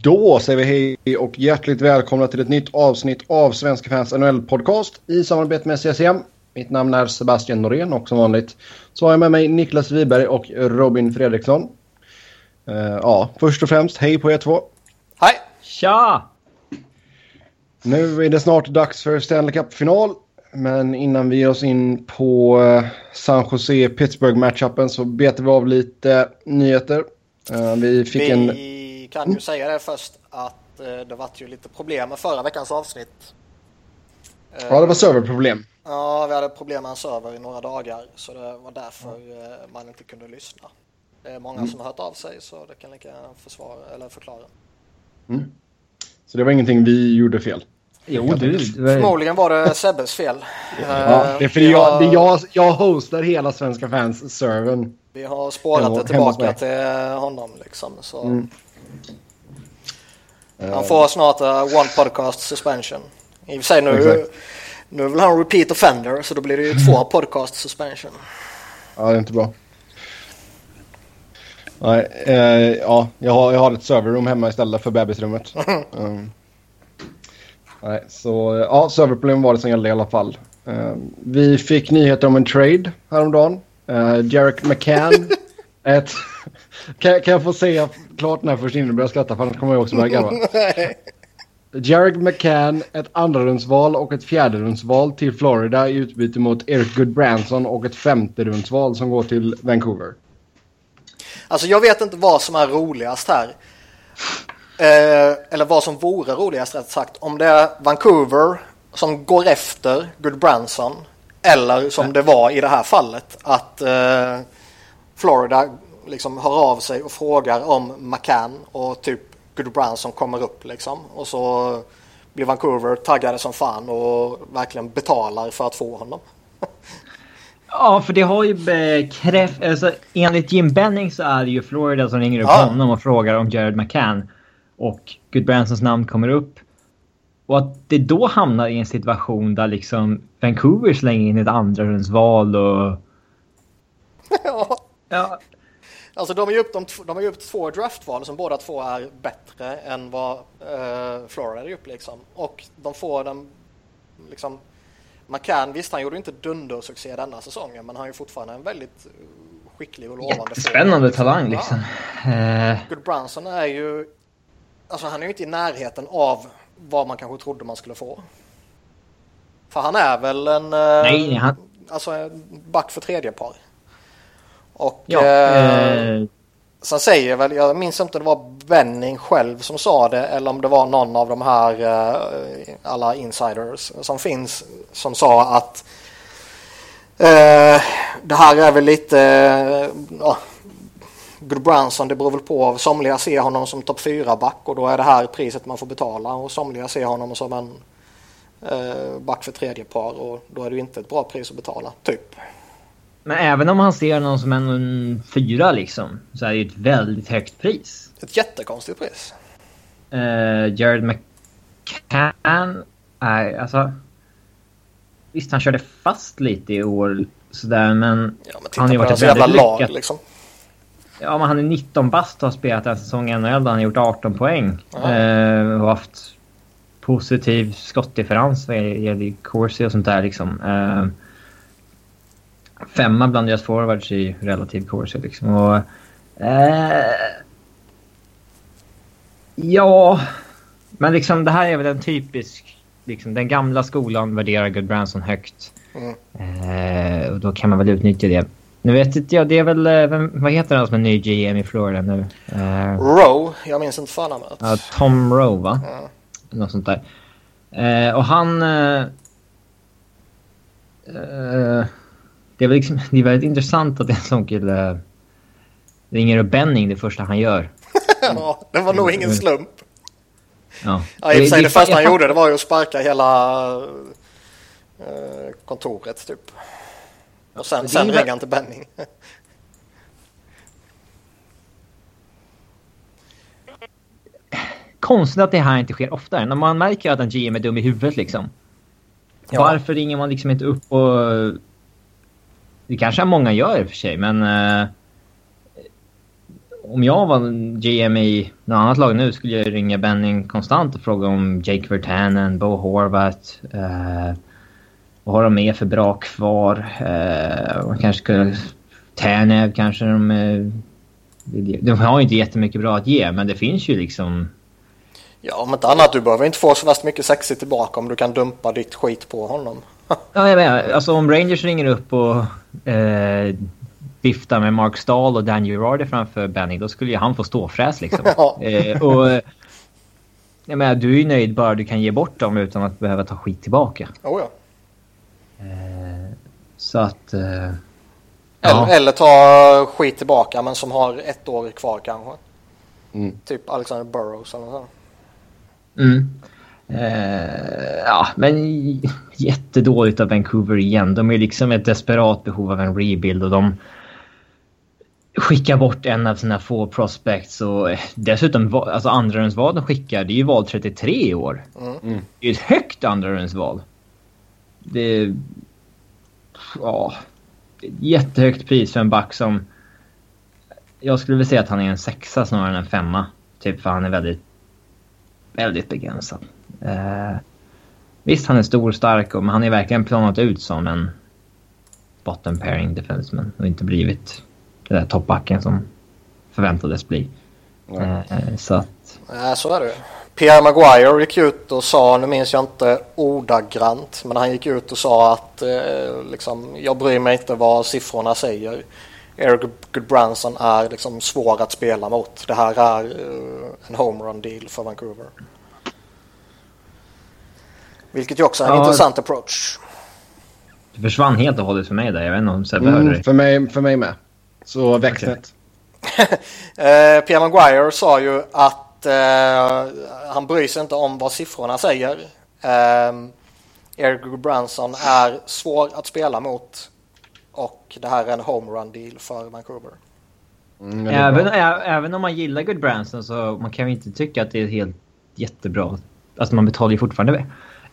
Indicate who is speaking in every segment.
Speaker 1: Då säger vi hej och hjärtligt välkomna till ett nytt avsnitt av Svenska fans NHL-podcast i samarbete med CCM. Mitt namn är Sebastian Norén och som vanligt så har jag med mig Niklas Wiberg och Robin Fredriksson. Uh, ja, först och främst hej på er två.
Speaker 2: Hej!
Speaker 3: Tja!
Speaker 1: Nu är det snart dags för Stanley Cup-final. Men innan vi ger oss in på uh, San Jose-Pittsburgh-matchupen så betar vi av lite nyheter. Uh, vi fick
Speaker 2: vi... kan ju säga det först att eh, det var ju lite problem med förra veckans avsnitt.
Speaker 1: Ja, det var serverproblem.
Speaker 2: Ja, vi hade problem med en server i några dagar så det var därför mm. man inte kunde lyssna. Det är många mm. som har hört av sig så det kan lika försvara eller förklara.
Speaker 1: Mm. Så det var ingenting vi gjorde fel?
Speaker 3: Jo, du.
Speaker 2: Förmodligen var det Sebbes fel.
Speaker 1: ja, det är för jag, har... jag, jag hostar hela Svenska fans-servern.
Speaker 2: Vi har spårat det tillbaka till honom liksom. Så. Mm. Han får snart uh, one podcast suspension. I och för sig nu, nu vill han repeat offender så då blir det ju två podcast suspension.
Speaker 1: Ja, det är inte bra. Nej, eh, ja, jag har, jag har ett serverrum hemma istället för bebisrummet. um, nej, så ja, serverproblem var det som gällde i alla fall. Um, vi fick nyheter om en trade häromdagen. Uh, Jarek McCann, ett kan, kan jag få säga klart den här först innan du börjar skratta för annars kommer jag också börja garva. Jared McCann, ett andrarumsval och ett fjärderumsval till Florida i utbyte mot Eric Goodbranson och ett femterumsval som går till Vancouver.
Speaker 2: Alltså jag vet inte vad som är roligast här. Eh, eller vad som vore roligast rätt sagt. Om det är Vancouver som går efter Goodbranson eller som det var i det här fallet att eh, Florida liksom hör av sig och frågar om McCann och typ Good Brown som kommer upp liksom. Och så blir Vancouver taggade som fan och verkligen betalar för att få honom.
Speaker 3: Ja, för det har ju bekräftat... Alltså, enligt Jim Benning så är det ju Florida som ringer upp ja. honom och frågar om Jared McCann. Och Goodbransons namn kommer upp. Och att det då hamnar i en situation där liksom Vancouver slänger in ett andrarumsval och...
Speaker 2: Ja. ja. Alltså de har ju upp, de, de har upp två draftval som båda två är bättre än vad eh, Florida är upp liksom. Och de får den liksom McCann, visst han gjorde inte dundersuccé denna säsongen men han är ju fortfarande en väldigt skicklig och lovande
Speaker 3: Spännande talang liksom.
Speaker 2: Ja. Uh... Good Brunson är ju alltså han är ju inte i närheten av vad man kanske trodde man skulle få. För han är väl en
Speaker 3: Nej, han...
Speaker 2: alltså en back för tredje par. Och ja, eh, eh. sen säger väl, jag minns inte om det var Benning själv som sa det eller om det var någon av de här eh, alla insiders som finns som sa att eh, det här är väl lite eh, Good Branson, det beror väl på. Somliga ser honom som topp 4-back och då är det här priset man får betala och somliga ser honom som en eh, back för tredje par och då är det inte ett bra pris att betala, typ.
Speaker 3: Men även om han ser någon som en fyra liksom, så är det ju ett väldigt högt pris.
Speaker 2: Ett jättekonstigt pris.
Speaker 3: Uh, Jared McCann är alltså... Visst, han körde fast lite i år sådär, men...
Speaker 2: Ja, men han har ju varit ett väldigt lag, lyckat... liksom.
Speaker 3: Ja, men han är 19 bast och har spelat en säsong i NHL han har gjort 18 poäng. Uh, och haft positiv skottdifferens vad gäller Corsi och sånt där liksom. Uh, femma bland deras forwards i relativ corsi liksom. Och, eh, ja, men liksom det här är väl en typisk... Liksom, den gamla skolan värderar Goodbranson högt. Mm. Eh, och då kan man väl utnyttja det. Nu vet inte jag, det är väl... Eh, vem, vad heter han som är ny GM i Florida nu?
Speaker 2: Eh, Rowe, jag minns inte förnamnet.
Speaker 3: Ja, Tom Rowe va? Mm. Något sånt där. Eh, och han... Eh, eh det är, liksom, det är väldigt intressant att en sån kille ringer upp Benning det första han gör.
Speaker 2: ja, det var nog ingen slump. Ja, ja i och för sig det, det första han gjorde det var ju att sparka hela eh, kontoret typ. Och sen, sen ringde han till Benning.
Speaker 3: Konstigt att det här inte sker oftare. När man märker att en GM är dum i huvudet liksom. Ja. Varför ringer man liksom inte upp och det kanske många gör i och för sig, men... Eh, om jag var GM i något annat lag nu skulle jag ringa Benning konstant och fråga om Jake Virtanen, Bo Horvat. Eh, vad har de mer för bra kvar? Eh, man kanske skulle... Ternev kanske de... Eh, de har ju inte jättemycket bra att ge, men det finns ju liksom...
Speaker 2: Ja, om inte annat, du behöver inte få så värst mycket sexigt tillbaka om du kan dumpa ditt skit på honom
Speaker 3: ja, jag menar, alltså om Rangers ringer upp och eh, viftar med Mark Stahl och Dan Girardi framför Benny, då skulle ju han få ståfräs liksom. ja. eh, och, jag menar, du är ju nöjd bara du kan ge bort dem utan att behöva ta skit tillbaka.
Speaker 2: Oh ja.
Speaker 3: Eh, så att... Eh,
Speaker 2: eller, ja. eller ta skit tillbaka men som har ett år kvar kanske. Mm. Typ Alexander Burrows eller så.
Speaker 3: Mm. Eh, ja, men jättedåligt av Vancouver igen. De är liksom ett desperat behov av en rebuild och de skickar bort en av sina få prospects och dessutom alltså andrarumsval de skickar, det är ju val 33 i år. Mm. Det är ett högt andrarumsval. Det är... Ja. Det är ett jättehögt pris för en back som... Jag skulle vilja säga att han är en sexa snarare än en femma. Typ för han är väldigt... Väldigt begränsad. Eh, visst, han är stor och stark, men han är verkligen planat ut som en bottom pairing defenseman och inte blivit den där toppbacken som förväntades bli. Mm. Eh, så att...
Speaker 2: Nej, så är det Pierre Maguire gick ut och sa, nu minns jag inte ordagrant, men han gick ut och sa att eh, liksom, jag bryr mig inte vad siffrorna säger. Eric Goodbranson är liksom svår att spela mot. Det här är eh, en homerun deal för Vancouver. Vilket ju också är en ja, intressant approach.
Speaker 3: Det försvann helt och hållet för mig där. Jag vet inte om Sebbe mm, hörde
Speaker 1: det. För mig, för mig med. Så växlet.
Speaker 2: Okay. Pierre Maguire sa ju att eh, han bryr sig inte om vad siffrorna säger. Eh, Eric Branson är svår att spela mot och det här är en homerun deal för Vancouver.
Speaker 3: Mm, även, även om man gillar Good Branson så man kan ju inte tycka att det är helt jättebra. Alltså man betalar ju fortfarande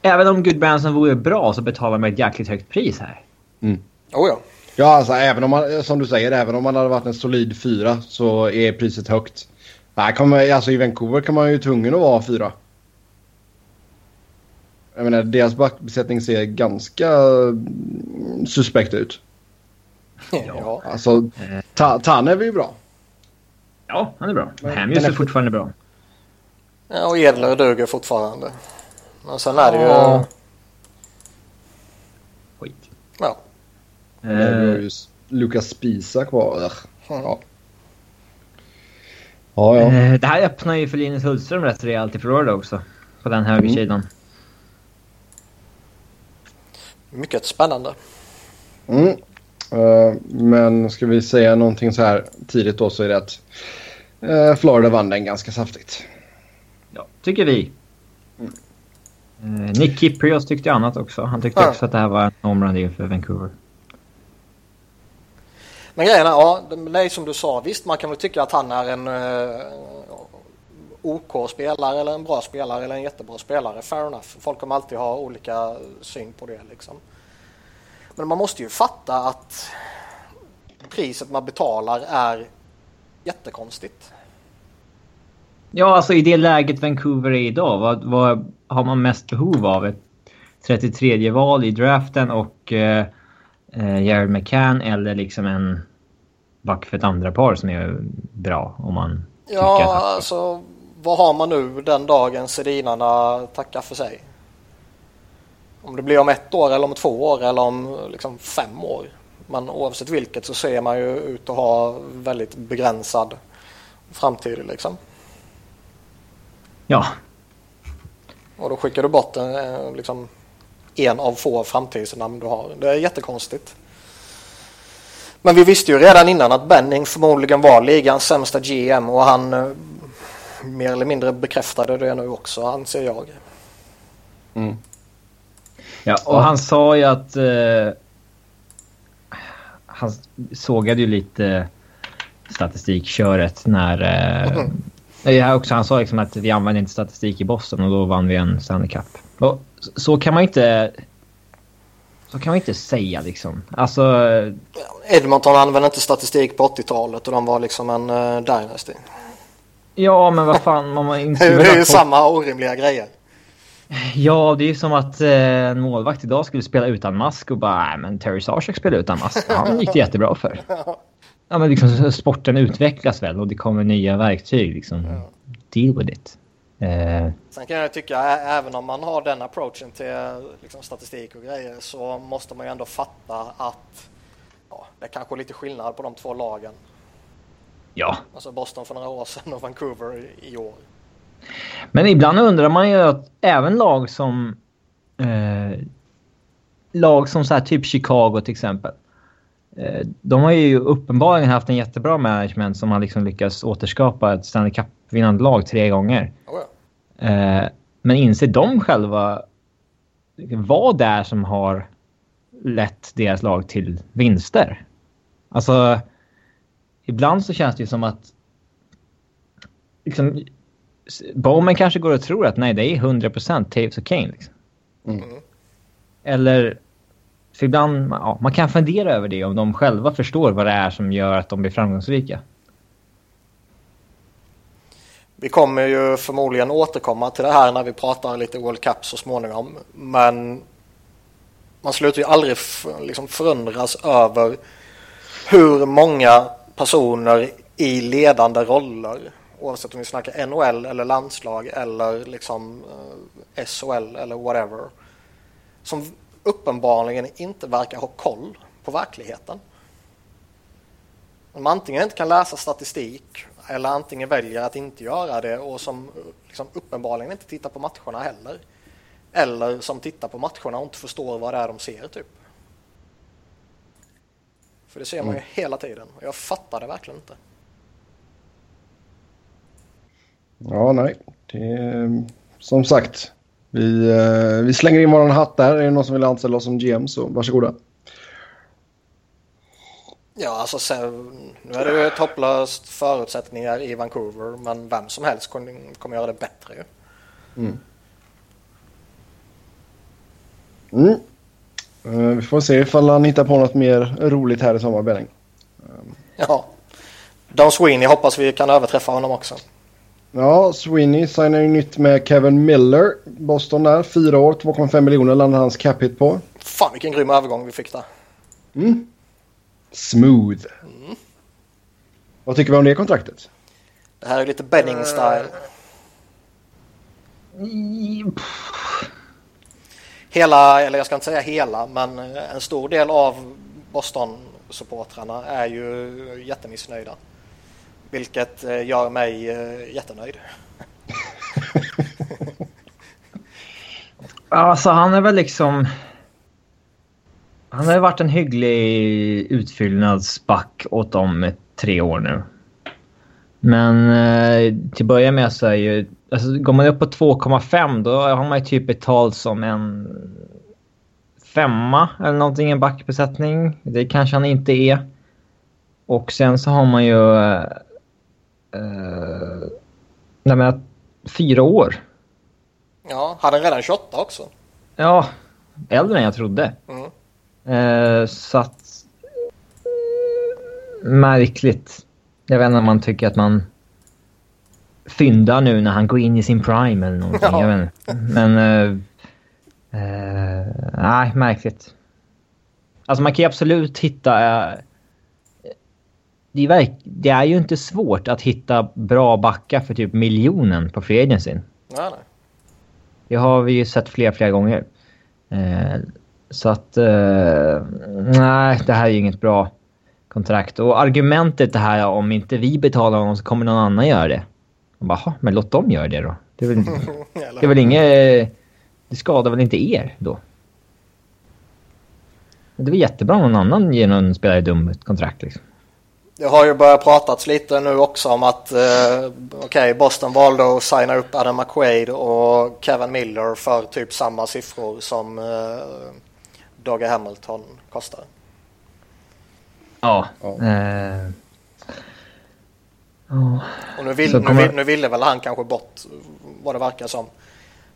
Speaker 3: Även om Good Branson vore bra så betalar man ett jäkligt högt pris här.
Speaker 2: Mm. Oh ja.
Speaker 1: Ja, alltså även om man, som du säger, även om man hade varit en solid fyra så är priset högt. Här kan man, alltså I Vancouver kan man ju tvungen att vara fyra. Jag menar, deras backbesättning ser ganska suspekt ut.
Speaker 2: Ja.
Speaker 1: Alltså, ta, Tanev är ju bra.
Speaker 3: Ja, han är bra. Hamjus är fortfarande bra.
Speaker 2: Ja, och Edler duger fortfarande. Men sen är det ju... Ja.
Speaker 3: Skit.
Speaker 2: Ja.
Speaker 1: Eh. Vi har ju Lukas Spisa kvar. Mm. Ja.
Speaker 3: Ja, ja. Eh, det här öppnar ju för Linus Hultström rätt rejält i Florida också. På den högersidan. Mm.
Speaker 2: Mycket spännande.
Speaker 1: Mm. Uh, men ska vi säga någonting så här tidigt då så är det att uh, Florida vann den ganska saftigt.
Speaker 3: Ja, tycker vi. Uh, Nick Kiprios tyckte annat också. Han tyckte ja. också att det här var en homerun för Vancouver.
Speaker 2: Men grejen är, ja, det är som du sa, visst man kan väl tycka att han är en uh, OK-spelare eller en bra spelare eller en jättebra spelare. Fair enough. Folk kommer alltid ha olika syn på det liksom. Men man måste ju fatta att priset man betalar är jättekonstigt.
Speaker 3: Ja, alltså i det läget Vancouver är idag, vad, vad har man mest behov av? Ett 33 val i draften och eh, eh, Jared McCann eller liksom en back för ett andra par som är bra om man
Speaker 2: Ja, att... alltså vad har man nu den dagen Sedinarna tackar för sig? Om det blir om ett år eller om två år eller om liksom fem år. Men oavsett vilket så ser man ju ut att ha väldigt begränsad framtid liksom.
Speaker 3: Ja.
Speaker 2: Och då skickar du bort en, eh, liksom, en av få framtidsnamn du har. Det är jättekonstigt. Men vi visste ju redan innan att Benning förmodligen var ligans sämsta GM och han eh, mer eller mindre bekräftade det nu också anser jag.
Speaker 3: Mm. Ja, och han sa ju att... Eh, han sågade ju lite statistikköret när... Eh, mm. Ja, också, han sa liksom att vi använde inte statistik i Boston och då vann vi en Stanley Cup. Och så kan man inte... Så kan vi inte säga liksom. Alltså...
Speaker 2: Edmonton använde inte statistik på 80-talet och de var liksom en uh, dynasty.
Speaker 3: Ja, men vad fan. Man
Speaker 2: inte det är ju samma orimliga grejer.
Speaker 3: Ja, det är ju som att eh, en målvakt idag skulle spela utan mask och bara, nej men Terry Sarchuk spelar utan mask. Han gick det jättebra för. Ja, men liksom sporten utvecklas väl och det kommer nya verktyg liksom. Ja. Deal with it.
Speaker 2: Eh. Sen kan jag tycka, även om man har den approachen till liksom, statistik och grejer så måste man ju ändå fatta att ja, det är kanske är lite skillnad på de två lagen.
Speaker 3: Ja.
Speaker 2: Alltså Boston för några år sedan och Vancouver i år.
Speaker 3: Men ibland undrar man ju att även lag som... Eh, lag som så här, typ Chicago till exempel. Eh, de har ju uppenbarligen haft en jättebra management som har liksom lyckats återskapa ett Stanley Cup-vinnande lag tre gånger. Oh ja. eh, men inser de själva vad det är som har lett deras lag till vinster? Alltså, ibland så känns det ju som att liksom, Bowman kanske går och tror att nej, det är 100% Taves och Kane. Liksom. Mm. Eller... För ibland, ja, man kan fundera över det om de själva förstår vad det är som gör att de blir framgångsrika.
Speaker 2: Vi kommer ju förmodligen återkomma till det här när vi pratar lite World Cup så småningom. Men man slutar ju aldrig liksom förundras över hur många personer i ledande roller oavsett om vi snackar NHL eller landslag eller liksom eh, SHL eller whatever som uppenbarligen inte verkar ha koll på verkligheten. De antingen inte kan läsa statistik eller antingen väljer att inte göra det och som liksom uppenbarligen inte tittar på matcherna heller. Eller som tittar på matcherna och inte förstår vad det är de ser typ. För det ser man ju mm. hela tiden och jag fattar det verkligen inte.
Speaker 1: Ja, nej. Det är, som sagt, vi, eh, vi slänger in våran hatt där. Är det någon som vill anställa oss som GM så varsågoda.
Speaker 2: Ja, alltså sen, nu är det ju topplöst förutsättningar i Vancouver, men vem som helst kommer, göra det bättre ju. Mm.
Speaker 1: Mm. Uh, vi får se ifall han hittar på något mer roligt här i sommar, Benning.
Speaker 2: Ja. Don Sweeney hoppas vi kan överträffa honom också.
Speaker 1: Ja, Sweeney signar ju nytt med Kevin Miller. Boston där, fyra år, 2,5 miljoner landar hans cap hit på.
Speaker 2: Fan vilken grym övergång vi fick där.
Speaker 1: Mm. Smooth. Mm. Vad tycker vi om det kontraktet?
Speaker 2: Det här är lite Benning-style. Hela, eller jag ska inte säga hela, men en stor del av Boston-supportrarna är ju jättemissnöjda. Vilket eh, gör mig eh, jättenöjd.
Speaker 3: alltså han är väl liksom... Han har varit en hygglig utfyllnadsback åt dem i tre år nu. Men eh, till att börja med så är ju... Alltså, går man upp på 2,5 då har man ju typ betalt som en femma eller någonting, en backbesättning. Det kanske han inte är. Och sen så har man ju eh, nej men, fyra år.
Speaker 2: Ja, hade redan 28 också.
Speaker 3: Ja, äldre än jag trodde. Mm. Eh, så att... Märkligt. Jag vet inte om man tycker att man fyndar nu när han går in i sin prime eller någonting. Ja. Jag vet inte. Men... Eh, eh, nej, märkligt. Alltså man kan ju absolut hitta... Eh, det är, verk, det är ju inte svårt att hitta bra backar för typ miljonen på free agency. Nej, nej. Det har vi ju sett flera, flera gånger. Eh, så att... Eh, nej, det här är ju inget bra kontrakt. Och argumentet det här om inte vi betalar honom så kommer någon annan göra det. Man bara, men låt dem göra det då. Det är väl, det är väl inget... Det skadar väl inte er då? Det är väl jättebra om någon annan ger någon spelare dumt kontrakt liksom.
Speaker 2: Det har ju börjat pratats lite nu också om att eh, okay, Boston valde att signa upp Adam McQuaid och Kevin Miller för typ samma siffror som eh, Dogge Hamilton kostar.
Speaker 3: Ja. Eh.
Speaker 2: Oh. Och nu, vill, nu, vill, nu ville väl han kanske bort vad det verkar som.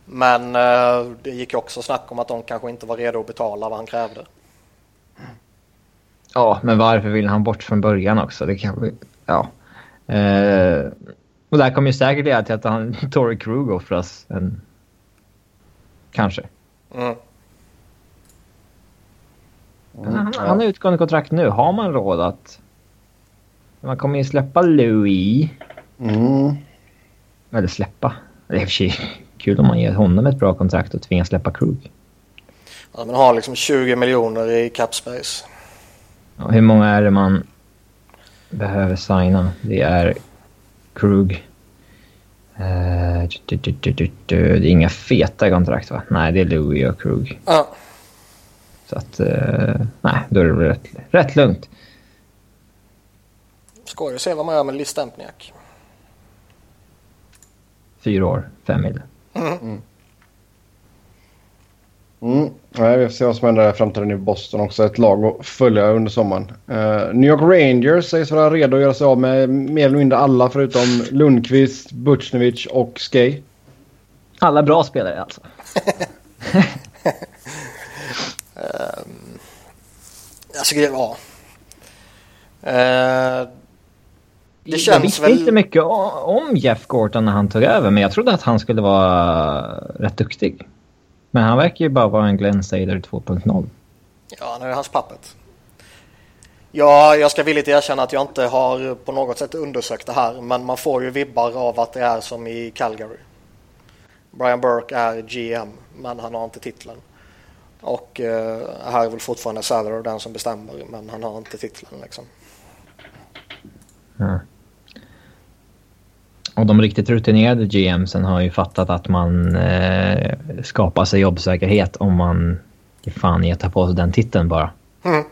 Speaker 2: Men uh, det gick också snack om att de kanske inte var redo att betala vad han krävde.
Speaker 3: Ja, men varför vill han bort från början också? Det kan Ja. Uh, och det här kommer ju säkert leda till att han, Tory Krug offras. En... Kanske. Mm. Mm, han, ja. han har utgående kontrakt nu. Har man råd att... Man kommer ju släppa Louis. Mm. Eller släppa. Det är i och för sig kul om man ger honom ett bra kontrakt och tvingas släppa Krug.
Speaker 2: Ja, man har liksom 20 miljoner i cap space.
Speaker 3: Hur många är det man behöver signa? Det är Krug. Uh, du, du, du, det är inga feta kontrakt va? Nej, det är Louis och Krug. Ja. Så att, uh, nej, då är det rätt, rätt lugnt.
Speaker 2: Skoj att se vad man gör med Liz Stempniak.
Speaker 3: Fyra år, fem mil. Mm. Mm.
Speaker 1: Mm. Ja, vi får se vad som händer i framtiden i Boston också. Ett lag att följa under sommaren. Uh, New York Rangers sägs vara redo att göra sig av med mer eller mindre alla förutom Lundqvist, Butjnevic och Skej.
Speaker 3: Alla bra spelare alltså.
Speaker 2: um, alltså, ja. Uh,
Speaker 3: det känns jag visste väl... inte mycket om Jeff Gorton när han tog över, men jag trodde att han skulle vara rätt duktig. Men han verkar ju bara vara en Glenn Sader 2.0.
Speaker 2: Ja, han är hans pappet. Ja, jag ska villigt erkänna att jag inte har på något sätt undersökt det här, men man får ju vibbar av att det är som i Calgary. Brian Burke är GM, men han har inte titeln. Och eh, här är väl fortfarande Sather den som bestämmer, men han har inte titeln liksom. Mm.
Speaker 3: Och de riktigt rutinerade GMsen har ju fattat att man eh, skapar sig jobbsäkerhet om man fan ger ta på sig den titeln bara. Mm.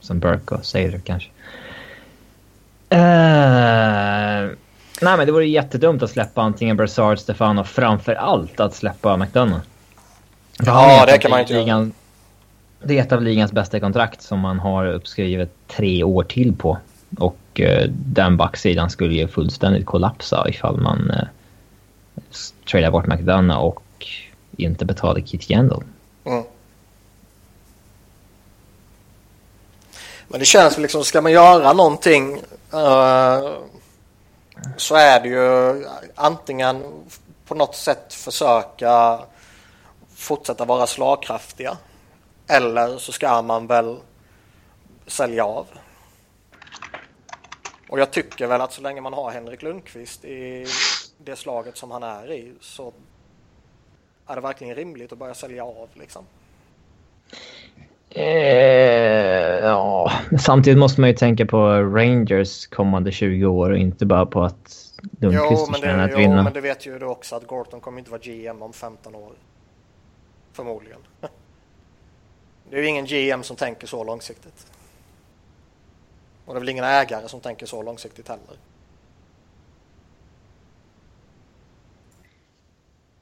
Speaker 3: Som Burke och Sader kanske. Uh, nej men det vore jättedumt att släppa antingen Brassard, Stefan och framför allt att släppa McDonough.
Speaker 2: Ja, det kan man inte göra.
Speaker 3: Det är ett av ligans bästa kontrakt som man har uppskrivet tre år till på. Och Eh, den backsidan skulle ju fullständigt kollapsa ifall man eh, tradar bort McDonough och inte betalar Keith Yandel. Mm.
Speaker 2: Men det känns liksom, ska man göra någonting uh, så är det ju antingen på något sätt försöka fortsätta vara slagkraftiga. Eller så ska man väl sälja av. Och jag tycker väl att så länge man har Henrik Lundqvist i det slaget som han är i så är det verkligen rimligt att börja sälja av liksom.
Speaker 3: Eh, ja, samtidigt måste man ju tänka på Rangers kommande 20 år och inte bara på att Lundqvist förtjänar att vinna. Jo,
Speaker 2: men det vet ju du också att Gorton kommer inte vara GM om 15 år. Förmodligen. Det är ju ingen GM som tänker så långsiktigt. Och det är väl ingen ägare som tänker så långsiktigt heller.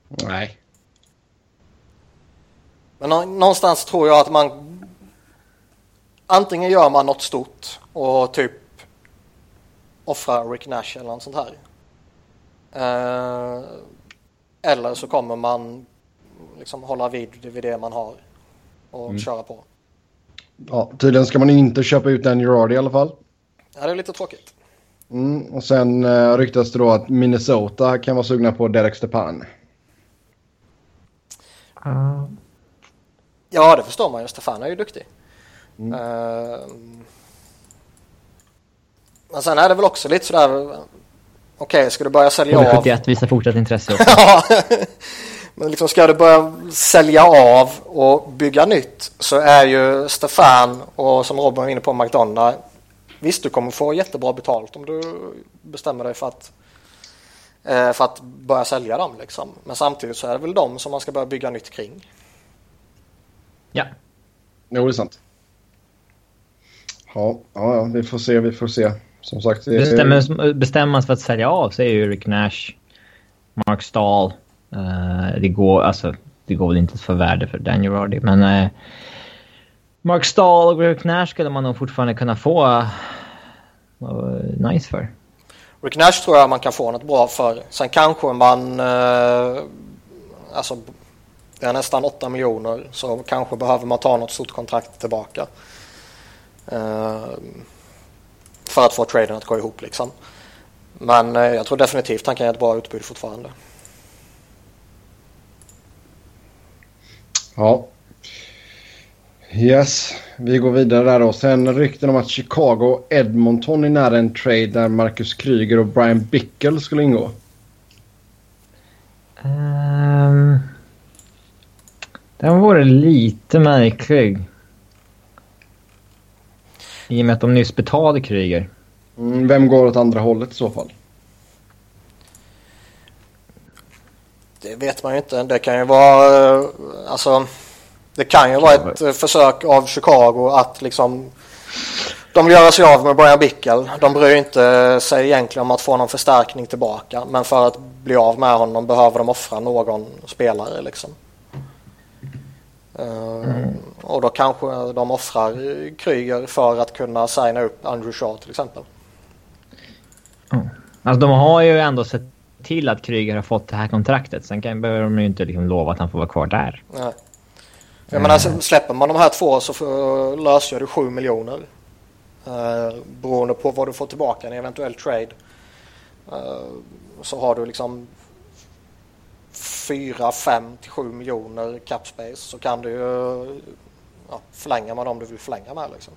Speaker 1: Nej.
Speaker 2: Men någonstans tror jag att man antingen gör man något stort och typ offrar Rick Nash eller något sånt här. Eh, eller så kommer man liksom hålla vid, vid det man har och mm. köra på.
Speaker 1: Ja, tydligen ska man inte köpa ut Dan Girardi i alla fall.
Speaker 2: Ja, det är lite tråkigt.
Speaker 1: Mm, och sen uh, ryktas det då att Minnesota kan vara sugna på Derek Stepan.
Speaker 2: Uh. Ja, det förstår man ju. Stefan är ju duktig. Mm. Uh, men sen är det väl också lite sådär... Okej, okay, ska du börja sälja av...
Speaker 3: 71 visar fortsatt intresse
Speaker 2: också. Men liksom ska du börja sälja av och bygga nytt så är ju Stefan och som Robin var inne på McDonald. Visst, du kommer få jättebra betalt om du bestämmer dig för att, eh, för att börja sälja dem. Liksom. Men samtidigt så är det väl de som man ska börja bygga nytt kring.
Speaker 3: Ja.
Speaker 1: Jo, det är sant. Ja, ja, vi får se, vi får se. Som sagt.
Speaker 3: Bestämmer, bestämmer för att sälja av så är ju Rick Nash, Mark Stahl, Uh, det, går, alltså, det går väl inte att få värde för Daniel Roddy, men uh, Mark Stahl och Rick Nash skulle man nog fortfarande kunna få uh, nice för.
Speaker 2: Rick Nash tror jag man kan få något bra för. Sen kanske man... Alltså, det är nästan 8 miljoner så kanske behöver man ta något stort kontrakt tillbaka. För att få traden att gå ihop liksom. Men jag tror definitivt han kan ge ett bra utbud fortfarande.
Speaker 1: Ja. Yes, vi går vidare där då. Sen rykten om att Chicago och Edmonton är nära en trade där Marcus Kryger och Brian Bickel skulle ingå.
Speaker 3: Um, den vore lite märklig. I och med att de nyss betalade Kryger.
Speaker 1: Mm, vem går åt andra hållet i så fall?
Speaker 2: Det vet man ju inte. Det kan ju vara... Eh, alltså, det kan ju vara ett eh, försök av Chicago att liksom... De vill göra sig av med Brian Bickel. De bryr inte sig egentligen om att få någon förstärkning tillbaka. Men för att bli av med honom behöver de offra någon spelare liksom. Mm. Och då kanske de offrar Kryger för att kunna signa upp Andrew Shaw till exempel.
Speaker 3: Mm. Alltså de har ju ändå sett till att Kryger har fått det här kontraktet. Sen kan, behöver de ju inte liksom lova att han får vara kvar där.
Speaker 2: Nej. Jag menar, alltså, släpper man de här två så får, löser du 7 miljoner. Eh, beroende på vad du får tillbaka i en eventuell trade. Eh, så har du liksom 4, 5 till 7 miljoner cap space så kan du ju ja, förlänga med dem du vill förlänga med. Liksom.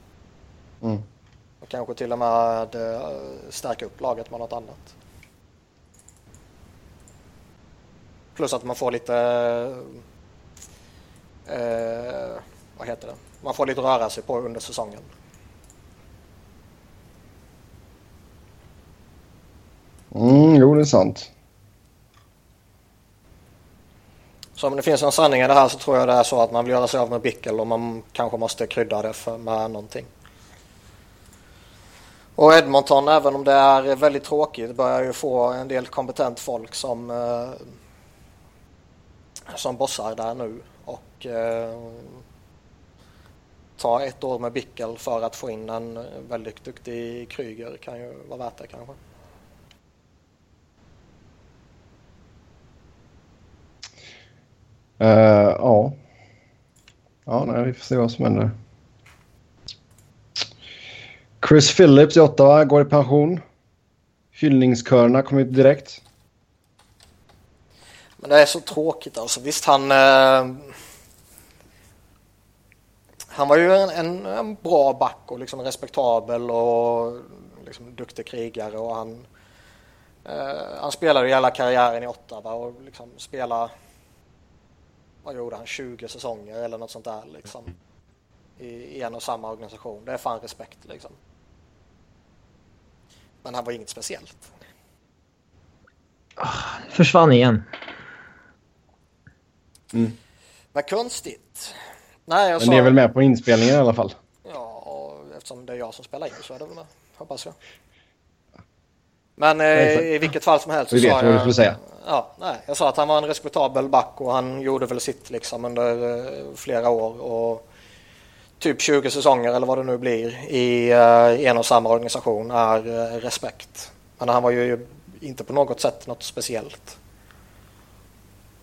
Speaker 2: Mm. Och kanske till och med uh, stärka upp laget med något annat. Plus att man får lite uh, vad heter det? Man får lite röra sig på under säsongen.
Speaker 1: Mm, jo, det är sant.
Speaker 2: Så om det finns en sanning i det här så tror jag det är så att man vill göra sig av med Bickel och man kanske måste krydda det för, med någonting. Och Edmonton, även om det är väldigt tråkigt, börjar ju få en del kompetent folk som, eh, som bossar där nu. Och eh, ta ett år med Bickel för att få in en väldigt duktig Kryger kan ju vara värt det kanske.
Speaker 1: Uh, ja. Ja, nej, vi får se vad som händer. Chris Phillips i Ottawa går i pension. Hyllningskörerna kom ut direkt.
Speaker 2: Men det är så tråkigt alltså. Visst, han... Eh, han var ju en, en, en, bra back och liksom respektabel och liksom duktig krigare och han... Eh, han spelade ju hela karriären i Ottawa och liksom spelade vad gjorde han, 20 säsonger eller något sånt där liksom. I, i en och samma organisation. Det är fan respekt liksom. Men han var inget speciellt.
Speaker 3: Ah, försvann igen.
Speaker 1: Mm.
Speaker 2: Vad konstigt. Nej,
Speaker 1: jag Men det är väl med på inspelningen i alla fall?
Speaker 2: Ja, eftersom det är jag som spelar in så är det väl med, hoppas jag. Men eh, i vilket fall som helst
Speaker 1: så Vi vet vad du skulle säga.
Speaker 2: Ja, nej, jag sa att han var en respektabel back och han gjorde väl sitt liksom under eh, flera år. Och typ 20 säsonger eller vad det nu blir i eh, en och samma organisation är eh, respekt. Men han var ju inte på något sätt något speciellt.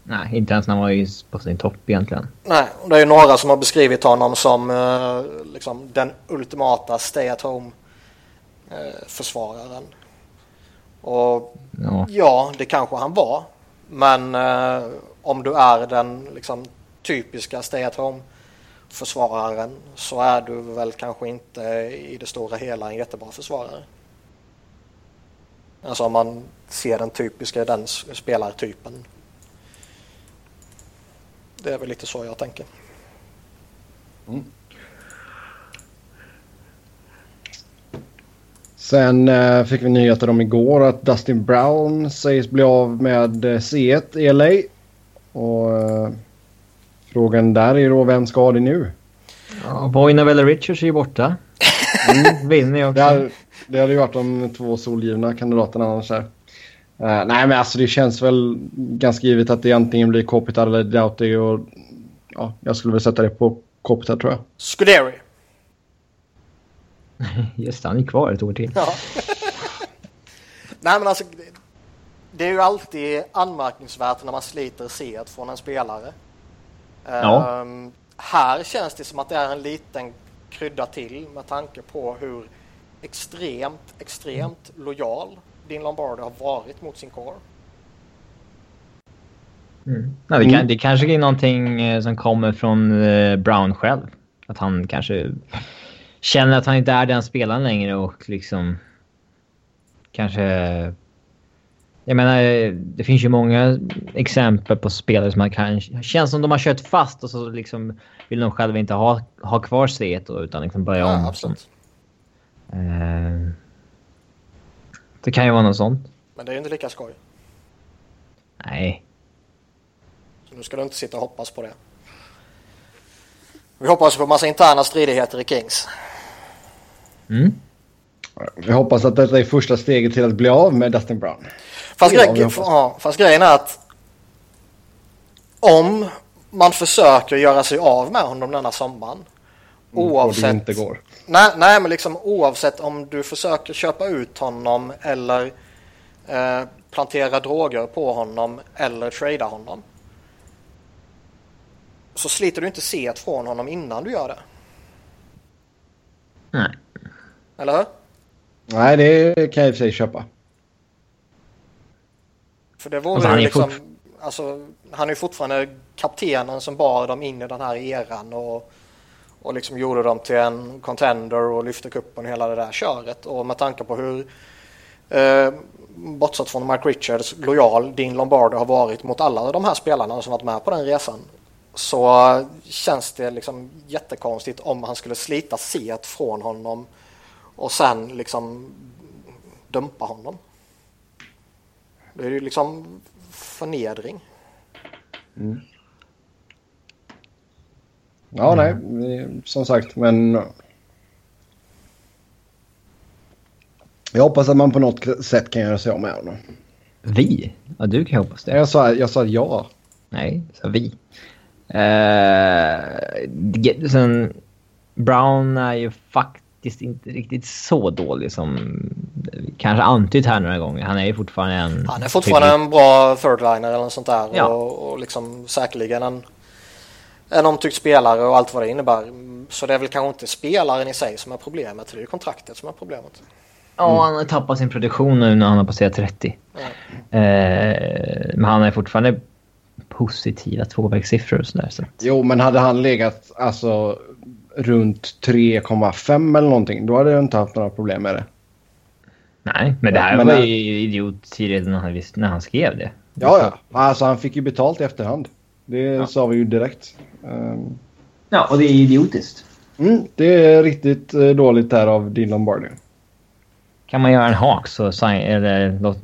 Speaker 3: Nej, inte ens när han var på sin topp egentligen.
Speaker 2: Nej, och det är ju några som har beskrivit honom som eh, liksom den ultimata stay at home eh, försvararen. Och ja. ja, det kanske han var. Men eh, om du är den liksom, typiska stay at home försvararen så är du väl kanske inte i det stora hela en jättebra försvarare. Alltså om man ser den typiska den spelartypen. Det är väl lite så jag tänker. Mm.
Speaker 1: Sen eh, fick vi nyheter om igår att Dustin Brown sägs bli av med eh, C1 i LA. Och eh, frågan där är då vem ska ha det nu?
Speaker 3: Ja, Boyna Richards är ju borta. Mm. Vinner också.
Speaker 1: Det hade, det hade ju varit de två solgivna kandidaterna annars. Här. Uh, nej men alltså det känns väl ganska givet att det antingen blir Kopitar eller Doughty och ja, jag skulle väl sätta det på Kopitar tror jag.
Speaker 2: Scuderi.
Speaker 3: Just det, han är kvar ett år till. Ja.
Speaker 2: Nej men alltså det är ju alltid anmärkningsvärt när man sliter set från en spelare. Ja. Um, här känns det som att det är en liten krydda till med tanke på hur extremt, extremt lojal din Lombardi har varit mot sin core.
Speaker 3: Mm. Ja, det, kan, det kanske är någonting eh, som kommer från eh, Brown själv. Att han kanske känner att han inte är den spelaren längre och liksom kanske... Jag menar, det finns ju många exempel på spelare som man kan... Känns som de har kört fast och så liksom vill de själva inte ha, ha kvar c utan liksom börja ja, om. Absolut. Uh, det kan ju vara något sånt.
Speaker 2: Men det är ju inte lika skoj.
Speaker 3: Nej.
Speaker 2: Så nu ska du inte sitta och hoppas på det. Vi hoppas på massa interna stridigheter i Kings.
Speaker 3: Mm.
Speaker 1: Vi hoppas att detta är första steget till att bli av med Dustin Brown.
Speaker 2: Fast, grej, ja, fast grejen är att om man försöker göra sig av med honom denna sommaren.
Speaker 1: Mm, oavsett. Mm, inte går.
Speaker 2: Nej, nej, men liksom oavsett om du försöker köpa ut honom eller eh, plantera droger på honom eller trada honom. Så sliter du inte set från honom innan du gör det.
Speaker 3: Nej.
Speaker 2: Eller hur?
Speaker 1: Nej, det kan jag i och för sig köpa.
Speaker 2: För det vore alltså, han liksom... Fort... Alltså, han är fortfarande kaptenen som bar dem in i den här eran och, och liksom gjorde dem till en contender och lyfte kuppen och hela det där köret. Och med tanke på hur eh, bortsett från Mark Richards lojal Dean Lombardo har varit mot alla de här spelarna som varit med på den resan så känns det liksom jättekonstigt om han skulle slita set från honom och sen liksom dumpa honom. Det är ju liksom förnedring.
Speaker 1: Mm. Ja, nej, som sagt, men... Jag hoppas att man på något sätt kan göra sig av med honom.
Speaker 3: Vi? Ja, du kan hoppas det.
Speaker 1: Jag sa, jag sa ja.
Speaker 3: Nej, jag sa vi. Uh, sen, Brown är ju faktiskt inte riktigt så dålig som kanske antytt här några gånger. Han är ju fortfarande en...
Speaker 2: Han är fortfarande en bra third-liner eller något sånt där. Ja. Och, och liksom säkerligen en, en omtyckt spelare och allt vad det innebär. Så det är väl kanske inte spelaren i sig som är problemet. Det är ju kontraktet som är problemet.
Speaker 3: Ja, mm. han har tappat sin produktion nu när han har passerat 30. Mm. Eh, men han är fortfarande positiva tvåvägssiffror och sådär. Så
Speaker 1: Jo, men hade han legat alltså runt 3,5 eller någonting, då hade jag inte haft några problem med det.
Speaker 3: Nej, men det här men var ju idioti redan när han, när han skrev det.
Speaker 1: Ja, ja. Alltså han fick ju betalt i efterhand. Det ja. sa vi ju direkt. Um...
Speaker 3: Ja, och det är idiotiskt.
Speaker 1: Mm, det är riktigt uh, dåligt där av Dean Lombardi.
Speaker 3: Kan man göra en hak så sign, eller, låt,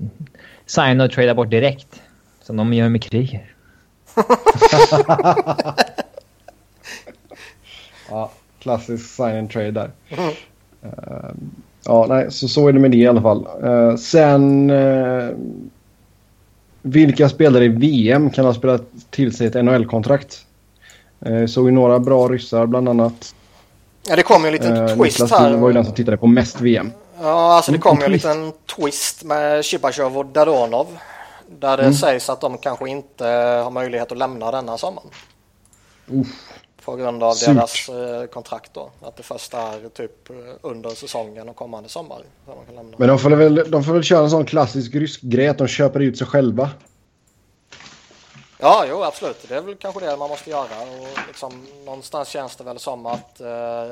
Speaker 3: signa och trada bort direkt. Som de gör med kriget.
Speaker 1: ja, klassisk sign and trade där. Mm. Uh, ja, nej, så, så är det med det i alla fall. Uh, sen... Uh, vilka spelare i VM kan ha spelat till sig ett NHL-kontrakt? Uh, såg ju några bra ryssar bland annat.
Speaker 2: Ja, det kom ju en liten uh, twist
Speaker 1: Niklas här. var ju den som tittade på mest VM.
Speaker 2: Ja, alltså det kom ju en liten twist med Shibashov och Dadonov. Där det mm. sägs att de kanske inte har möjlighet att lämna denna sommaren.
Speaker 1: Uff.
Speaker 2: På grund av Surt. deras eh, kontrakt då. Att det först är typ under säsongen och kommande sommar.
Speaker 1: Men de får, väl, de får väl köra en sån klassisk rysk grej att de köper ut sig själva.
Speaker 2: Ja, jo absolut. Det är väl kanske det man måste göra. Och liksom, någonstans känns det väl som att eh,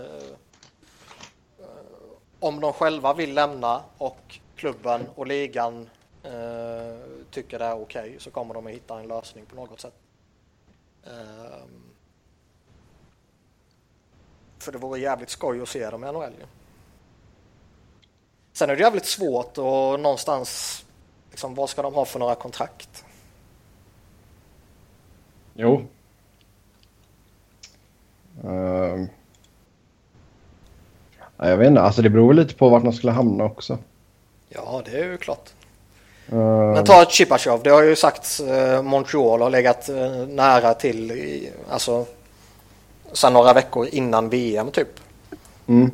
Speaker 2: om de själva vill lämna och klubben och ligan eh, tycker det är okej okay, så kommer de att hitta en lösning på något sätt. Eh, för det vore jävligt skoj att se dem i NHL. Sen är det jävligt svårt och någonstans liksom, vad ska de ha för några kontrakt?
Speaker 1: Jo. Uh, jag vet inte, alltså det beror lite på vart man skulle hamna också.
Speaker 2: Ja, det är ju klart. Uh... Men ta Chipachov, det har ju sagts eh, Montreal har legat eh, nära till i, alltså sen några veckor innan VM typ.
Speaker 1: Mm.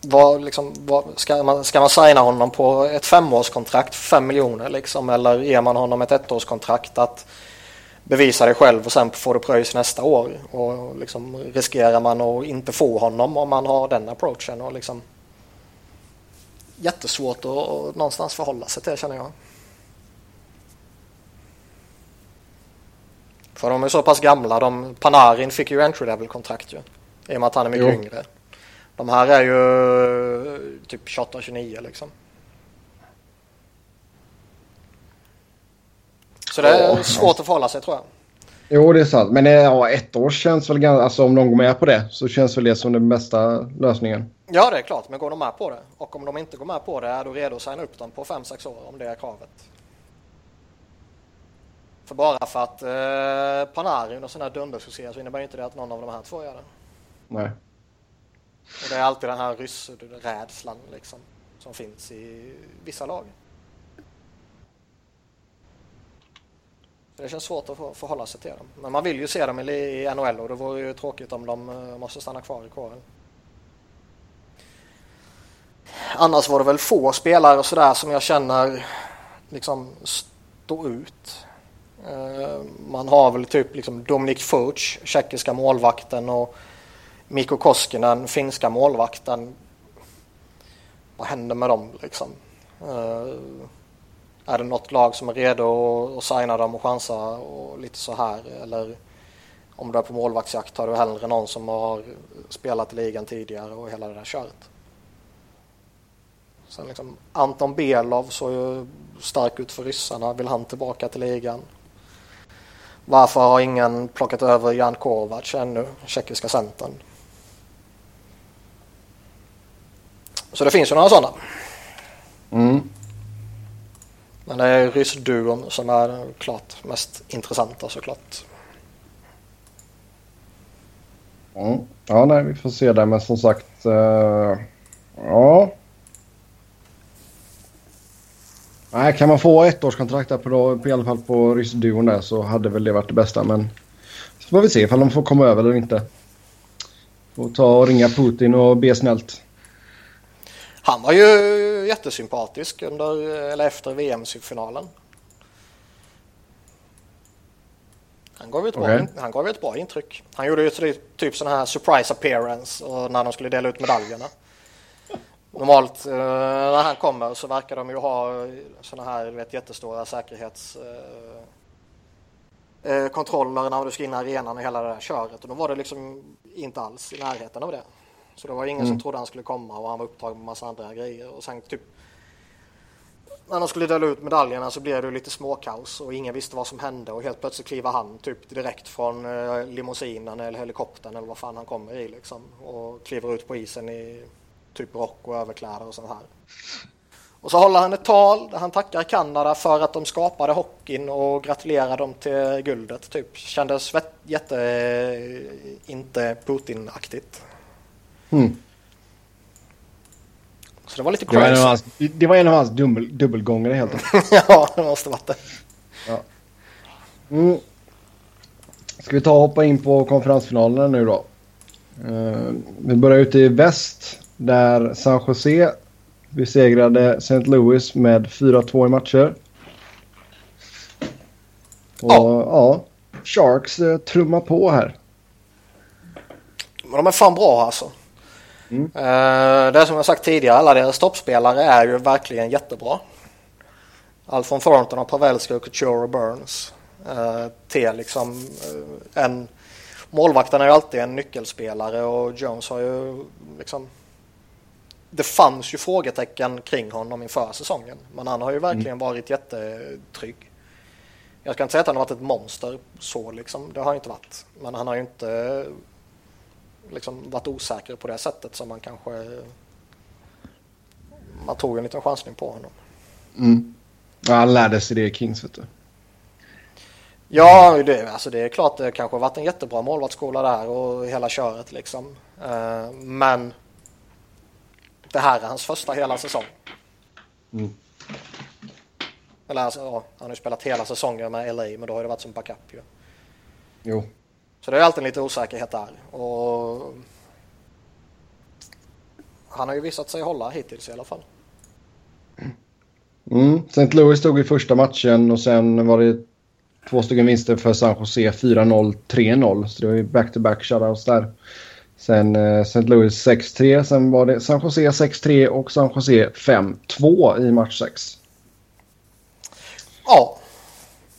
Speaker 2: vad, liksom, vad, ska, man, ska man signa honom på ett femårskontrakt fem miljoner liksom, eller ger man honom ett ettårskontrakt att bevisa dig själv och sen får du pröjs nästa år och liksom, riskerar man att inte få honom om man har den approachen och liksom jättesvårt att, att någonstans förhålla sig till känner jag. För de är så pass gamla. De, Panarin fick ju entry level kontrakt ju. I och med att han är mycket jo. yngre. De här är ju typ 28-29 liksom. Så det är ja, svårt att förhålla sig tror jag.
Speaker 1: Jo, det är sant. Men ja, ett år känns väl ganska... Alltså om de går med på det så känns väl det som den bästa lösningen.
Speaker 2: Ja, det är klart. Men går de med på det och om de inte går med på det är du redo att signa upp dem på 5-6 år om det är kravet. För bara för att eh, Panarin och sådana här dundersuccéer så innebär ju inte det att någon av de här två gör det.
Speaker 1: Nej.
Speaker 2: Och det är alltid den här ryssrädslan liksom som finns i vissa lag. Så det känns svårt att förhålla sig till dem. Men man vill ju se dem i NHL och det vore ju tråkigt om de eh, måste stanna kvar i kåren. Annars var det väl få spelare och sådär som jag känner liksom stå ut. Eh, man har väl typ liksom Dominik Fuch, tjeckiska målvakten och Mikko Koskinen, finska målvakten. Vad händer med dem liksom? Eh, är det något lag som är redo att signa dem och chansa och lite så här? Eller om du är på målvaktsjakt har du hellre någon som har spelat i ligan tidigare och hela det där köret. Sen liksom Anton Belov såg ju stark ut för ryssarna. Vill han tillbaka till ligan? Varför har ingen plockat över Jan Kovac ännu, tjeckiska centern? Så det finns ju några sådana.
Speaker 1: Mm.
Speaker 2: Men det är ryssduon som är klart mest intressanta såklart.
Speaker 1: Mm. Ja, nej, vi får se där. Men som sagt, uh, ja. Nej, kan man få ett årskontrakt där på, på, i alla fall på ryssduon där så hade väl det varit det bästa. Men så får vi se ifall de får komma över eller inte. Får ta och ringa Putin och be snällt.
Speaker 2: Han var ju jättesympatisk under, eller efter VM-finalen. Han gav, ett bra, okay. han gav ett bra intryck. Han gjorde ju typ sån här surprise appearance och när de skulle dela ut medaljerna. Normalt eh, när han kommer så verkar de ju ha såna här vet, jättestora säkerhetskontroller eh, eh när du ska in i arenan och hela det där köret. Och då var det liksom inte alls i närheten av det. Så det var ingen mm. som trodde han skulle komma och han var upptagen med massa andra grejer. Och sen typ när de skulle dela ut medaljerna så blev det lite småkaos och ingen visste vad som hände och helt plötsligt kliver han typ direkt från eh, limousinen eller helikoptern eller vad fan han kommer i liksom och kliver ut på isen i typ rock och överkläder och sånt här. Och så håller han ett tal där han tackar Kanada för att de skapade hockeyn och gratulerar dem till guldet. Typ. Kändes jätte eh, inte Putin-aktigt.
Speaker 1: Mm.
Speaker 2: Så det var lite crazy.
Speaker 1: Det var en av hans, det var en av hans dubbel, dubbelgångare helt enkelt.
Speaker 2: ja, det måste varit det.
Speaker 1: Ja. Mm. Ska vi ta och hoppa in på konferensfinalerna nu då? Uh, vi börjar ute i väst där San Jose besegrade St. Louis med 4-2 i matcher. Och ja, ja Sharks uh, trummar på här.
Speaker 2: Men de är fan bra alltså. Mm. Uh, det som jag sagt tidigare, alla deras toppspelare är ju verkligen jättebra. Allt från Thornton och Pavelski och Couture och Burns uh, till liksom uh, en målvakten är ju alltid en nyckelspelare och Jones har ju liksom det fanns ju frågetecken kring honom inför säsongen men han har ju verkligen mm. varit jättetrygg. Jag ska inte säga att han har varit ett monster så liksom, det har han inte varit. Men han har ju inte liksom varit osäker på det sättet som man kanske... Man tog en liten chansning på honom.
Speaker 1: Mm. Ja, han lärde sig det i Kings vet du.
Speaker 2: Ja, det, alltså det är klart det kanske har varit en jättebra målvaktsskola där och hela köret liksom. Uh, men det här är hans första hela säsong.
Speaker 1: Mm.
Speaker 2: Eller alltså, ja, han har ju spelat hela säsongen med LA men då har det varit som backup ju.
Speaker 1: Jo.
Speaker 2: Så det är alltid lite osäkerhet där. Och han har ju visat sig hålla hittills i alla fall.
Speaker 1: Mm. St. Louis stod i första matchen och sen var det två stycken vinster för San Jose 4-0, 3-0. Så det var ju back-to-back shoutouts där. Sen eh, St. Louis 6-3, sen var det San Jose 6-3 och San Jose 5-2 i match 6.
Speaker 2: Ja,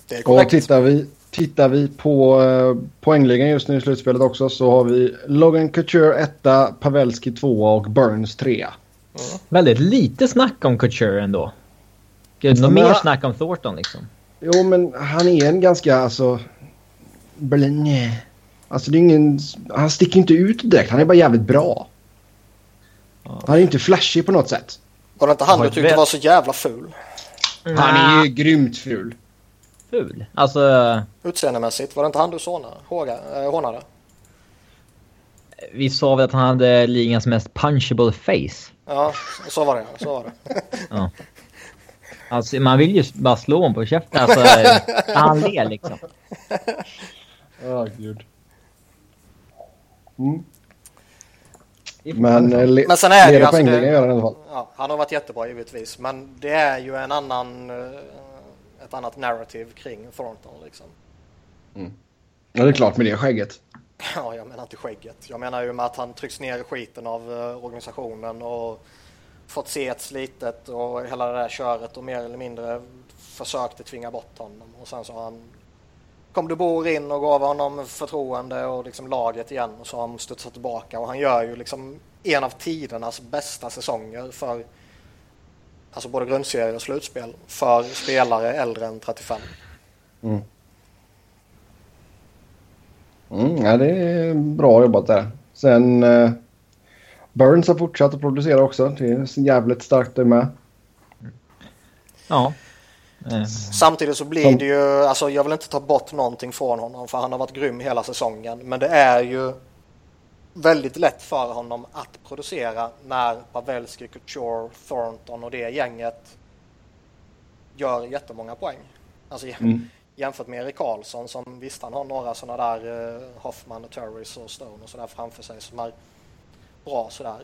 Speaker 2: det är korrekt.
Speaker 1: Och tittar vi, tittar vi på eh, poängligan just nu i slutspelet också så har vi Logan Couture 1, Pavelski 2 och Burns 3. Mm.
Speaker 3: Väldigt lite snack om Couture ändå. Gud, något mer snack om Thornton liksom.
Speaker 1: Jo, men han är en ganska, alltså... Berlin, Alltså det är ingen... Han sticker inte ut direkt. Han är bara jävligt bra. Han är inte flashig på något sätt.
Speaker 2: Var det inte han du tyckte var så jävla ful?
Speaker 1: Han är ju grymt ful.
Speaker 3: Ful? Alltså...
Speaker 2: Utseendemässigt, var det inte han du eh, hånade?
Speaker 3: Vi sa väl att han hade ligans mest punchable face.
Speaker 2: Ja, så var det. Så var det. ja.
Speaker 3: Alltså, man vill ju bara slå honom på käften. Alltså, han ler liksom.
Speaker 1: Ja, oh, gud. Mm. Men, eh, men sen är det ju alltså det, gör han i alla fall.
Speaker 2: Ja, han har varit jättebra givetvis. Men det är ju en annan, eh, ett annat narrativ kring Thornton liksom.
Speaker 1: Mm. Ja, det är klart med det skägget.
Speaker 2: Ja, jag menar inte skägget. Jag menar ju med att han trycks ner i skiten av uh, organisationen och fått se ett slitet och hela det där köret och mer eller mindre försökte tvinga bort honom. Och sen så har han kom de Boer in och gav honom förtroende och liksom laget igen och så har han studsat tillbaka och han gör ju liksom en av tidernas bästa säsonger för alltså både grundserie och slutspel för spelare äldre än 35.
Speaker 1: Mm. Mm, ja, det är bra jobbat där. Sen eh, Burns har fortsatt att producera också. Det är jävligt starkt det med.
Speaker 3: Ja.
Speaker 2: Mm. Samtidigt så blir det ju, alltså jag vill inte ta bort någonting från honom för han har varit grym hela säsongen. Men det är ju väldigt lätt för honom att producera när Pavelski, Couture, Thornton och det gänget gör jättemånga poäng. Alltså mm. jämfört med Erik Karlsson som visst han har några sådana där uh, Hoffman och Turris och Stone och sådär framför sig som är bra sådär.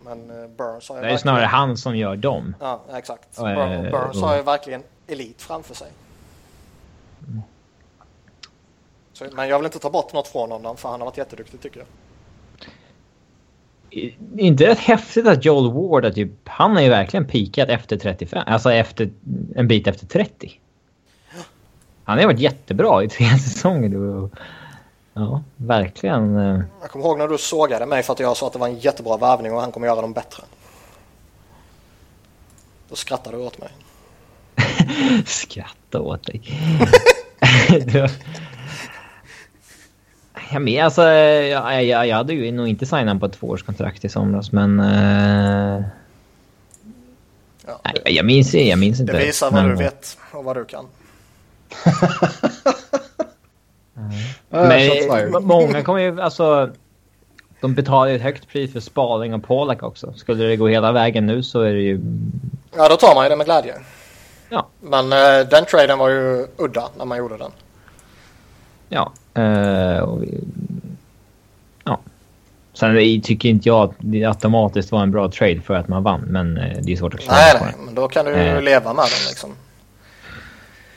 Speaker 2: Men uh, Burns har ju
Speaker 3: Det är verkligen... snarare han som gör dem.
Speaker 2: Ja, exakt. Och, äh, Burns har ju verkligen elit framför sig. Mm. Så, men jag vill inte ta bort något från honom för han har varit jätteduktig tycker jag.
Speaker 3: Inte rätt häftigt att Joel Ward, typ, han har ju verkligen pikat efter 35, alltså efter en bit efter 30. Han har varit jättebra i tre säsonger. Ja, verkligen. Eh.
Speaker 2: Jag kommer ihåg när du sågade mig för att jag sa att det var en jättebra värvning och han kommer göra dem bättre. Då skrattade du åt mig.
Speaker 3: Skratta åt dig. jag med, alltså, jag, jag, jag hade ju nog inte signat på ett tvåårskontrakt i somras, men... Uh... Ja, nej, jag minns, jag minns inte.
Speaker 2: Det visar vad men... du vet och vad du kan.
Speaker 3: men många kommer ju, alltså... De betalar ju ett högt pris för Spaling och Polak också. Skulle det gå hela vägen nu så är det ju...
Speaker 2: Ja, då tar man ju det med glädje.
Speaker 3: Ja.
Speaker 2: Men uh, den traden var ju udda när man gjorde den.
Speaker 3: Ja. Uh, vi, ja. Sen tycker inte jag att det automatiskt var en bra trade för att man vann. Men uh, det är svårt att
Speaker 2: klara Nej, nej. Men då kan du uh. leva med den liksom.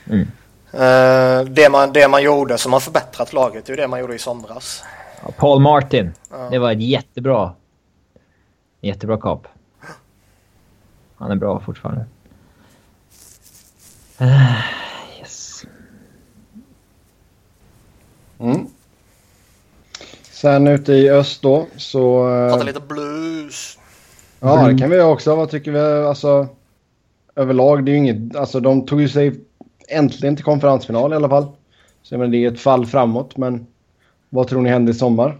Speaker 2: Mm. Uh, det, man, det man gjorde som har förbättrat laget är ju det man gjorde i somras.
Speaker 3: Ja, Paul Martin. Det var ett jättebra, jättebra kap. Han är bra fortfarande. Uh, yes.
Speaker 1: Mm. Sen ute i öst då så...
Speaker 2: Eh, Prata lite blues.
Speaker 1: Ja, det kan vi också. Vad tycker vi? Alltså överlag, det är ju inget... Alltså de tog ju sig äntligen till konferensfinal i alla fall. Så jag menar, det är ett fall framåt, men vad tror ni händer i sommar?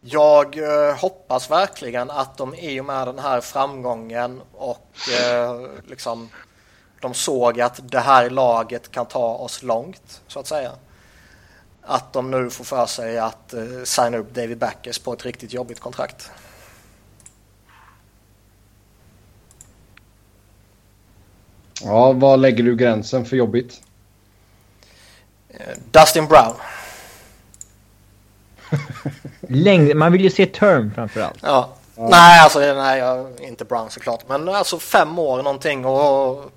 Speaker 2: Jag eh, hoppas verkligen att de i och med den här framgången och eh, liksom de såg att det här laget kan ta oss långt så att säga. Att de nu får för sig att eh, signa upp David Backes på ett riktigt jobbigt kontrakt.
Speaker 1: Ja, var lägger du gränsen för jobbigt?
Speaker 2: Eh, Dustin Brown.
Speaker 3: Längd, man vill ju se term framförallt.
Speaker 2: Ja. ja. Nej, alltså nej, jag, inte Brown såklart. Men alltså fem år någonting och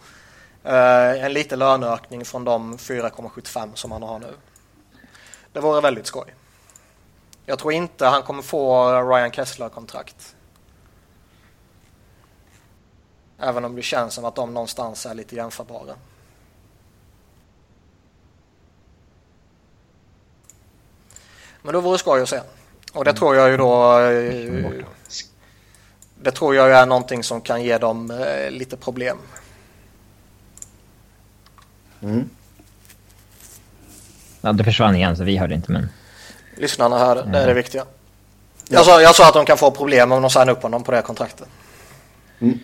Speaker 2: en liten löneökning från de 4,75 som han har nu. Det vore väldigt skoj. Jag tror inte han kommer få Ryan Kessler-kontrakt. Även om det känns som att de någonstans är lite jämförbara. Men då vore det skoj att se. Och det tror jag ju då... Eh, det tror jag är någonting som kan ge dem eh, lite problem.
Speaker 3: Mm. Ja, det försvann igen så vi hörde inte men...
Speaker 2: Lyssnarna hörde, det är det viktiga. Jag sa, jag sa att de kan få problem om de signar upp honom på det kontraktet. Mm.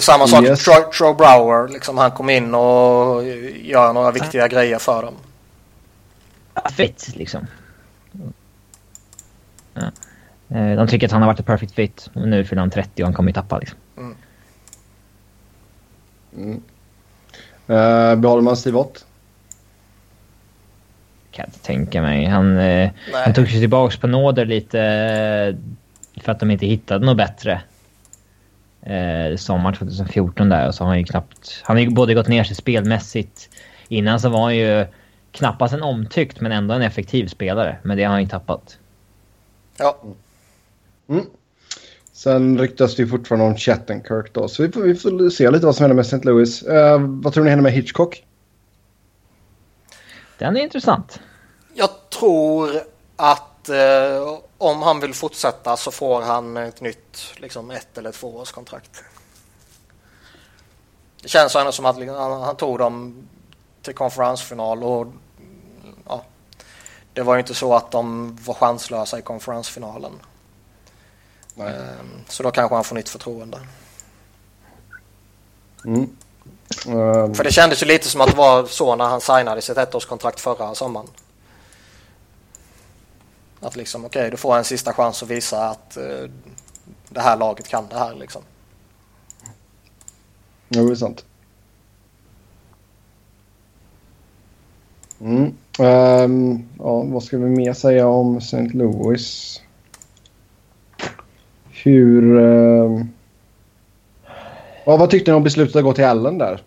Speaker 2: Samma sak yes. Troy, Troy Brower, liksom han kom in och gör några viktiga ja. grejer för dem.
Speaker 3: Fit liksom. Ja. Eh, de tycker att han har varit ett perfect fit. Nu fyller han 30 och han kommer ju tappa liksom. Mm.
Speaker 1: Mm. Uh, behåller man Steve Ott?
Speaker 3: Kan jag inte tänka mig. Han, uh, han tog sig tillbaka på nåder lite uh, för att de inte hittade något bättre. Uh, sommar 2014 där och så har han ju knappt... Han har ju både gått ner sig spelmässigt. Innan så var han ju knappast en omtyckt men ändå en effektiv spelare. Men det har han ju tappat.
Speaker 2: Ja.
Speaker 1: Mm. Sen ryktas det ju fortfarande om Chattenkirk då. Så vi får, vi får se lite vad som händer med St. Louis. Uh, vad tror ni händer med Hitchcock?
Speaker 3: Den är intressant.
Speaker 2: Jag tror att uh, om han vill fortsätta så får han ett nytt liksom ett eller två års kontrakt. Det känns ändå som att han, han tog dem till konferensfinal och ja, det var ju inte så att de var chanslösa i konferensfinalen. Nej. Ehm, så då kanske han får nytt förtroende. Mm. Um. För det kändes ju lite som att det var så när han signade sitt ettårskontrakt förra sommaren. Att liksom, okej, okay, du får en sista chans att visa att uh, det här laget kan det här liksom.
Speaker 1: Jo, det är sant. Mm. Um, ja, vad ska vi mer säga om St. Louis? Hur... Uh... Ja, vad tyckte ni om beslutet att gå till Allen där?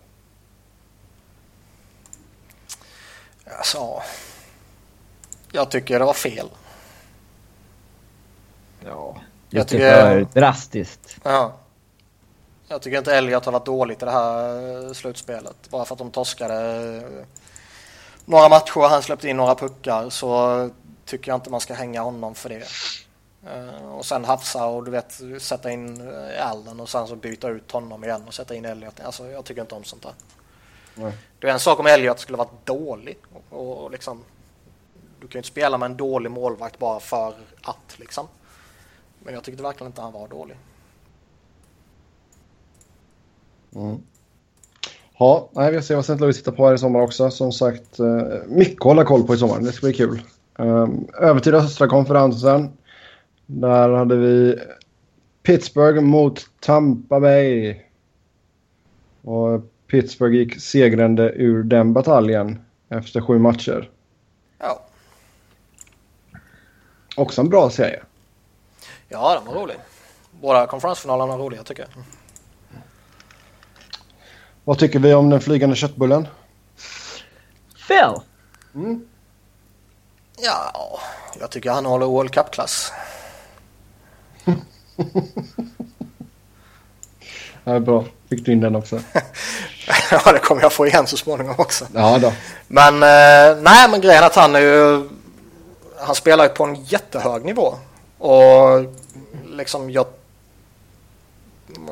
Speaker 2: Alltså, jag tycker det var fel.
Speaker 3: Ja, jag tycker för drastiskt.
Speaker 2: Ja. Jag tycker inte Elliot har varit dåligt i det här slutspelet. Bara för att de torskade några matcher och han släppte in några puckar så tycker jag inte man ska hänga honom för det. Uh, och sen hafsa och du vet sätta in Allen och sen så byta ut honom igen och sätta in Elliot. Alltså jag tycker inte om sånt där. Nej. Det är en sak om Elliot skulle varit dålig och, och liksom du kan ju inte spela med en dålig målvakt bara för att liksom. Men jag tyckte verkligen inte han var dålig.
Speaker 1: Mm. Ja, nej, vi får se vad St. Louis hittar på här i sommar också. Som sagt, eh, mycket att hålla koll på i sommar. Det ska bli kul. Um, över till östra konferensen. Där hade vi Pittsburgh mot Tampa Bay. Och Pittsburgh gick segrande ur den bataljen efter sju matcher.
Speaker 2: Ja.
Speaker 1: Också en bra serie.
Speaker 2: Ja, den var rolig. Båda konferensfinalerna var roliga tycker jag.
Speaker 1: Vad tycker vi om den flygande köttbullen?
Speaker 3: Phil?
Speaker 2: Mm. Ja, jag tycker han håller World Cup-klass.
Speaker 1: Ja, bra. Fick du in den också.
Speaker 2: ja, det kommer jag få igen så småningom också.
Speaker 1: Ja, då.
Speaker 2: Men, eh, nej, men grejen är att han är ju... Han spelar ju på en jättehög nivå. Och liksom jag...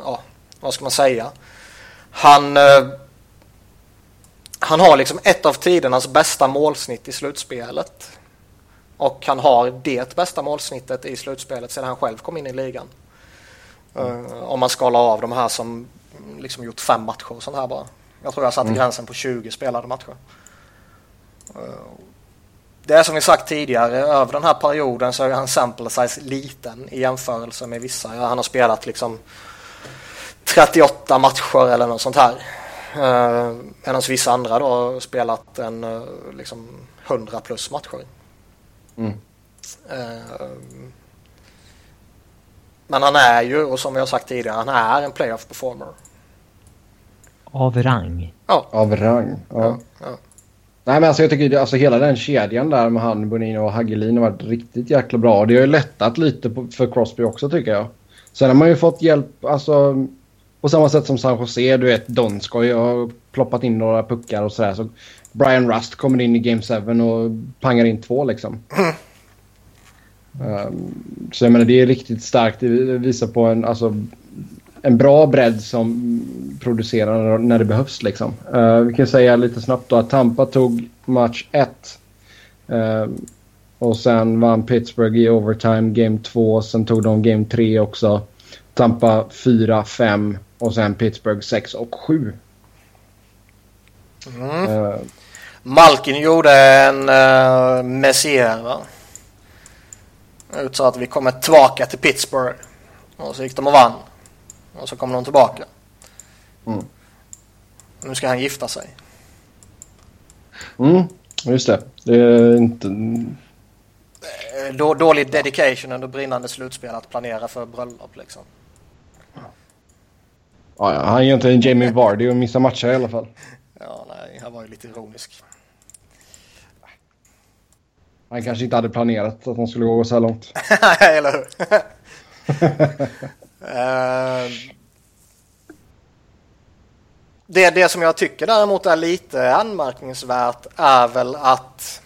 Speaker 2: Ja, vad ska man säga? Han, eh, han har liksom ett av tidernas bästa målsnitt i slutspelet. Och han har det bästa målsnittet i slutspelet sedan han själv kom in i ligan. Mm. om man skalar av de här som liksom gjort fem matcher och sånt här bara. Jag tror jag satte mm. gränsen på 20 spelade matcher. Uh, det är som vi sagt tidigare, över den här perioden så är hans sample size liten i jämförelse med vissa. Han har spelat liksom 38 matcher eller något sånt här. Eh, Medan vissa andra då har spelat en eh, liksom 100 plus matcher. Mm. Men han är ju, och som vi har sagt tidigare, han är en playoff performer.
Speaker 3: Av rang.
Speaker 1: Ja. Av rang, ja. ja, ja. Nej men alltså jag tycker alltså hela den kedjan där med han, Bonino och Hagelin har varit riktigt jäkla bra. Det har ju lättat lite på, för Crosby också tycker jag. Sen har man ju fått hjälp, alltså på samma sätt som San Jose, du vet Donskoj har ploppat in några puckar och sådär. Så Brian Rust kommer in i Game 7 och pangar in två liksom. Mm. Um, så jag menar det är riktigt starkt. Det visar på en, alltså, en bra bredd som producerar när det behövs. Liksom. Uh, vi kan säga lite snabbt då att Tampa tog match 1. Uh, ehm, och sen vann Pittsburgh i overtime game 2. Sen tog de game 3 också. Tampa 4, 5 och sen Pittsburgh 6 och 7.
Speaker 2: Mm. Uh, Malkin gjorde en uh, Messier va? Ut så att vi kommer tillbaka till Pittsburgh. Och så gick de och vann. Och så kommer de tillbaka. Mm. Nu ska han gifta sig.
Speaker 1: Mm, just det. Det är inte...
Speaker 2: Eh, då, dålig dedication under brinnande slutspel att planera för bröllop liksom.
Speaker 1: Ja, ja, han är ju inte en Jamie Vardy och missar matcher i alla fall.
Speaker 2: Ja, nej, han var ju lite ironisk.
Speaker 1: Han kanske inte hade planerat att han skulle gå så här långt.
Speaker 2: Nej, eller hur? uh, det, det som jag tycker däremot är lite anmärkningsvärt är väl att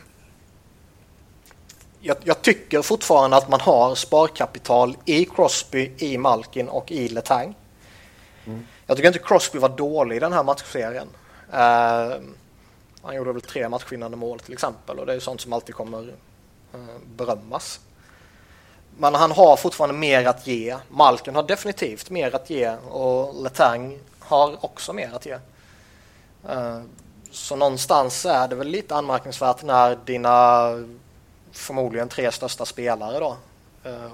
Speaker 2: jag, jag, tycker fortfarande att man har sparkapital i Crosby, i Malkin och i Letang. Mm. Jag tycker inte Crosby var dålig i den här matchserien. Uh, han gjorde väl tre matchvinnande mål till exempel och det är sånt som alltid kommer eh, berömmas. Men han har fortfarande mer att ge. Malkin har definitivt mer att ge och Letang har också mer att ge. Eh, så någonstans är det väl lite anmärkningsvärt när dina förmodligen tre största spelare då eh,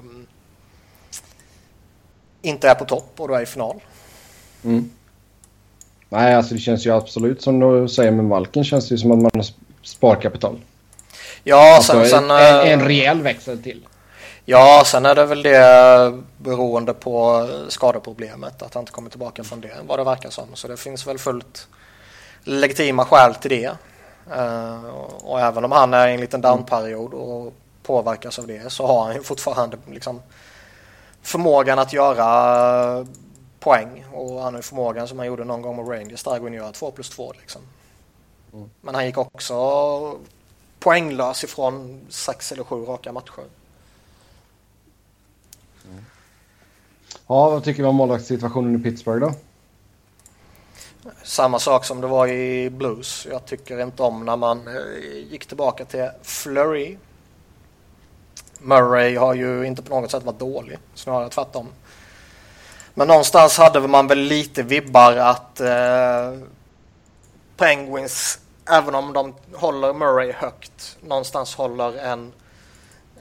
Speaker 2: inte är på topp och du är i final.
Speaker 1: Mm. Nej, alltså det känns ju absolut som du säger med Malkin känns det ju som att man har sparkapital.
Speaker 2: Ja, alltså, sen, sen,
Speaker 1: en, en rejäl växel till.
Speaker 2: Ja, sen är det väl det beroende på skadeproblemet att han inte kommer tillbaka från det vad det verkar som. Så det finns väl fullt legitima skäl till det. Uh, och även om han är i en liten downperiod och påverkas av det så har han ju fortfarande liksom förmågan att göra poäng och han har förmågan som han gjorde någon gång med Rangers där att göra 2 plus 2 liksom. Mm. Men han gick också poänglös ifrån sex eller sju raka matcher.
Speaker 1: Mm. Ja, vad tycker vi om målvaktssituationen i Pittsburgh då?
Speaker 2: Samma sak som det var i Blues. Jag tycker inte om när man eh, gick tillbaka till Flurry. Murray har ju inte på något sätt varit dålig, snarare tvärtom. Men någonstans hade man väl lite vibbar att eh, Penguins, även om de håller Murray högt, någonstans håller en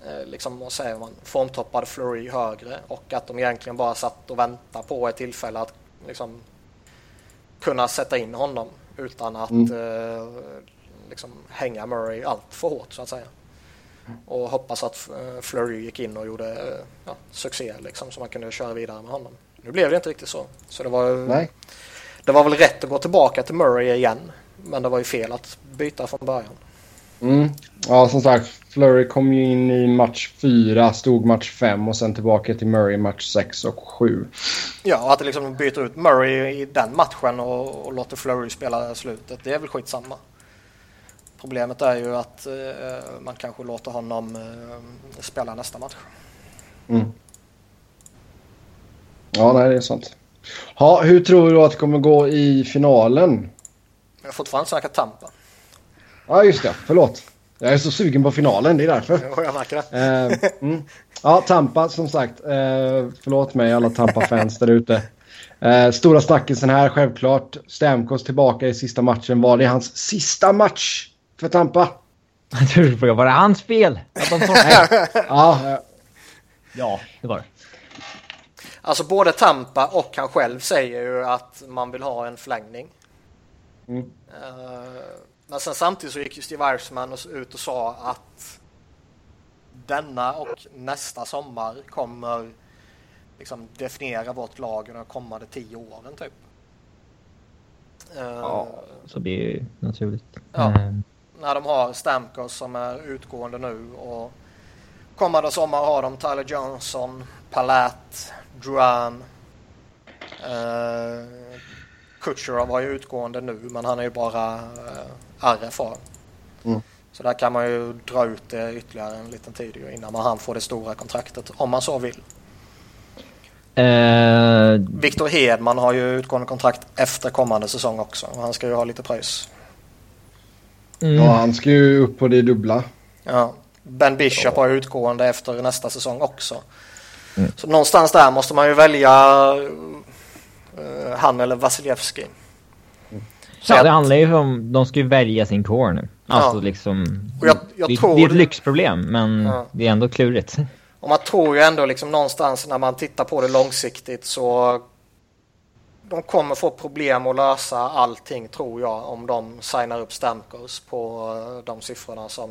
Speaker 2: eh, liksom, vad säger man, formtoppad Flurry högre och att de egentligen bara satt och väntade på ett tillfälle att liksom, kunna sätta in honom utan att mm. eh, liksom, hänga Murray allt för hårt så att säga. Och hoppas att eh, Flurry gick in och gjorde eh, ja, succé liksom, så man kunde köra vidare med honom. Nu blev det inte riktigt så. Så det var,
Speaker 1: Nej.
Speaker 2: det var väl rätt att gå tillbaka till Murray igen. Men det var ju fel att byta från början.
Speaker 1: Mm. Ja, som sagt. Flurry kom ju in i match 4, stod match 5 och sen tillbaka till Murray match 6 och 7.
Speaker 2: Ja, att det liksom byter ut Murray i den matchen och, och låter Flurry spela slutet, det är väl skitsamma. Problemet är ju att eh, man kanske låter honom eh, spela nästa match.
Speaker 1: Mm. Ja, nej, det är sant. Ha, hur tror du att det kommer gå i finalen?
Speaker 2: Jag har fortfarande snackat Tampa.
Speaker 1: Ja, just det. Förlåt. Jag är så sugen på finalen, det är därför.
Speaker 2: Jo, jag märker det.
Speaker 1: Eh, mm. Ja, Tampa som sagt. Eh, förlåt mig alla Tampa-fans där ute. Eh, stora snackisen här, självklart. Stamkos tillbaka i sista matchen. Var det hans sista match för Tampa?
Speaker 3: Jag tror du frågade, var det hans fel? Att de
Speaker 1: ja,
Speaker 3: ja, det var det.
Speaker 2: Alltså både Tampa och han själv säger ju att man vill ha en förlängning. Mm. Uh, men sen samtidigt så gick ju Steve Eichmann ut och sa att denna och nästa sommar kommer liksom definiera vårt lag de kommande tio åren typ.
Speaker 3: Ja, så blir det ju naturligt.
Speaker 2: Ja, mm. när de har Stamkos som är utgående nu och kommande sommar har de Tyler Johnson, Palat, Duran. Eh, Kutjerov var ju utgående nu men han är ju bara eh, RFA. Mm. Så där kan man ju dra ut det ytterligare en liten tid innan man han får det stora kontraktet om man så vill. Uh, Victor Hedman har ju utgående kontrakt efter kommande säsong också. Och han ska ju ha lite pröjs.
Speaker 1: Mm. Ja, han ska ju upp på det dubbla.
Speaker 2: Ja. Ben Bishop har utgående efter nästa säsong också. Mm. Så någonstans där måste man ju välja uh, han eller Vasilevski.
Speaker 3: Ja, det handlar ju om... De ska ju välja sin core nu. Alltså ja. liksom...
Speaker 2: Jag, jag
Speaker 3: det,
Speaker 2: tror...
Speaker 3: det är ett lyxproblem, men ja. det är ändå klurigt.
Speaker 2: Och man tror ju ändå liksom någonstans när man tittar på det långsiktigt så de kommer få problem att lösa allting tror jag om de signar upp Stamkos på eh, de siffrorna som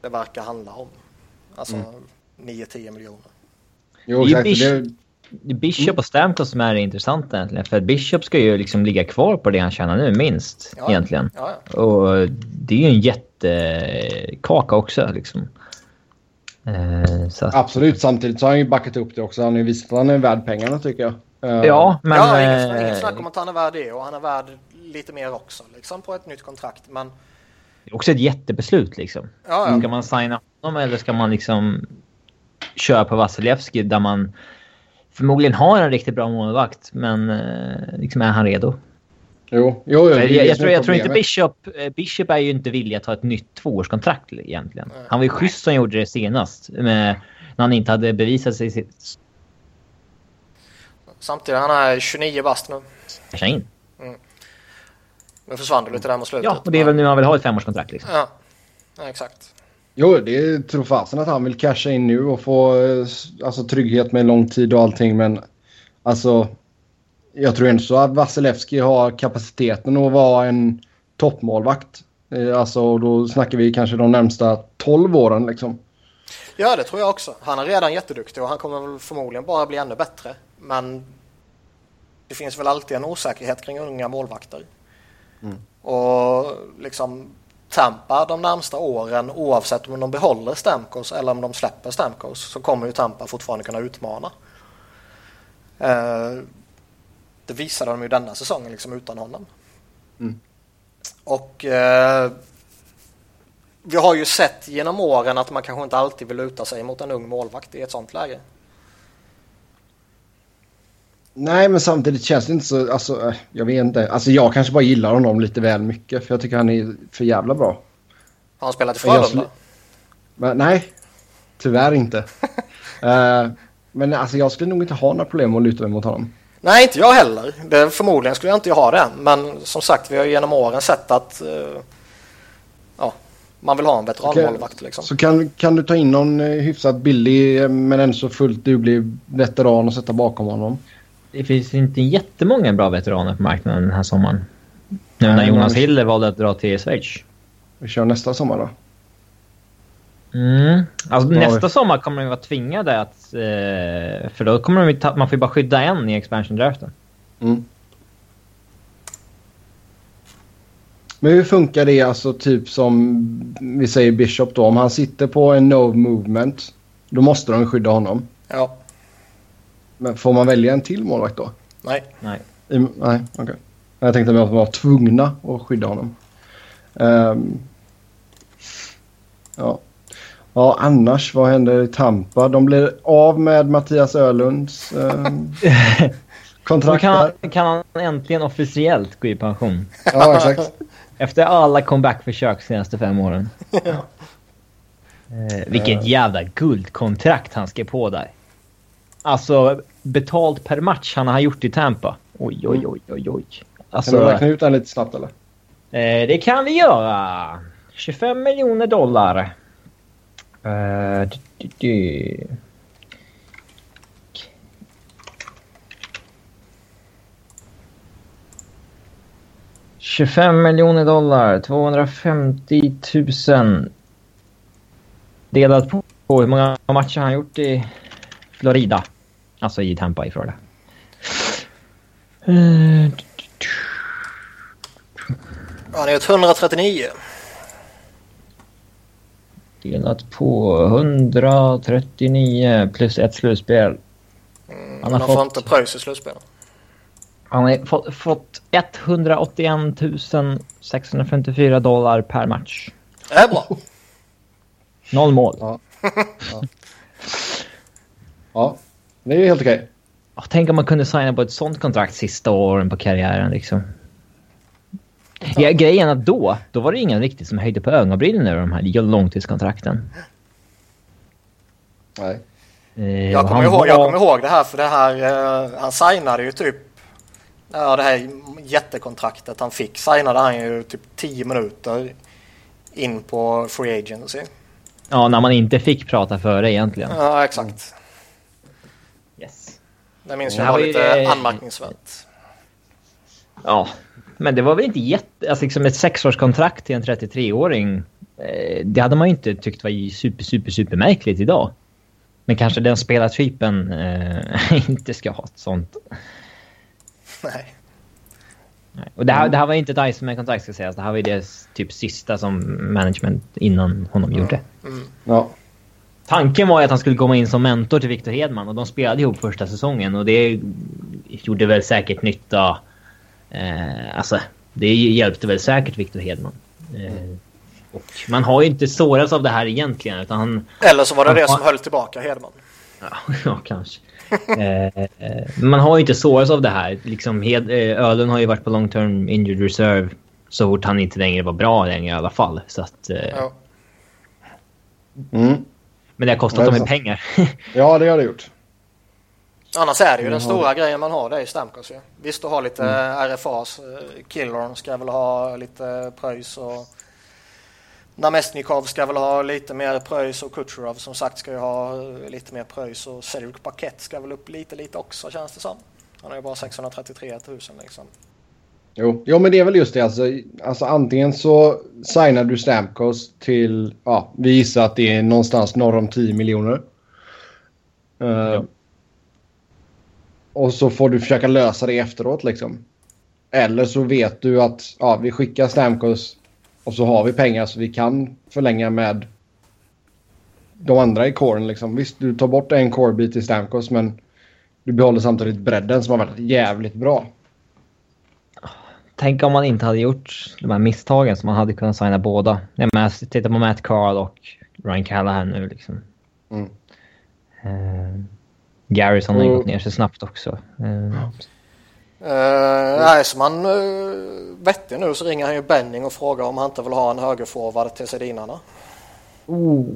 Speaker 2: det verkar handla om. Alltså mm. 9-10 miljoner.
Speaker 3: Jo, det är Bish det Bishop och Stamkos som är intressanta egentligen. För Bishop ska ju liksom ligga kvar på det han tjänar nu minst ja. egentligen. Ja, ja. Och det är ju en jättekaka också liksom.
Speaker 1: Eh, att... Absolut, samtidigt så har han ju backat upp det också. Han har ju visat att han är värd pengarna tycker jag.
Speaker 3: Eh, ja, men...
Speaker 2: Ja, inget, inget snack om att han är värd det och han är värd lite mer också liksom på ett nytt kontrakt. Men...
Speaker 3: Det är också ett jättebeslut liksom. Ja, ja. Ska man signa honom eller ska man liksom köra på Vasilevski där man förmodligen har en riktigt bra målvakt men eh, liksom är han redo?
Speaker 1: Jo, jo, jo
Speaker 3: jag, jag, tror, jag tror inte Bishop... Eh, Bishop är ju inte villig att ta ett nytt tvåårskontrakt egentligen. Han var ju schysst som gjorde det senast. Med, när han inte hade bevisat sig sitt...
Speaker 2: Samtidigt, han är 29 bast nu.
Speaker 3: Casha in. Mm.
Speaker 2: Nu försvann du lite där mot slutet.
Speaker 3: Ja, och det är väl nu han vill ha ett femårskontrakt liksom.
Speaker 2: Ja, ja exakt.
Speaker 1: Jo, det tror fasen att han vill casha in nu och få eh, alltså, trygghet med lång tid och allting. Men alltså, jag tror inte så att Vasilevski har kapaciteten att vara en toppmålvakt. Eh, alltså då snackar vi kanske de närmsta 12 åren liksom.
Speaker 2: Ja det tror jag också. Han är redan jätteduktig och han kommer väl förmodligen bara bli ännu bättre. Men det finns väl alltid en osäkerhet kring unga målvakter. Mm. Och liksom Tampa de närmsta åren oavsett om de behåller Stamkos eller om de släpper Stamkos så kommer ju Tampa fortfarande kunna utmana. Uh, det visade de ju denna säsongen liksom utan honom. Mm. Och eh, vi har ju sett genom åren att man kanske inte alltid vill luta sig mot en ung målvakt i ett sånt läge.
Speaker 1: Nej, men samtidigt känns det inte så... Alltså, eh, jag vet inte. Alltså, jag kanske bara gillar honom lite väl mycket. För jag tycker han är för jävla bra.
Speaker 2: Har han spelat i Frölunda?
Speaker 1: Men, nej, tyvärr inte. uh, men alltså, jag skulle nog inte ha några problem att luta mig mot honom.
Speaker 2: Nej, inte jag heller. Det, förmodligen skulle jag inte ha det. Men som sagt, vi har genom åren sett att uh, ja, man vill ha en veteranmålvakt. Liksom.
Speaker 1: Så kan, kan du ta in någon hyfsat billig men ändå så fullt duglig veteran och sätta bakom honom?
Speaker 3: Det finns inte jättemånga bra veteraner på marknaden den här sommaren. Nu när Jonas Hiller valde att dra till Schweiz.
Speaker 1: Vi kör nästa sommar då.
Speaker 3: Mm. Alltså, nästa sommar kommer de vara tvingade att... Eh, för då kommer de ta, man får ju bara skydda en i expansion draften. Mm.
Speaker 1: Men hur funkar det alltså typ som vi säger Bishop då? Om han sitter på en no movement då måste de skydda honom.
Speaker 2: Ja.
Speaker 1: Men får man välja en till målvakt då?
Speaker 2: Nej.
Speaker 3: Nej.
Speaker 1: I, nej, okej. Okay. Jag tänkte att man var tvungna att skydda honom. Um, ja. Ja, annars, vad händer i Tampa? De blir av med Mattias Ölunds eh, kontrakt.
Speaker 3: Kan, kan han äntligen officiellt gå i pension?
Speaker 1: Ja, exakt.
Speaker 3: Efter alla comebackförsök de senaste fem åren. Ja. Eh, vilket uh. jävla guldkontrakt han skrev på där. Alltså, betalt per match han har gjort i Tampa. Oj, oj, oj, oj, oj.
Speaker 1: Alltså, kan du räkna ut den lite snabbt eller?
Speaker 3: Eh, det kan vi göra. 25 miljoner dollar. Uh, du, du. Tjugofem miljoner dollar, 250 000 delat på på hur många matcher han gjort i Florida. Alltså i Tampa i Florida.
Speaker 2: Han har gjort 139.
Speaker 3: Delat på 139 plus ett slutspel.
Speaker 2: Mm, han har fått... får inte pröjs i slutspelet.
Speaker 3: Han har fått, fått 181 654 dollar per match.
Speaker 2: Det är bra.
Speaker 3: Noll mål.
Speaker 1: Ja, ja. ja det är ju helt okej.
Speaker 3: Ja, tänk om man kunde signa på ett sånt kontrakt sista åren på karriären liksom. Ja, grejen är att då, då var det ingen riktigt som höjde på ögonbrynen över de här långtidskontrakten.
Speaker 1: Nej.
Speaker 2: Eh, jag, kommer ihåg, var... jag kommer ihåg det här för det här, eh, han signade ju typ Ja, det här jättekontraktet han fick signade han ju typ 10 minuter in på Free Agency.
Speaker 3: Ja, när man inte fick prata före egentligen.
Speaker 2: Ja, exakt.
Speaker 3: Yes.
Speaker 2: Det minns jag var lite ju... anmärkningsvärt.
Speaker 3: Ja, men det var väl inte jätte... Alltså liksom ett sexårskontrakt till en 33-åring. Eh, det hade man ju inte tyckt var super, super, super märkligt idag. Men kanske den spelartypen eh, inte ska ha ett sånt.
Speaker 2: Nej.
Speaker 3: Nej. Och det här, det här var inte ett Iceman-kontrakt ska sägas. Det här var ju det typ sista som management innan honom mm. gjorde.
Speaker 1: Mm. Ja.
Speaker 3: Tanken var ju att han skulle komma in som mentor till Victor Hedman och de spelade ihop första säsongen och det gjorde väl säkert nytta. Eh, alltså, det hjälpte väl säkert Victor Hedman. Eh, och man har ju inte sårats av det här egentligen utan han...
Speaker 2: Eller så var det det som höll tillbaka Hedman.
Speaker 3: Ja, ja kanske. eh, man har ju inte sårats av det här. Liksom, Hed, eh, Ölen har ju varit på long term injured reserve så fort han inte längre var bra längre i alla fall. Så att, eh, ja.
Speaker 1: mm.
Speaker 3: Men det har kostat dem pengar.
Speaker 1: ja, det har det gjort.
Speaker 2: Annars är det ju den stora grejen man har, det är Stamkos ju. Visst, du har lite mm. RFAs. Eh, Killorn ska väl ha lite pröjs och Namestnikov ska väl ha lite mer pröjs och Kucherov som sagt ska ju ha lite mer pröjs och Cedric Paquette ska väl upp lite lite också känns det som. Han har ju bara 633 000 liksom.
Speaker 1: Jo, jo men det är väl just det alltså. alltså antingen så signar du Stamkos till, ja, vi gissar att det är någonstans norr om 10 miljoner. Uh, ja. Och så får du försöka lösa det efteråt liksom. Eller så vet du att ja, vi skickar Stamkos och så har vi pengar så vi kan förlänga med de andra i coren. Liksom. Visst, du tar bort en core-bit i Stamkos men du behåller samtidigt bredden som har varit jävligt bra.
Speaker 3: Tänk om man inte hade gjort de här misstagen som man hade kunnat signa båda. Jag menar, titta på Matt Carl och Ryan Callahan nu liksom.
Speaker 1: Mm.
Speaker 3: Uh, Garrison har ju gått ner sig snabbt också. Uh,
Speaker 2: Uh, nej, som han uh, vettig nu så ringer han ju Benning och frågar om han inte vill ha en högerforward till Sedinarna.
Speaker 3: Oh.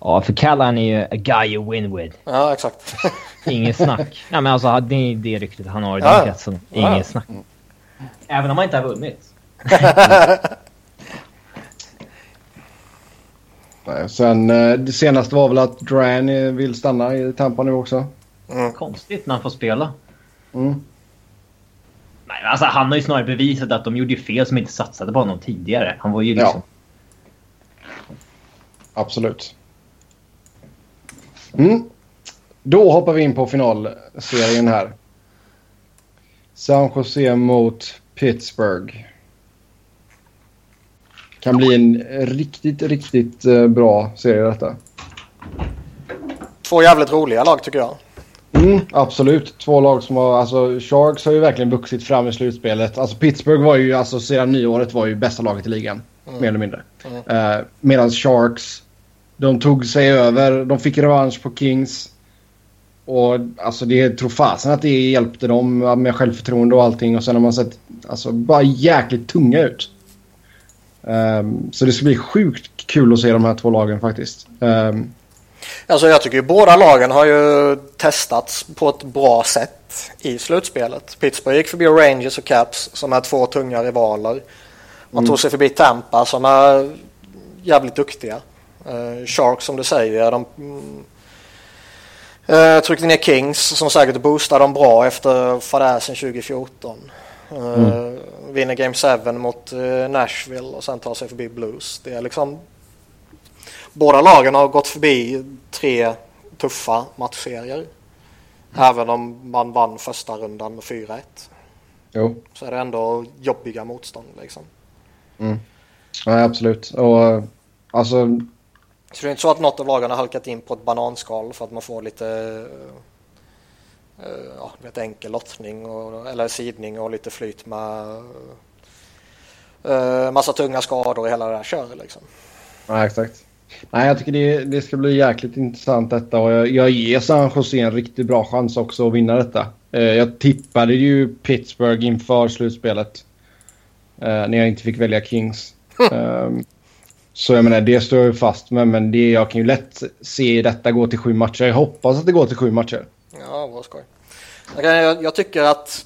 Speaker 3: Ja, för Callan är ju a guy you win with.
Speaker 2: Ja, exakt.
Speaker 3: Inget snack. Ja, men alltså det är det ryktet han har i den kretsen. Inget ja. snack. Även om han inte har vunnit.
Speaker 1: Nej, sen eh, det senaste var väl att Duran vill stanna i Tampa nu också.
Speaker 3: Mm. Konstigt när han får spela.
Speaker 1: Mm.
Speaker 3: Nej, alltså, han har ju snarare bevisat att de gjorde fel som inte satsade på honom tidigare. Han var ju liksom...
Speaker 1: Ja. Absolut. Mm. Då hoppar vi in på finalserien här. San Jose mot Pittsburgh. Kan bli en riktigt, riktigt eh, bra serie detta.
Speaker 2: Två jävligt roliga lag tycker jag.
Speaker 1: Mm, absolut. Två lag som har... Alltså, Sharks har ju verkligen vuxit fram i slutspelet. Alltså Pittsburgh var ju, alltså sedan nyåret var ju bästa laget i ligan. Mm. Mer eller mindre. Mm. Uh, Medan Sharks, de tog sig över. De fick revansch på Kings. Och alltså det tror fasen att det hjälpte dem med självförtroende och allting. Och sen har man sett alltså, bara jäkligt tunga ut. Um, så det ska bli sjukt kul att se de här två lagen faktiskt. Um,
Speaker 2: Alltså jag tycker ju båda lagen har ju testats på ett bra sätt i slutspelet. Pittsburgh gick förbi Rangers och Caps som är två tunga rivaler. Man mm. tog sig förbi Tampa som är jävligt duktiga. Uh, Sharks som du säger, de uh, tryckte ner Kings som säkert boostade dem bra efter fadäsen 2014. Uh, mm. Vinner Game 7 mot uh, Nashville och sen tar sig förbi Blues. Det är liksom båda lagen har gått förbi tre tuffa matchserier. Mm. Även om man vann första rundan med 4-1.
Speaker 1: Jo.
Speaker 2: Så är det ändå jobbiga motstånd liksom.
Speaker 1: Mm. Ja, absolut. Och alltså...
Speaker 2: Så det är inte så att något av lagen har halkat in på ett bananskal för att man får lite uh, ja, vet, enkel lottning och, eller sidning och lite flyt med uh, massa tunga skador i hela det där köret liksom.
Speaker 1: Ja, exakt. Nej, jag tycker det, det ska bli jäkligt intressant detta och jag, jag ger San Jose en riktigt bra chans också att vinna detta. Eh, jag tippade ju Pittsburgh inför slutspelet. Eh, när jag inte fick välja Kings. eh, så jag menar, det står jag ju fast med, men det, jag kan ju lätt se detta gå till sju matcher. Jag hoppas att det går till sju matcher.
Speaker 2: Ja, vad skoj. Jag, jag tycker att...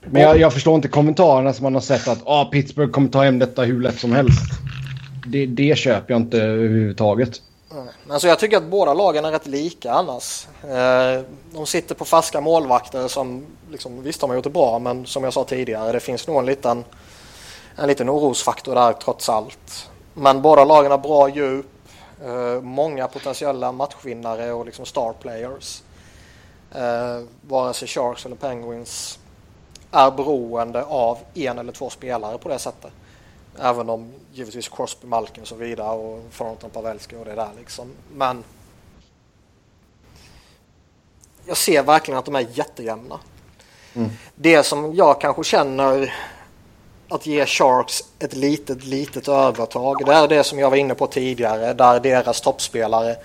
Speaker 1: Men jag, jag, förstår inte kommentarerna som man har sett att ah, Pittsburgh kommer ta hem detta hur lätt som helst det, det köper jag inte överhuvudtaget.
Speaker 2: Alltså jag tycker att båda lagen är rätt lika annars. Eh, de sitter på färska målvakter som, liksom, visst de har gjort det bra men som jag sa tidigare det finns nog en liten, en liten orosfaktor där trots allt. Men båda lagen har bra djup, eh, många potentiella matchvinnare och liksom star players. Eh, vare sig Sharks eller Penguins är beroende av en eller två spelare på det sättet. Även om givetvis Crosby, Malkin och så vidare och Thornton, Pavelski och det där liksom. Men jag ser verkligen att de är jättejämna. Mm. Det som jag kanske känner att ge Sharks ett litet, litet övertag. Det är det som jag var inne på tidigare där deras toppspelare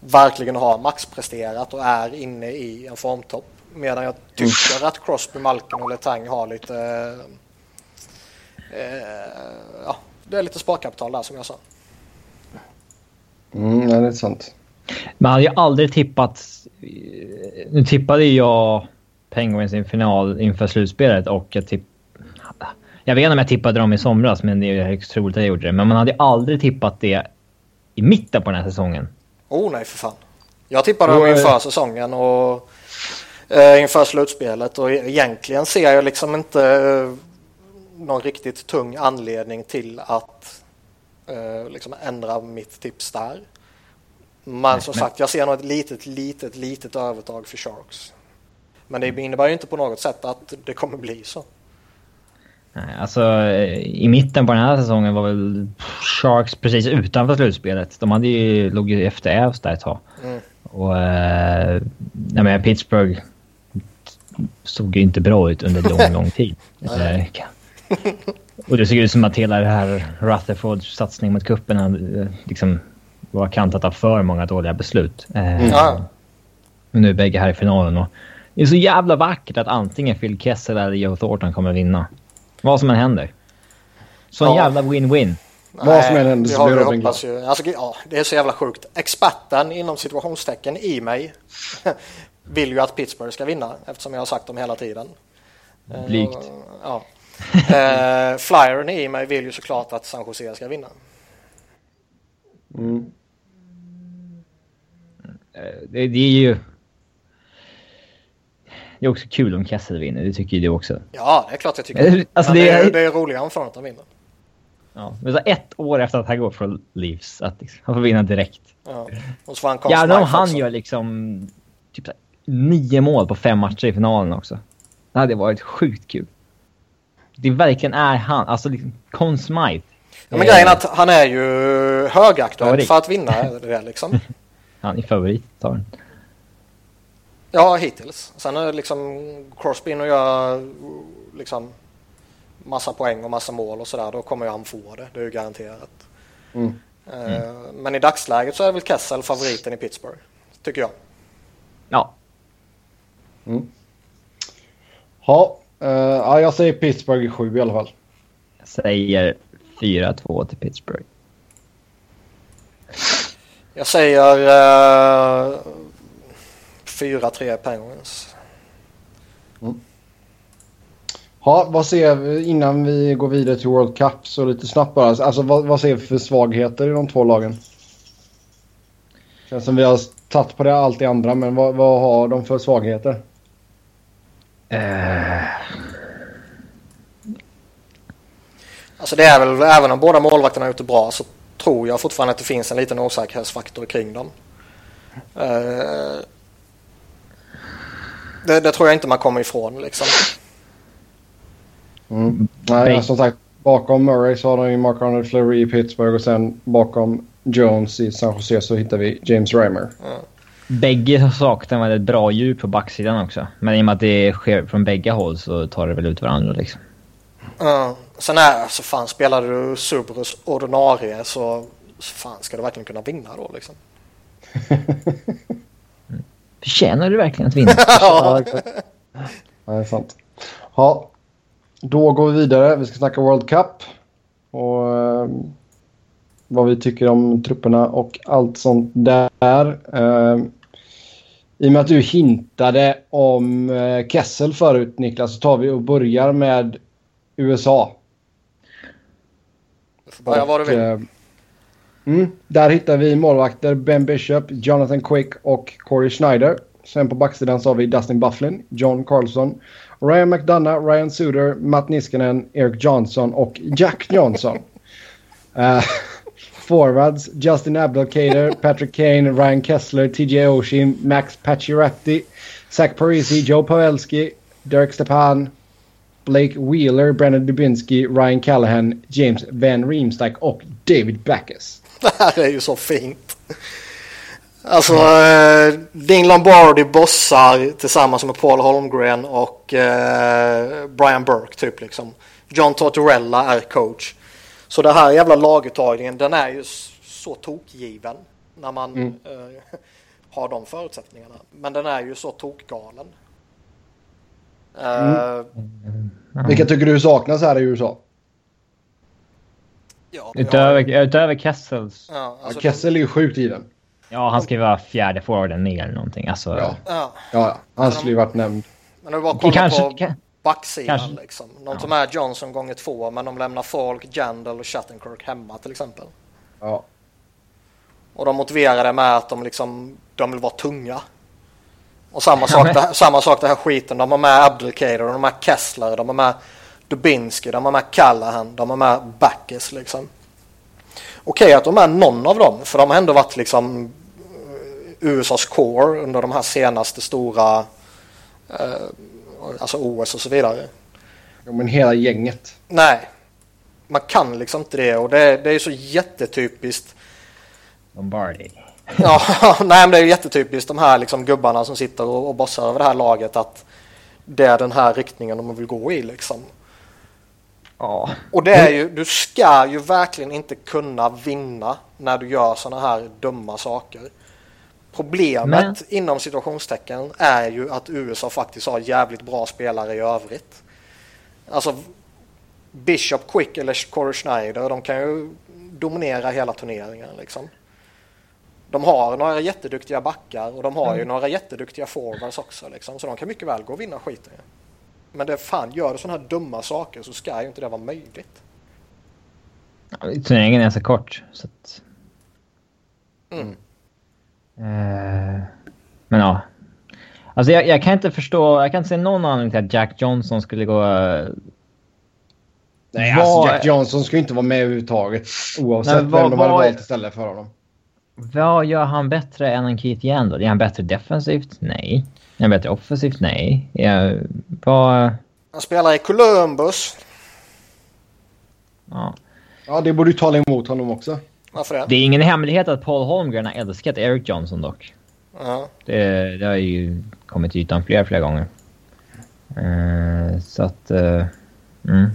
Speaker 2: verkligen har maxpresterat och är inne i en formtopp. Medan jag tycker att Crosby, Malkin och Letang har lite eh, ja, det är lite sparkapital där som jag sa.
Speaker 1: Mm, ja, det är sant.
Speaker 3: Man hade ju aldrig tippat... Nu tippade jag Penguins i final inför slutspelet och jag tipp... Jag vet inte om jag tippade dem i somras, men det är högst troligt att jag gjorde det. Men man hade aldrig tippat det i mitten på den här säsongen.
Speaker 2: Oh nej, för fan. Jag tippade dem inför säsongen och eh, inför slutspelet och egentligen ser jag liksom inte eh, någon riktigt tung anledning till att eh, liksom ändra mitt tips där. Men som sagt, jag ser nog ett litet, litet, litet övertag för Sharks. Men det innebär ju inte på något sätt att det kommer bli så.
Speaker 3: Alltså, i mitten på den här säsongen var väl Sharks precis utanför slutspelet. De hade ju, låg ju efter Ävs där ett tag. Mm. Och... Eh, nej, men Pittsburgh såg ju inte bra ut under lång, lång tid. Och det såg ut som att hela det här Rutherfords satsning mot kuppen liksom var kantat av för många dåliga beslut. Mm. Ja. Men nu är bägge här i finalen och det är så jävla vackert att antingen Phil Kessel eller Joe Thornton kommer vinna. Vad som än händer. Så en ja. jävla win-win.
Speaker 1: Vad som än händer så blir Robin glad.
Speaker 2: Ju, alltså, ja, det är så jävla sjukt. Experten inom situationstecken i mig vill ju att Pittsburgh ska vinna eftersom jag har sagt dem hela tiden.
Speaker 3: Blygt. Uh,
Speaker 2: ja eh, flyern i mig vill ju såklart att San Jose ska vinna.
Speaker 3: Mm. Eh, det, det, är ju... Det är också kul om Kessel vinner, det tycker ju du också.
Speaker 2: Ja, det är klart jag tycker. Alltså, det, är, det är roligare om Thornton vinner.
Speaker 3: Ja, men så ett år efter att han går från Leafs, att liksom, han får vinna direkt.
Speaker 2: Ja, och så han
Speaker 3: Gärna om han också. gör liksom typ så nio mål på fem matcher i finalen också. Det hade varit sjukt kul det verkligen är han. Alltså liksom, Conn Smythe.
Speaker 2: Ja, men grejen är att han är ju högaktuell för att vinna det liksom.
Speaker 3: han är favorit, tar den.
Speaker 2: Ja, hittills. Sen är liksom Crosby och gör liksom massa poäng och massa mål och sådär. Då kommer ju han få det. Det är ju garanterat. Mm. Mm. Men i dagsläget så är väl Kessel favoriten i Pittsburgh. Tycker jag.
Speaker 3: Ja.
Speaker 1: Mm. Ja, Uh, ja, jag säger Pittsburgh i sju i alla fall.
Speaker 3: Jag säger 4-2 till Pittsburgh.
Speaker 2: Jag säger uh, 4-3 Penguins.
Speaker 1: Mm. Ja, vad ser vi innan vi går vidare till World Cup så lite snabbt bara. Alltså vad, vad ser vi för svagheter i de två lagen? Känns som vi har tagit på det allt i andra men vad, vad har de för svagheter? Uh...
Speaker 2: Alltså det är väl, även om båda målvakterna har gjort det bra så tror jag fortfarande att det finns en liten osäkerhetsfaktor kring dem. Uh, det, det, tror jag inte man kommer ifrån liksom.
Speaker 1: Mm. Nej, som sagt, bakom Murray så har de ju Mark Arnold Fleury i Pittsburgh och sen bakom Jones i San Jose så hittar vi James Reimer. Mm.
Speaker 3: Bägge saknar väl ett bra djup på backsidan också. Men i och med att det sker från bägge håll så tar det väl ut varandra liksom.
Speaker 2: Mm. Sen är alltså fan spelar du Subrus ordinarie så, så fan ska du verkligen kunna vinna då liksom.
Speaker 3: Förtjänar du verkligen att vinna?
Speaker 1: ja, det är sant. Ja, då går vi vidare. Vi ska snacka World Cup. Och uh, vad vi tycker om trupperna och allt sånt där. Uh, I och med att du hintade om uh, Kessel förut Niklas så tar vi och börjar med USA.
Speaker 2: Du får börja var du vill.
Speaker 1: Mm, där hittar vi målvakter Ben Bishop, Jonathan Quick och Corey Schneider. Sen på backsidan så har vi Dustin Bufflin, John Carlson, Ryan McDonough, Ryan Suder, Matt Niskanen, Eric Johnson och Jack Johnson. uh, forwards Justin Abdelkader, Patrick Kane, Ryan Kessler, TJ Oshie, Max Pacioretty, Zach Parisi, Joe Pavelski, Derek Stepan, Blake Wheeler, Brandon Dubinsky, Ryan Callahan, James Van Riemsdyk och David Backus.
Speaker 2: Det här är ju så fint. Alltså eh, Dean Lombardi bossar tillsammans med Paul Holmgren och eh, Brian Burke typ liksom. John Tortorella är coach. Så den här jävla laguttagningen den är ju så tokgiven när man mm. eh, har de förutsättningarna. Men den är ju så tokgalen.
Speaker 1: Mm. Uh, Vilka tycker du saknas här i USA?
Speaker 3: Ja, utöver, har... utöver Kessels.
Speaker 1: Ja, alltså Kessel är ju sjukt given.
Speaker 3: Ja, han ska ju vara fjärde forwarden ner eller någonting. Alltså,
Speaker 1: ja. Ja. ja, han skulle ju varit nämnd.
Speaker 2: Men det var bara kolla kanske, på kan, backsidan kanske, liksom. De ja. tar med Johnson gånger två, men de lämnar Falk, Jandal och Shattenkirk hemma till exempel.
Speaker 1: Ja.
Speaker 2: Och de motiverar det med att de liksom, de vill vara tunga. Och samma sak, ja, men... samma sak det här skiten. De har med Abdelkader, de har med Kessler, de har med Dubinsky, de har med Callahan, de har med Backes liksom. Okej att de är någon av dem, för de har ändå varit liksom USAs core under de här senaste stora eh, alltså OS och så vidare.
Speaker 1: Ja, men hela gänget.
Speaker 2: Nej, man kan liksom inte det och det, det är så jättetypiskt.
Speaker 3: Lombardi.
Speaker 2: ja, nej men det är jättetypiskt de här liksom gubbarna som sitter och, och bossar över det här laget att det är den här riktningen de vill gå i liksom.
Speaker 3: Ja.
Speaker 2: Och det är ju, du ska ju verkligen inte kunna vinna när du gör sådana här dumma saker. Problemet Men... inom situationstecken är ju att USA faktiskt har jävligt bra spelare i övrigt. Alltså Bishop, Quick eller Corey Schneider, de kan ju dominera hela turneringen liksom. De har några jätteduktiga backar och de har mm. ju några jätteduktiga forwards också liksom, så de kan mycket väl gå och vinna skiten. Men det fan, gör du sådana här dumma saker så ska ju inte det vara möjligt.
Speaker 3: Ja, turneringen är så kort så att...
Speaker 2: Mm.
Speaker 3: Uh, men ja. Alltså jag, jag, kan inte förstå, jag kan inte se någon anledning till att Jack Johnson skulle gå...
Speaker 1: Nej, var... alltså Jack Johnson ska inte vara med överhuvudtaget. Oavsett Nej, var, vem de hade var... valt istället för honom.
Speaker 3: Vad gör han bättre än en Keith Yandel? Är han bättre defensivt? Nej. Han bättre offensivt? Nej. Är, vad...
Speaker 2: Han spelar i Columbus.
Speaker 3: Ja.
Speaker 1: Ja, det borde ju tala emot honom också.
Speaker 2: Varför det?
Speaker 3: Det är ingen hemlighet att Paul Holmgren har älskat Eric Johnson dock.
Speaker 2: Ja.
Speaker 3: Det, det har ju kommit till ytan flera, flera gånger. Uh, så att... Uh, mm.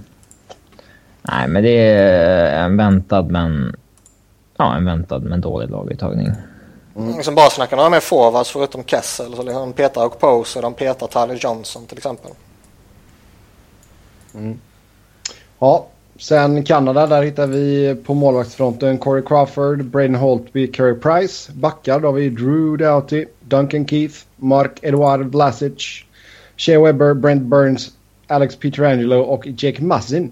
Speaker 3: Nej, men det är en väntad men... Ja, en väntad men dålig laguttagning.
Speaker 2: Mm. Liksom bara snackar några mer forwards förutom Kessel. Så liksom de petar Okpose och de petar Tyler Johnson till exempel.
Speaker 1: Mm. Ja, sen Kanada där hittar vi på målvaktsfronten Corey Crawford, Braden Holtby, Curry Price. Backar då har vi Drew Doughty, Duncan Keith, Mark Edward Vlasic, Shea Weber, Brent Burns, Alex Pietrangelo och Jake Massin.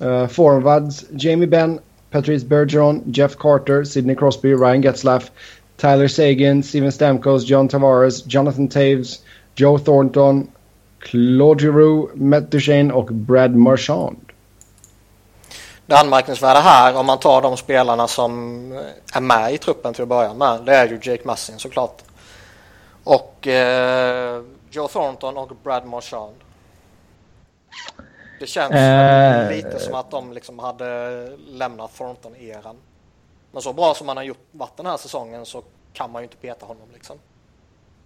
Speaker 1: Uh, eh, forwards Jamie Benn, Patrice Bergeron, Jeff Carter, Sidney Crosby, Ryan Getzlaff, Tyler Sagan, Steven Stamkos, John Tavares, Jonathan Taves, Joe Thornton, Claude Giroux, Matt Duchene och Brad Marchand.
Speaker 2: det anmärkningsvärda här om man tar de spelarna som är med i truppen till att börja med. Det är ju Jake Massin såklart. Och eh, Joe Thornton och Brad Marchand. Det känns uh, lite som att de liksom hade lämnat Thornton-eran. Men så bra som han har gjort varit den här säsongen så kan man ju inte peta honom liksom.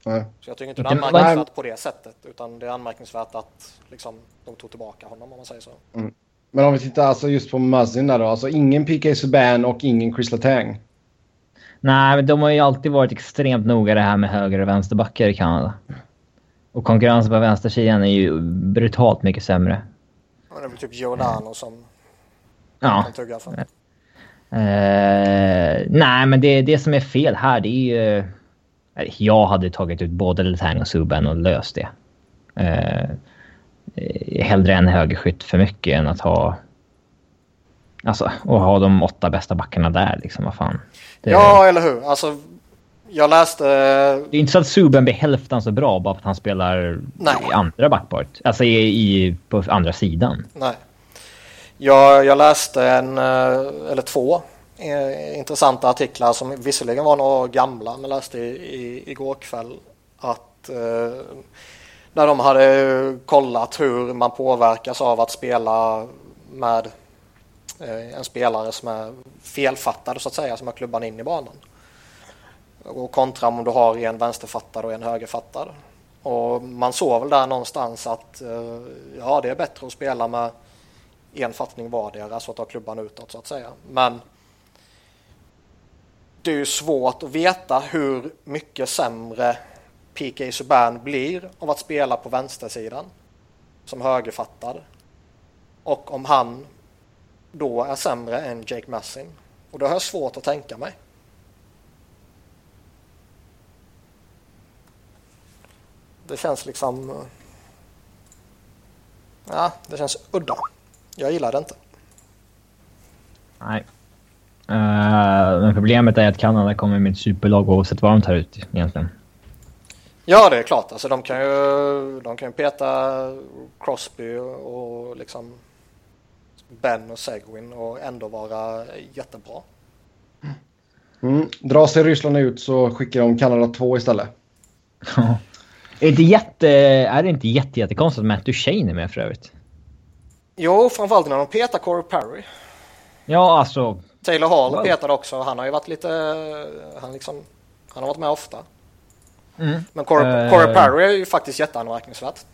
Speaker 2: Nej. Så jag tycker inte det är anmärkningsvärt på det sättet utan det är anmärkningsvärt att liksom, de tog tillbaka honom om man säger så. Mm.
Speaker 1: Men om vi tittar alltså just på Muzzin där då, alltså ingen PK Subban och ingen Chris Letang.
Speaker 3: Nej, men de har ju alltid varit extremt noga det här med höger och vänsterbackar i Kanada. Och konkurrensen på vänstersidan är ju brutalt mycket sämre.
Speaker 2: det är väl typ Giordano som
Speaker 3: ja. kan tugga för. Uh, nej, men det, det som är fel här det är ju... Jag hade tagit ut både Letang och Subban och löst det. Uh, hellre en högerskytt för mycket än att ha... Alltså, och ha de åtta bästa backarna där liksom, vad fan.
Speaker 2: Det... Ja, eller hur. Alltså, jag läste...
Speaker 3: Det är inte så att Subban blir hälften så bra bara för att han spelar Nej. i andra backpart. Alltså i, i, på andra sidan.
Speaker 2: Nej. Jag, jag läste en, eh, eller två eh, intressanta artiklar som visserligen var några gamla men läste i, i, igår kväll att eh, när de hade kollat hur man påverkas av att spela med eh, en spelare som är felfattad så att säga, som har klubban in i banan. Och kontra om du har en vänsterfattad och en högerfattad. Och man såg väl där någonstans att eh, ja, det är bättre att spela med en fattning vardera så alltså att ha klubban utåt så att säga. Men det är ju svårt att veta hur mycket sämre PK Subban blir av att spela på vänstersidan som högerfattad. Och om han då är sämre än Jake Massin. Och det har jag svårt att tänka mig. Det känns liksom... Eh, ja, det känns udda. Jag gillar det inte.
Speaker 3: Nej. Uh, men problemet är att Kanada kommer med ett superlag oavsett vad de tar ut egentligen.
Speaker 2: Ja, det är klart. Alltså, de, kan ju, de kan ju peta Crosby och liksom Ben och Seguin och ändå vara jättebra.
Speaker 1: Mm. Drar sig Ryssland ut så skickar de Kanada 2 istället.
Speaker 3: är, det jätte, är det inte jätte, jättekonstigt att Matt Duchene är med för övrigt?
Speaker 2: Jo, framförallt när de petar Corey Perry.
Speaker 3: Ja, alltså...
Speaker 2: Taylor Hall well. petade också. Han har ju varit lite... Han, liksom, han har varit med ofta. Mm. Men Corey, uh, Corey Perry är ju faktiskt jätteanmärkningsvärt.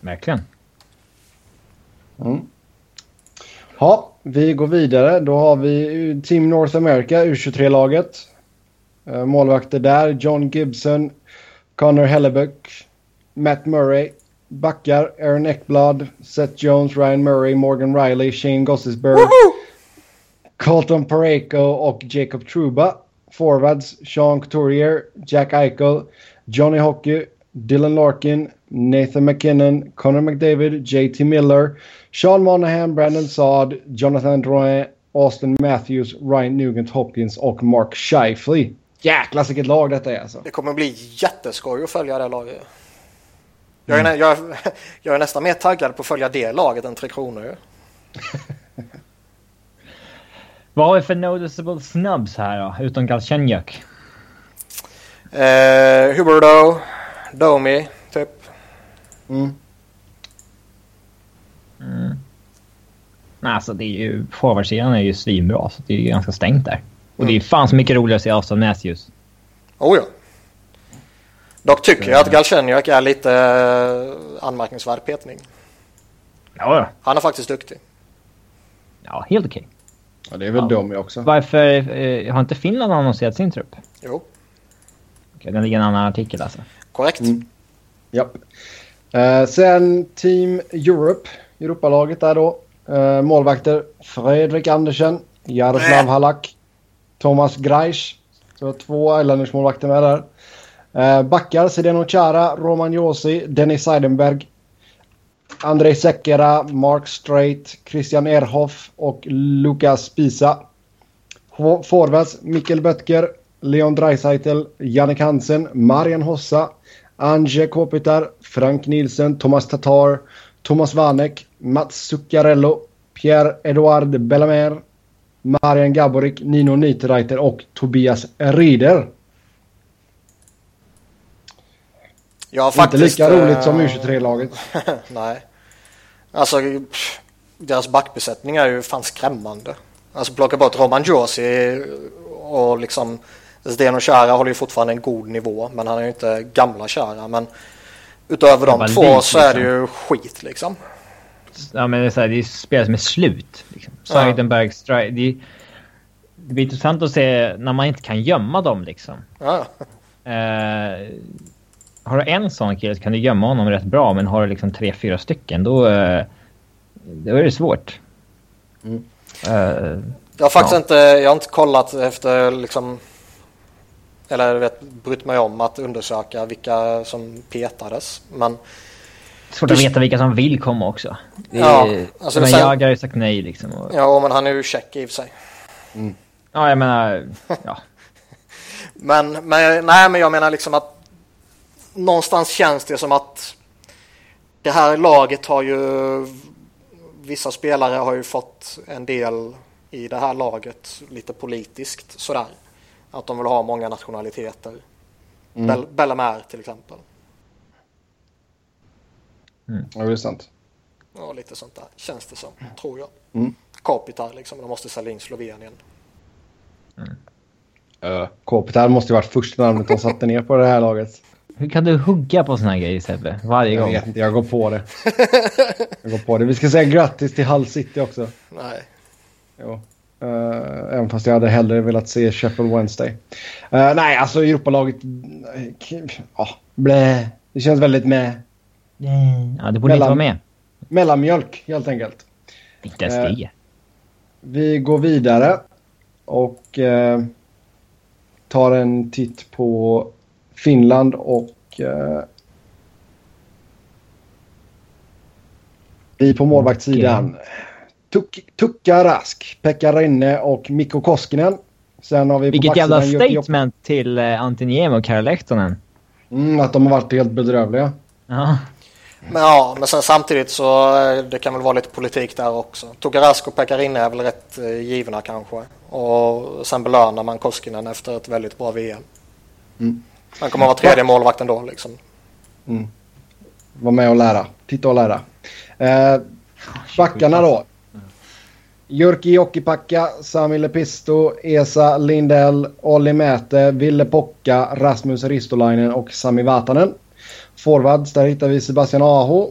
Speaker 3: Verkligen.
Speaker 1: Mm. Ja, vi går vidare. Då har vi Team North America, U23-laget. Eh, målvakter där, John Gibson, Connor Hellebuck, Matt Murray. Backar, Aaron Eckblad, Seth Jones, Ryan Murray, Morgan Riley, Shane Gossesberg, Colton Pareko och Jacob Truba. Forwards, Sean Couturier, Jack Eichel, Johnny Hockey, Dylan Larkin, Nathan McKinnon, Connor McDavid, JT Miller, Sean Monahan, Brandon Saad, Jonathan Drouin, Austin Matthews, Ryan Nugent Hopkins och Mark Scheifele. Jäklar vilket lag detta är alltså.
Speaker 2: Det kommer bli jätteskoj att följa det laget. Jag är, mm. jag, jag är nästan mer taggad på att följa det laget än Tre Kronor.
Speaker 3: Vad har vi för noticeable snubs här då, utom Galchenyuk?
Speaker 2: Eh, Huberdo, Domi, typ. Mm.
Speaker 3: Mm. Alltså det är ju, forwardsidan är ju svinbra så det är ju ganska stängt där. Och mm. det är fan så mycket roligare att se Austin Matthews.
Speaker 2: Oh ja. Dock tycker jag att Galchenyuk är lite uh, anmärkningsvärd petning.
Speaker 3: Ja.
Speaker 2: Han är faktiskt duktig.
Speaker 3: Ja, helt okej. Okay.
Speaker 1: Ja, det är väl ja. de också.
Speaker 3: Varför uh, har inte Finland annonserat sin trupp?
Speaker 2: Jo.
Speaker 3: Okej, den ligger i en annan artikel alltså.
Speaker 2: Korrekt. Mm.
Speaker 1: Japp. Uh, sen Team Europe, Europalaget där då. Uh, målvakter Fredrik Andersen, Jaroslav Halak, Thomas Greisch. Så två Islanders-målvakter med där. Eh, backar Zdeno Chara, Roman Josi, Dennis Seidenberg, Andrei Sekera, Mark Strait, Christian Erhoff och Lukas Pisa. Forwards Mikkel Böttger, Leon Dreisaitl, Jannik Hansen, Marian Hossa, Anje Kopitar, Frank Nielsen, Thomas Tatar, Thomas Vanek, Mats Zuccarello, Pierre-Edouard Bellamer, Marian Gaborik, Nino Niederreiter och Tobias Rieder.
Speaker 2: Ja, faktiskt,
Speaker 1: Inte lika roligt som U23-laget.
Speaker 2: nej. Alltså, pff, deras backbesättning är ju fan skrämmande. Alltså plocka bort Roman Josi och liksom Zdeno Chara håller ju fortfarande en god nivå men han är ju inte gamla Chara. Men utöver de två lik, så är det ju liksom. skit liksom.
Speaker 3: Ja men det är, så här, det är spel som är slut. Liksom. Seidenberg, ja. det, det blir intressant att se när man inte kan gömma dem liksom. Ja. Uh, har du en sån kille så kan du gömma honom rätt bra men har du liksom tre, fyra stycken då, uh, då är det svårt. Mm.
Speaker 2: Uh, jag har faktiskt ja. inte, jag har inte kollat efter liksom eller vet, brytt mig om att undersöka vilka som petades. Men
Speaker 3: Svårt att veta vilka som vill komma också. Det är, ja, alltså men sen... jag har ju sagt nej liksom. Och...
Speaker 2: Ja, men han är ju check i och för sig.
Speaker 3: Mm. Ja, jag menar, ja.
Speaker 2: men, men, nej, men jag menar liksom att någonstans känns det som att det här laget har ju vissa spelare har ju fått en del i det här laget lite politiskt sådär. Att de vill ha många nationaliteter. Mm. Bell Bellamare till exempel.
Speaker 1: Mm. Ja, det är sant.
Speaker 2: Ja, lite sånt där känns det som, tror jag. Mm. Kopitar liksom, de måste sälja in Slovenien.
Speaker 1: Mm. Uh, Kopitar måste ju varit första namnet de satte ner på det här laget.
Speaker 3: Hur kan du hugga på såna här grejer Sebbe? Varje
Speaker 1: jag
Speaker 3: gång.
Speaker 1: Jag vet inte, jag går på det. jag går på det. Vi ska säga grattis till Hull City också.
Speaker 2: Nej.
Speaker 1: Jo. Uh, även fast jag hade hellre velat se Sheffield Wednesday. Uh, nej, alltså Europalaget... Ja, blä. Det känns väldigt med.
Speaker 3: Ja, det borde Mellan, inte vara med.
Speaker 1: Mellanmjölk, helt enkelt.
Speaker 3: Inte ens det. Uh,
Speaker 1: vi går vidare och tar en titt på Finland och vi på målvaktssidan. Tuk Tukka Rask, Pekka Rinne och Mikko Koskinen.
Speaker 3: Sen har vi Vilket jävla statement till uh, Antiniemi och Karl Lehtonen.
Speaker 1: Mm, att de har varit helt bedrövliga.
Speaker 3: Ja.
Speaker 2: Men ja, men sen samtidigt så eh, det kan väl vara lite politik där också. Tukka Rask och Pekka Rinne är väl rätt uh, givna kanske. Och sen belönar man Koskinen efter ett väldigt bra VM. Mm. Han kommer att vara tredje målvakt ändå liksom.
Speaker 1: Mm. Var med och lära. Titta och lära. Eh, backarna då. Jyrki Jokipakka, Sami Lepisto, Esa Lindell, Olli Mäte, Ville Pocka, Rasmus Ristolainen och Sami Vatanen. Forwards, där hittar vi Sebastian Aho.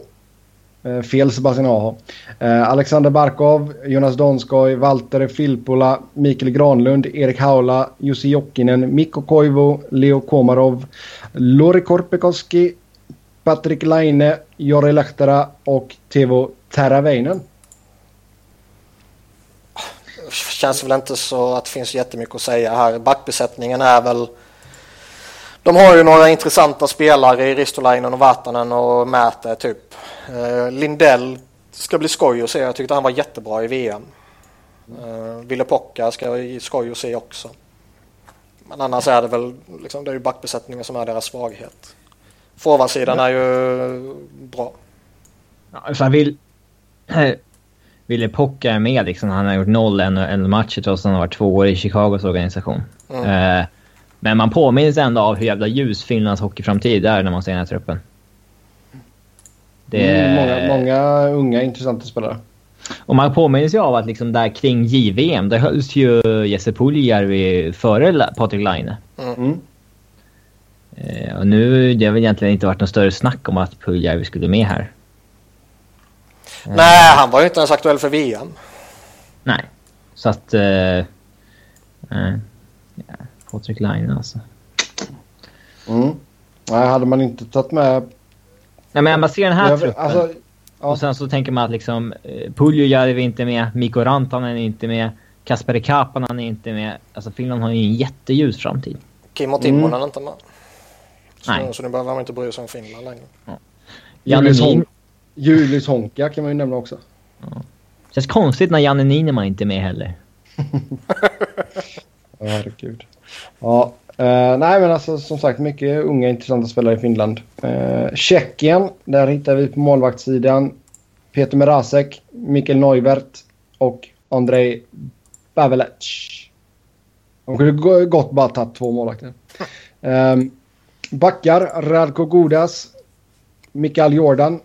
Speaker 1: Eh, fel Sebastian Aho. Eh, Alexander Barkov, Jonas Donskoj, Valtteri Filppula, Mikael Granlund, Erik Haula, Jussi Jokinen, Mikko Koivu, Leo Komarov, Lori Korpikoski, Patrik Laine, Jori Lehtera och Tevo Teravainen
Speaker 2: känns väl inte så att det finns jättemycket att säga här. Backbesättningen är väl... De har ju några intressanta spelare i Ristolainen och Vatanen och Mäte typ. Eh, Lindell ska bli skoj att se. Jag tyckte han var jättebra i VM. Eh, Ville Pocka ska bli skoj att se också. Men annars är det väl liksom, det är ju backbesättningen som är deras svaghet. Forwardsidan är ju bra.
Speaker 3: Ja, så vill, Ville Pocka är med liksom. Han har gjort noll NHL-matcher trots att han har varit två år i Chicagos organisation. Mm. Eh, men man påminns ändå av hur jävla ljus Finlands hockeyframtid är när man ser den här truppen.
Speaker 1: Det mm, många, många unga intressanta spelare.
Speaker 3: Och man påminns ju av att liksom där kring JVM, där hölls ju Jesse Puljärvi före Patrik Laine. Mm. Eh, och nu, det har väl egentligen inte varit något större snack om att Puljärvi skulle med här.
Speaker 2: Nej, han var ju inte ens aktuell för VM.
Speaker 3: Nej, så att... Uh, uh, ja, Patrik Laine alltså.
Speaker 1: Mm. Nej, hade man inte tagit med...
Speaker 3: Nej, men man ser den här jag, truppen. Alltså, ja. Och sen så tänker man att liksom... Uh, Puljujärvi är inte med. Mikko Rantanen är inte med. Kasperi Kapanen är inte med. Alltså Finland har ju en jätteljus framtid.
Speaker 2: Kimmo Timonen mm. är inte med. Så, Nej. så nu behöver man inte bry sig om Finland längre. Ja.
Speaker 1: Janne Julius Honka kan man ju nämna också. Ja.
Speaker 3: Känns konstigt när Janne Nineman inte är med heller.
Speaker 1: Herregud. Ja, uh, nej men alltså som sagt mycket unga intressanta spelare i Finland. Uh, Tjeckien, där hittar vi på målvaktssidan Peter Merasek, Mikael Neuvert, och Andrei Bavelec. De kunde gott bara tagit två målvakter. Um, backar, Radko Godas, Mikael Jordan.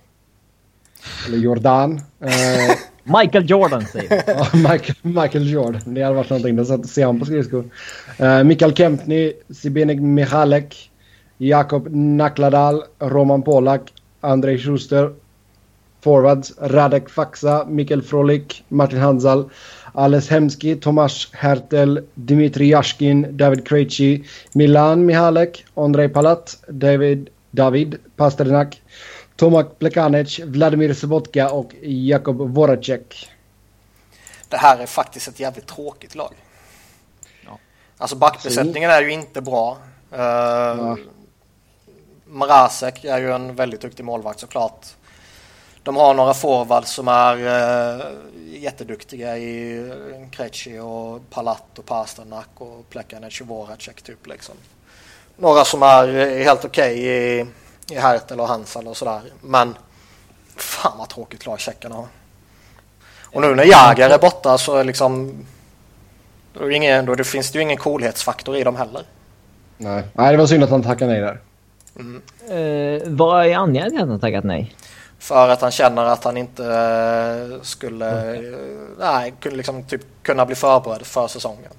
Speaker 1: Eller Jordan. Uh,
Speaker 3: Michael Jordan säger
Speaker 1: ja, Michael, Michael Jordan. Det hade varit någonting. De ser han på skridskor. Eh, uh, Mikael Kempny, Sibenik Michalek, Jakob Nakladal, Roman Polak, Andrei Schuster. Forwards, Radek Faxa, Mikael Frolik, Martin Hanzal, Ales Hemski, Tomasz Hertel, Dmitri Yashkin, David Krejci, Milan Mihalek, Andrei Palat, David, David Pasternak, Tomak Plekanec, Vladimir Sobotka och Jakob Voracek.
Speaker 2: Det här är faktiskt ett jävligt tråkigt lag. Ja. Alltså backbesättningen är ju inte bra. Uh, ja. Marasek är ju en väldigt duktig målvakt såklart. De har några forwards som är uh, jätteduktiga i Krejci och Palat och Pasternak och Plekanec och Voracek typ liksom. Några som är helt okej okay i, i Hertel och Hansal och sådär. Men fan vad tråkigt lag tjeckerna har. Och nu när Jäger är borta så är liksom då, är ingen, då det finns det ju ingen coolhetsfaktor i dem heller.
Speaker 1: Nej, nej det var synd att han tackade nej där.
Speaker 3: Mm. Uh, vad är anledningen till att han tackat nej?
Speaker 2: För att han känner att han inte eh, skulle okay. nej, liksom typ kunna bli förberedd för säsongen.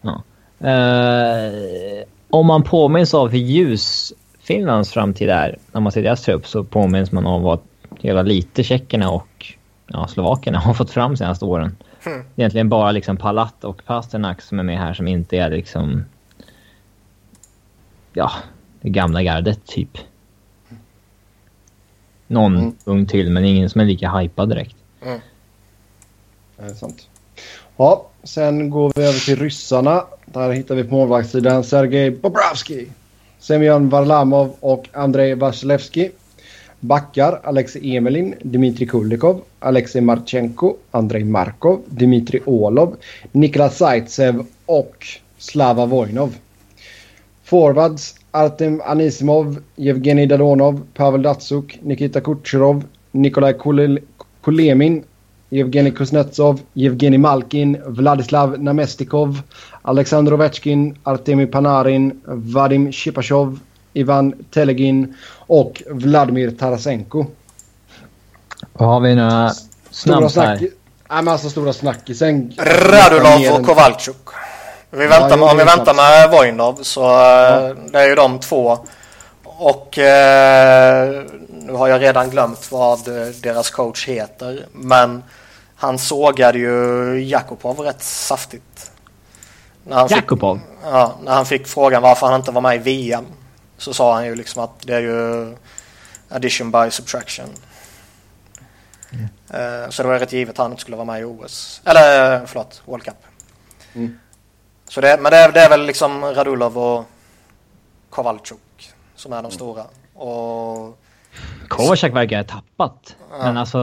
Speaker 3: Ja. Uh, om man påminns av hur ljus Finlands framtid är när man ser deras trupp så påminns man av vad hela lite tjeckerna och ja, slovakerna har fått fram senaste åren. Mm. Egentligen bara liksom Palat och Pasternak som är med här som inte är liksom... Ja, det gamla gardet typ någon mm. ung till, men ingen som är lika hypad direkt. Mm.
Speaker 1: Det är sant. Ja, sen går vi över till ryssarna. Där hittar vi på målvaktssidan Sergej Bobrovski, Semyon Varlamov och Andrei Vasilevski. Backar Alexej Emelin, Dmitrij Kulikov, Alexej Marchenko, Andrei Markov, Dmitrij Olov, Niklas Zaitsev och Slava Vojnov. Forwards Artem Anisimov, Evgenij Dadonov, Pavel Datsuk, Nikita Kucherov, Nikolaj Kulemin, Evgenij Kuznetsov, Evgenij Malkin, Vladislav Namestikov, Alexander Ovechkin, Artemi Panarin, Vadim Shipashov, Ivan Telegin och Vladimir Tarasenko.
Speaker 3: Och har vi några snabbt här?
Speaker 1: Ja, men alltså stora snackisen.
Speaker 2: Radulov och Kovalchuk. Vi väntar med, om vi väntar med Vojnov så ja. Eh, det är ju de två. Och eh, nu har jag redan glömt vad deras coach heter. Men han sågade ju Jakubov rätt saftigt.
Speaker 3: När Jakubov?
Speaker 2: Fick, ja, när han fick frågan varför han inte var med i VM. Så sa han ju liksom att det är ju addition by subtraction. Mm. Eh, så det var rätt givet att han inte skulle vara med i OS. Eller förlåt, World Cup. Mm. Så det, men det är, det är väl liksom Radulov och Kovalchuk som är de mm. stora. Och...
Speaker 3: Kovacek verkar ha tappat. Ja. Men alltså,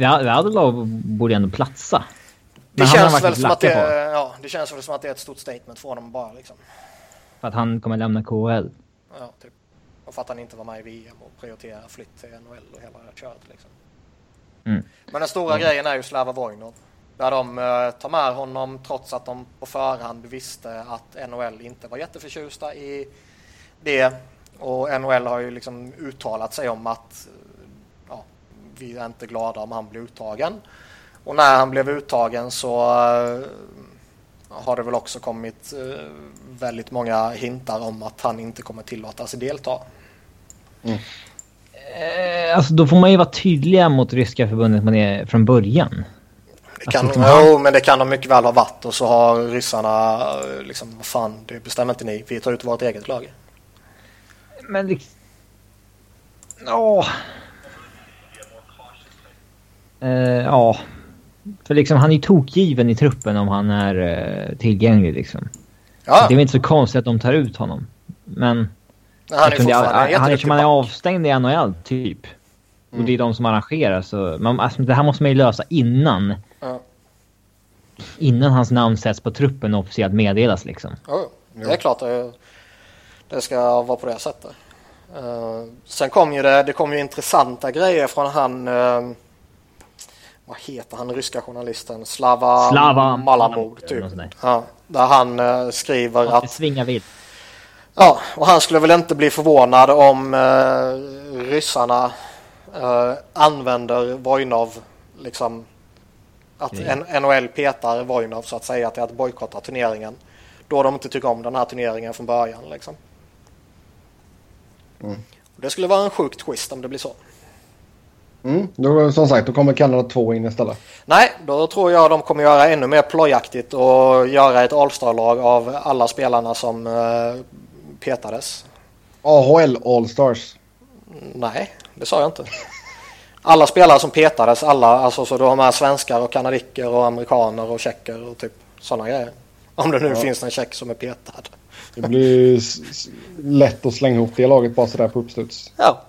Speaker 3: Radulov borde ändå platsa.
Speaker 2: Det känns, väl som att det, ja, det känns väl som att det är ett stort statement för honom bara liksom.
Speaker 3: För att han kommer lämna KHL?
Speaker 2: Ja, typ. Och för att han inte var med i VM och prioriterar flytt till NHL och hela köret liksom. Mm. Men den stora mm. grejen är ju Slava Vojnov. Där de uh, tar med honom trots att de på förhand visste att NHL inte var jätteförtjusta i det. Och NHL har ju liksom uttalat sig om att ja, vi är inte glada om han blir uttagen. Och när han blev uttagen så uh, har det väl också kommit uh, väldigt många hintar om att han inte kommer tillåtas delta.
Speaker 3: Mm. alltså då får man ju vara tydliga mot ryska förbundet man är från början.
Speaker 2: Det kan, alltså, jo, men det kan de mycket väl ha varit och så har ryssarna liksom, vad fan, det bestämmer inte ni. Vi tar ut vårt eget lag.
Speaker 3: Men liksom... Ja. Uh, ja. För liksom han är tokgiven i truppen om han är uh, tillgänglig liksom. Ja. Det är väl inte så konstigt att de tar ut honom. Men...
Speaker 2: Nej, han är fortfarande
Speaker 3: Han är, man är avstängd i NHL typ. Mm. Och det är de som arrangerar så man, alltså, det här måste man ju lösa innan Ja. Innan hans namn sätts på truppen och officiellt meddelas liksom.
Speaker 2: Ja, det är klart det, det ska vara på det sättet. Uh, sen kom ju det, det kom ju intressanta grejer från han uh, vad heter han ryska journalisten? Slava,
Speaker 3: Slava
Speaker 2: Malamud typ. Ja, där han uh, skriver att...
Speaker 3: Det svingar vilt.
Speaker 2: Ja, och han skulle väl inte bli förvånad om uh, ryssarna använder Vojnov liksom att mm. NHL petar Vojnov så att säga till att bojkotta turneringen. Då de inte tycker om den här turneringen från början liksom. Mm. Det skulle vara en sjukt twist om det blir så.
Speaker 1: Mm, då, som sagt, då kommer Kanada 2 in istället.
Speaker 2: Nej, då tror jag de kommer göra ännu mer plojaktigt och göra ett All-star-lag av alla spelarna som uh, petades.
Speaker 1: AHL All-stars?
Speaker 2: Nej, det sa jag inte. Alla spelare som petades, alla, alltså så har med svenskar och kanadicker och amerikaner och tjecker och typ sådana grejer. Om det nu ja. finns en tjeck som är petad.
Speaker 1: Det blir lätt att slänga ihop det laget bara sådär på uppstuds.
Speaker 2: Ja.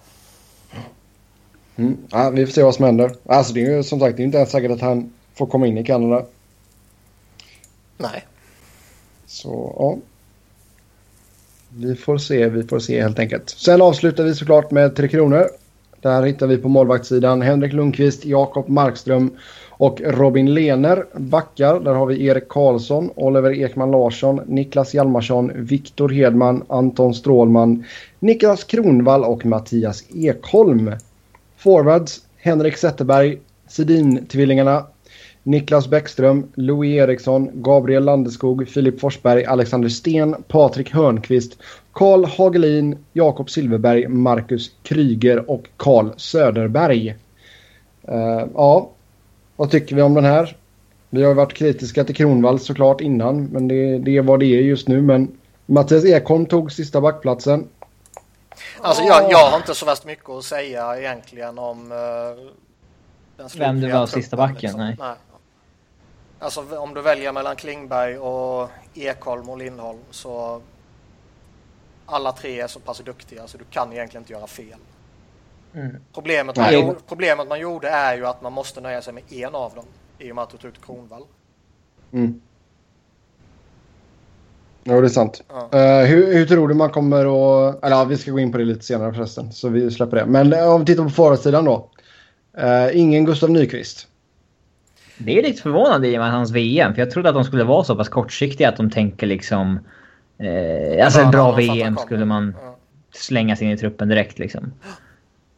Speaker 1: Mm. Ja, vi får se vad som händer. Alltså det är ju som sagt det är inte ens säkert att han får komma in i Kanada.
Speaker 2: Nej.
Speaker 1: Så ja. Vi får se, vi får se helt enkelt. Sen avslutar vi såklart med Tre Kronor. Där hittar vi på målvaktssidan Henrik Lundqvist, Jakob Markström och Robin Lehner. Backar, där har vi Erik Karlsson, Oliver Ekman Larsson, Niklas Hjalmarsson, Viktor Hedman, Anton Strålman, Niklas Kronvall och Mattias Ekholm. Forwards Henrik Zetterberg, Sedin-tvillingarna, Niklas Bäckström, Louis Eriksson, Gabriel Landeskog, Filip Forsberg, Alexander Sten, Patrik Hörnqvist, Karl Hagelin, Jakob Silverberg, Marcus Kryger och Karl Söderberg. Uh, ja, vad tycker vi om den här? Vi har varit kritiska till Kronvall såklart innan, men det, det är vad det är just nu. Men Mattias Ekholm tog sista backplatsen.
Speaker 2: Alltså jag, jag har inte så värst mycket att säga egentligen om uh,
Speaker 3: den Vem det var sista backen? Liksom. Nej. nej.
Speaker 2: Alltså om du väljer mellan Klingberg och Ekholm och Lindholm så alla tre är så pass duktiga så du kan egentligen inte göra fel. Mm. Problemet, man gjorde, problemet man gjorde är ju att man måste nöja sig med en av dem i och med att du tog ut Kronvall.
Speaker 1: Mm. Ja, det är sant. Ja. Uh, hur, hur, tror du man kommer att... Eller ja, vi ska gå in på det lite senare förresten, så vi släpper det. Men uh, om vi tittar på förarsidan då. Uh, ingen Gustav Nyqvist.
Speaker 3: Det är lite förvånande i och med hans VM, för jag trodde att de skulle vara så pass kortsiktiga att de tänker liksom... Eh, alltså ett bra VM skulle man slänga sig in i truppen direkt liksom.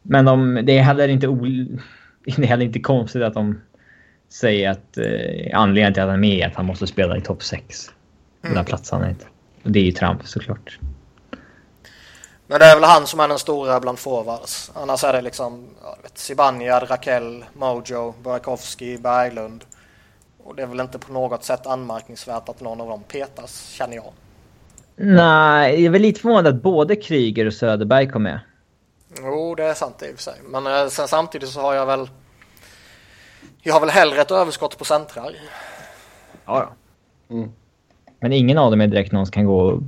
Speaker 3: Men de, det är heller inte ol, det är heller inte konstigt att de säger att eh, anledningen till att han är med är att han måste spela i topp 6. Mm. Den platsar han inte. Och det är ju Trump såklart.
Speaker 2: Men det är väl han som är den stora bland forwards. Annars är det liksom Zibanejad, Raquel, Mojo, Burakovsky, Berglund. Och det är väl inte på något sätt anmärkningsvärt att någon av dem petas, känner jag.
Speaker 3: Nej, jag är väl lite förvånad att både Kryger och Söderberg kom med.
Speaker 2: Jo, det är sant i och för sig. Men eh, sen samtidigt så har jag väl... Jag har väl hellre ett överskott på centrar.
Speaker 3: Ja. Mm. Men ingen av dem är direkt någon som kan gå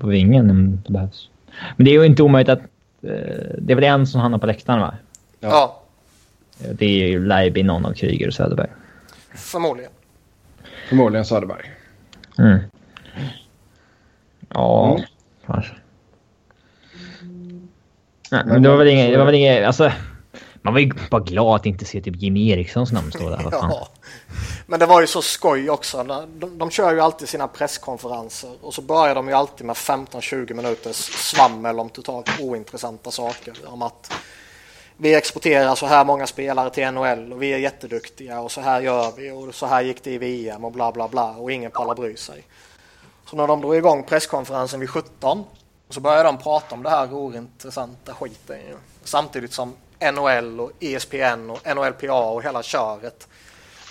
Speaker 3: på vingen om det behövs. Men det är ju inte omöjligt att... Eh, det är väl en som hamnar på läktaren, va?
Speaker 2: Ja. ja.
Speaker 3: Det är ju Leiby, någon av Kryger och Söderberg.
Speaker 2: Förmodligen.
Speaker 1: Förmodligen Söderberg.
Speaker 3: Mm. Ja, mm. kanske. Nej, men det var väl inget... Det var väl inget alltså, man var ju bara glad att inte se typ Jimmy Erikssons namn stå där. ja.
Speaker 2: Men det var ju så skoj också. De, de kör ju alltid sina presskonferenser och så börjar de ju alltid med 15-20 minuters svammel om totalt ointressanta saker. Om att vi exporterar så här många spelare till NHL och vi är jätteduktiga och så här gör vi och så här gick det i VM och bla bla bla och ingen pallar bry sig. Så när de drog igång presskonferensen vid 17 så började de prata om det här ointressanta skiten samtidigt som NHL och ESPN och NHLPA och hela köret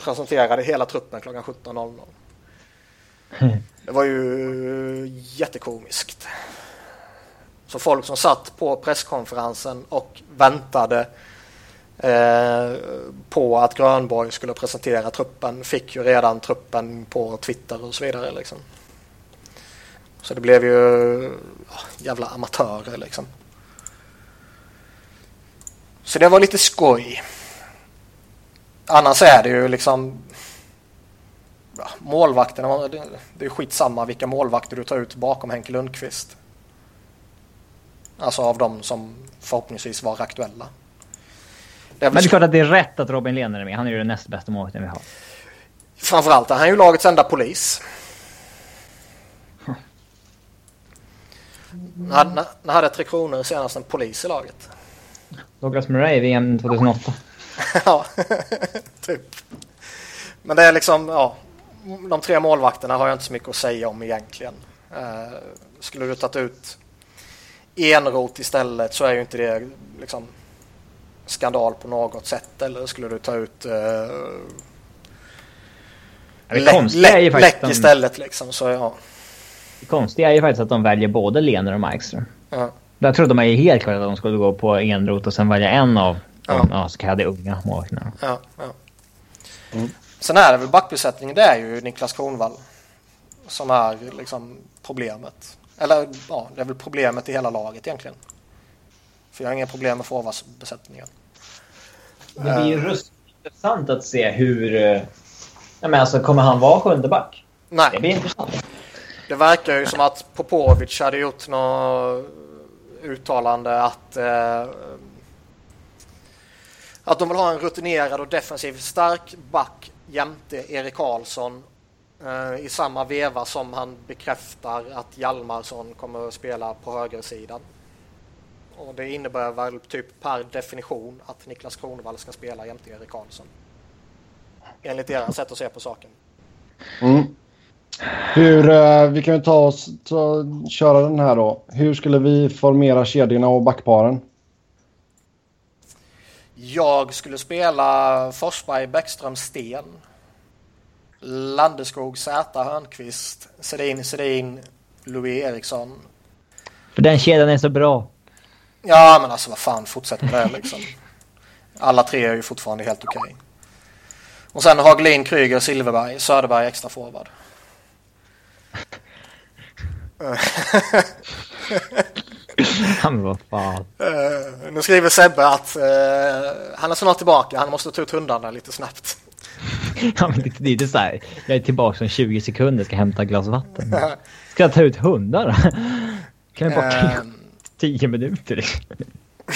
Speaker 2: presenterade hela truppen klockan 17.00. Det var ju jättekomiskt. Så folk som satt på presskonferensen och väntade eh, på att Grönborg skulle presentera truppen fick ju redan truppen på Twitter och så vidare. Liksom. Så det blev ju jävla amatörer liksom. Så det var lite skoj. Annars är det ju liksom ja, målvakterna. Det är skitsamma vilka målvakter du tar ut bakom Henke Lundqvist. Alltså av de som förhoppningsvis var aktuella.
Speaker 3: Det Men det är klart att det är rätt att Robin Lehner är med. Han är ju den näst bästa målvakten vi har.
Speaker 2: Framförallt är han ju lagets enda polis. När, när hade Tre Kronor senast en polis i laget?
Speaker 3: Douglas Murray VM 2008.
Speaker 2: ja, typ. Men det är liksom, ja. De tre målvakterna har jag inte så mycket att säga om egentligen. Uh, skulle du tagit ut Enrot istället så är ju inte det liksom skandal på något sätt. Eller skulle du ta ut uh,
Speaker 3: Läck
Speaker 2: lä istället liksom. Så, ja.
Speaker 3: Det konstiga är ju faktiskt att de väljer både Lener och Markström. Ja. Där trodde man ju helt klart att de skulle gå på Enrot och sen välja en av ja. de ja, så kallade unga målvakterna.
Speaker 2: Ja, ja. Mm. Sen är det väl backbesättningen, det är ju Niklas Kronvall som är liksom problemet. Eller ja, det är väl problemet i hela laget egentligen. För jag har inga problem med forwardsbesättningen.
Speaker 3: Det blir ju ruskigt intressant att se hur... Eh, ja, men alltså, kommer han vara sjunde back?
Speaker 2: Nej.
Speaker 3: Det blir intressant.
Speaker 2: Det verkar ju som att Popovic hade gjort något uttalande att eh, att de vill ha en rutinerad och defensiv stark back jämte Erik Karlsson eh, i samma veva som han bekräftar att Hjalmarsson kommer att spela på högersidan. Och det innebär väl typ per definition att Niklas Kronwall ska spela jämte Erik Karlsson. Enligt deras sätt att se på saken.
Speaker 1: Mm. Hur, eh, vi kan ju ta oss, ta, köra den här då. Hur skulle vi formera kedjorna och backparen?
Speaker 2: Jag skulle spela Forsberg, Bäckström, Sten. Landeskog, Zäta, Hörnqvist, Sedin, Sedin, Louis Eriksson.
Speaker 3: För den kedjan är så bra.
Speaker 2: Ja, men alltså vad fan, fortsätt med det liksom. Alla tre är ju fortfarande helt okej. Okay. Och sen Hagelin, Kryger, Silverberg, Söderberg extra forward.
Speaker 3: Han vad fan.
Speaker 2: Uh, nu skriver Sebbe att uh, han är snart tillbaka. Han måste ta ut hundarna lite snabbt.
Speaker 3: ja, men det, det är inte så här. Jag är tillbaka om 20 sekunder ska hämta ett glas vatten. Ska jag ta ut hundar? kan jag bara uh, 10 minuter liksom.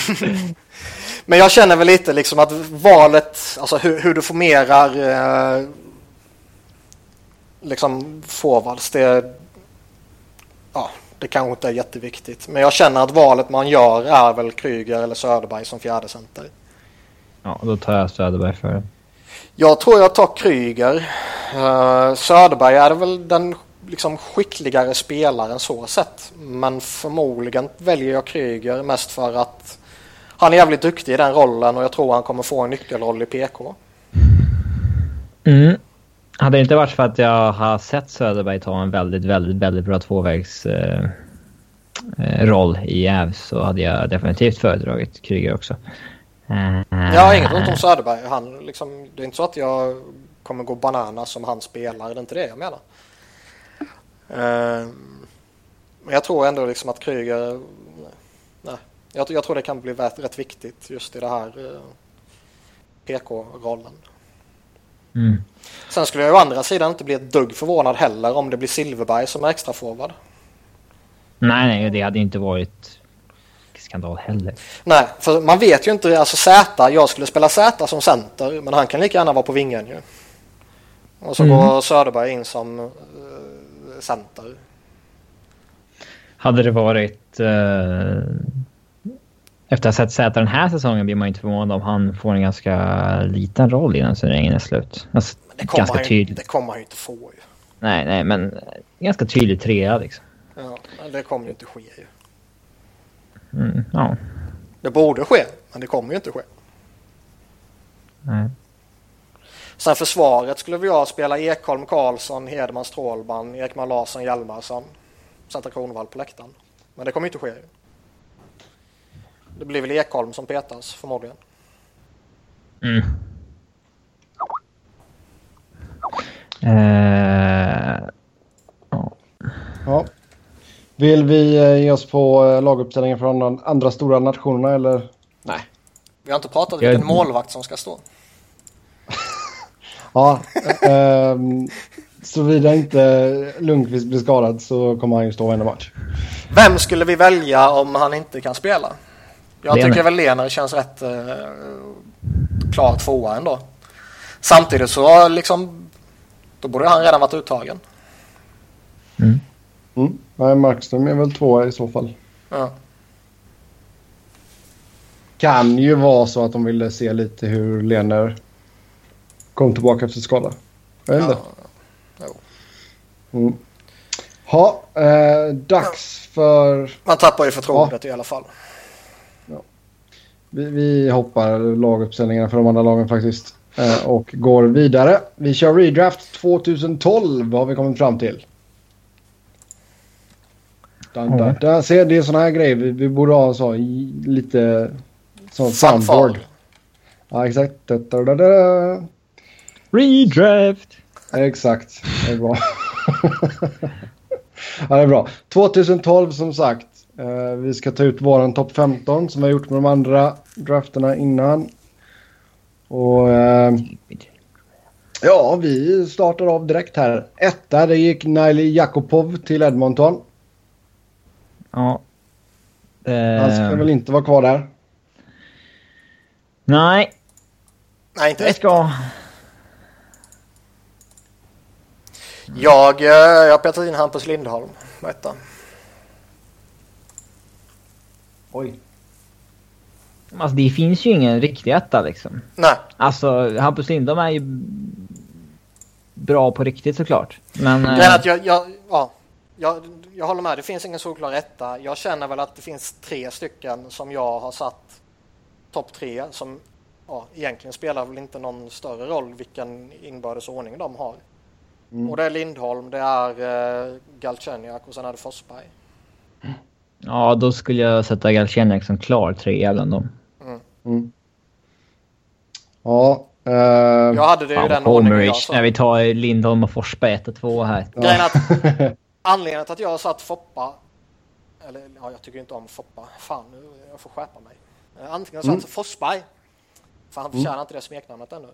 Speaker 2: Men jag känner väl lite liksom att valet, alltså hur, hur du formerar eh, liksom forwards, det, ja, det kanske inte är jätteviktigt. Men jag känner att valet man gör är väl Kryger eller Söderberg som fjärde center.
Speaker 3: Ja, då tar jag Söderberg för
Speaker 2: Jag tror jag tar Kryger. Uh, Söderberg är väl den liksom skickligare spelaren så sett. Men förmodligen väljer jag Kryger mest för att han är jävligt duktig i den rollen och jag tror han kommer få en nyckelroll i PK.
Speaker 3: Mm. Hade det inte varit för att jag har sett Söderberg ta en väldigt, väldigt, väldigt bra tvåvägs eh, eh roll i Gävs så hade jag definitivt föredragit Kryger också.
Speaker 2: Jag har inget ont om Söderberg. Han, liksom, det är inte så att jag kommer gå banana som han spelar. Det är inte det jag menar. Men jag tror ändå liksom att Kryger... Nej, jag, jag, tror det kan bli rätt, rätt viktigt just i det här PK-rollen.
Speaker 3: Mm.
Speaker 2: Sen skulle jag å andra sidan inte bli ett dugg förvånad heller om det blir Silverberg som är extra forward.
Speaker 3: Nej, nej, det hade inte varit skandal heller.
Speaker 2: Nej, för man vet ju inte. Alltså Z, jag skulle spela Z som center, men han kan lika gärna vara på vingen ju. Och så mm. går Söderberg in som uh, center.
Speaker 3: Hade det varit... Uh, efter att ha sett Z den här säsongen blir man inte förvånad om han får en ganska liten roll innan turneringen är slut. Alltså,
Speaker 2: det kommer, ganska tydligt. det kommer han ju inte få ju.
Speaker 3: Nej, nej, men ganska tydlig trea liksom.
Speaker 2: Ja, men det kommer ju inte ske ju.
Speaker 3: Mm, ja.
Speaker 2: Det borde ske, men det kommer ju inte ske.
Speaker 3: Nej.
Speaker 2: Sen försvaret skulle vi ha spela Ekholm, Karlsson, Hedman, Strålman, Ekman Larsson, Hjalmarsson. Sätta Kronvall på läktaren. Men det kommer inte ske. Det blir väl Ekholm som petas förmodligen.
Speaker 3: Mm. Uh,
Speaker 1: ja. Vill vi eh, ge oss på eh, laguppställningen från de andra stora nationerna eller?
Speaker 2: Nej. Vi har inte pratat om vilken målvakt som ska stå.
Speaker 1: ja, eh, såvida inte Lundqvist blir skadad så kommer han ju stå varenda match.
Speaker 2: Vem skulle vi välja om han inte kan spela? Jag Lener. tycker väl Lener känns rätt... Uh, klar tvåa ändå. Samtidigt så liksom, då borde han redan varit uttagen.
Speaker 1: Mm. Mm. Nej, Markström är väl tvåa i så fall.
Speaker 2: Ja.
Speaker 1: Kan ju vara så att de ville se lite hur Lener kom tillbaka efter skada. Jag vet inte. Ja. Mm. Ha, eh, dags för...
Speaker 2: Man tappar ju förtroendet ja. i alla fall.
Speaker 1: Vi, vi hoppar laguppställningarna för de andra lagen faktiskt. Eh, och går vidare. Vi kör redraft 2012 har vi kommit fram till. Dun, dun, dun. Se, det är sådana här grejer vi, vi borde ha så, lite sån soundboard. Ja, exakt. Da, da, da,
Speaker 3: Redraft!
Speaker 1: Exakt. Det är bra. ja, det är bra. 2012 som sagt. Eh, vi ska ta ut våran topp 15 som vi har gjort med de andra drafterna innan. Och... Eh, ja, vi startar av direkt här. Etta, det gick Naili Jakopov till Edmonton.
Speaker 3: Ja.
Speaker 1: Eh... Han ska väl inte vara kvar där?
Speaker 3: Nej.
Speaker 2: Nej, inte
Speaker 3: det. ska...
Speaker 2: Jag, eh, jag har petat in Hampus Lindholm, etta.
Speaker 1: Oj.
Speaker 3: Alltså det finns ju ingen riktig etta liksom.
Speaker 2: Nej.
Speaker 3: Alltså Hampus Lindholm är ju bra på riktigt såklart. Men...
Speaker 2: Grejen äh... att jag, jag, ja, jag, jag håller med, det finns ingen solklar etta. Jag känner väl att det finns tre stycken som jag har satt topp tre som ja, egentligen spelar väl inte någon större roll vilken inbördes ordning de har. Mm. Och det är Lindholm, det är uh, Galchenyak och sen är det Forsberg.
Speaker 3: Ja, då skulle jag sätta Galchenyak som klar trea bland dem.
Speaker 1: Mm. Mm. Ja. Uh,
Speaker 2: jag hade det i den ordningen jag
Speaker 3: När vi tar Lindholm och Forsberg 1 och 2 här.
Speaker 2: Ja. Grejen att anledningen till att jag satt Foppa eller ja, jag tycker inte om Foppa. Fan, nu jag får skärpa mig. Eh, antingen satt mm. Forsberg för han förtjänar mm. inte det smeknamnet ännu.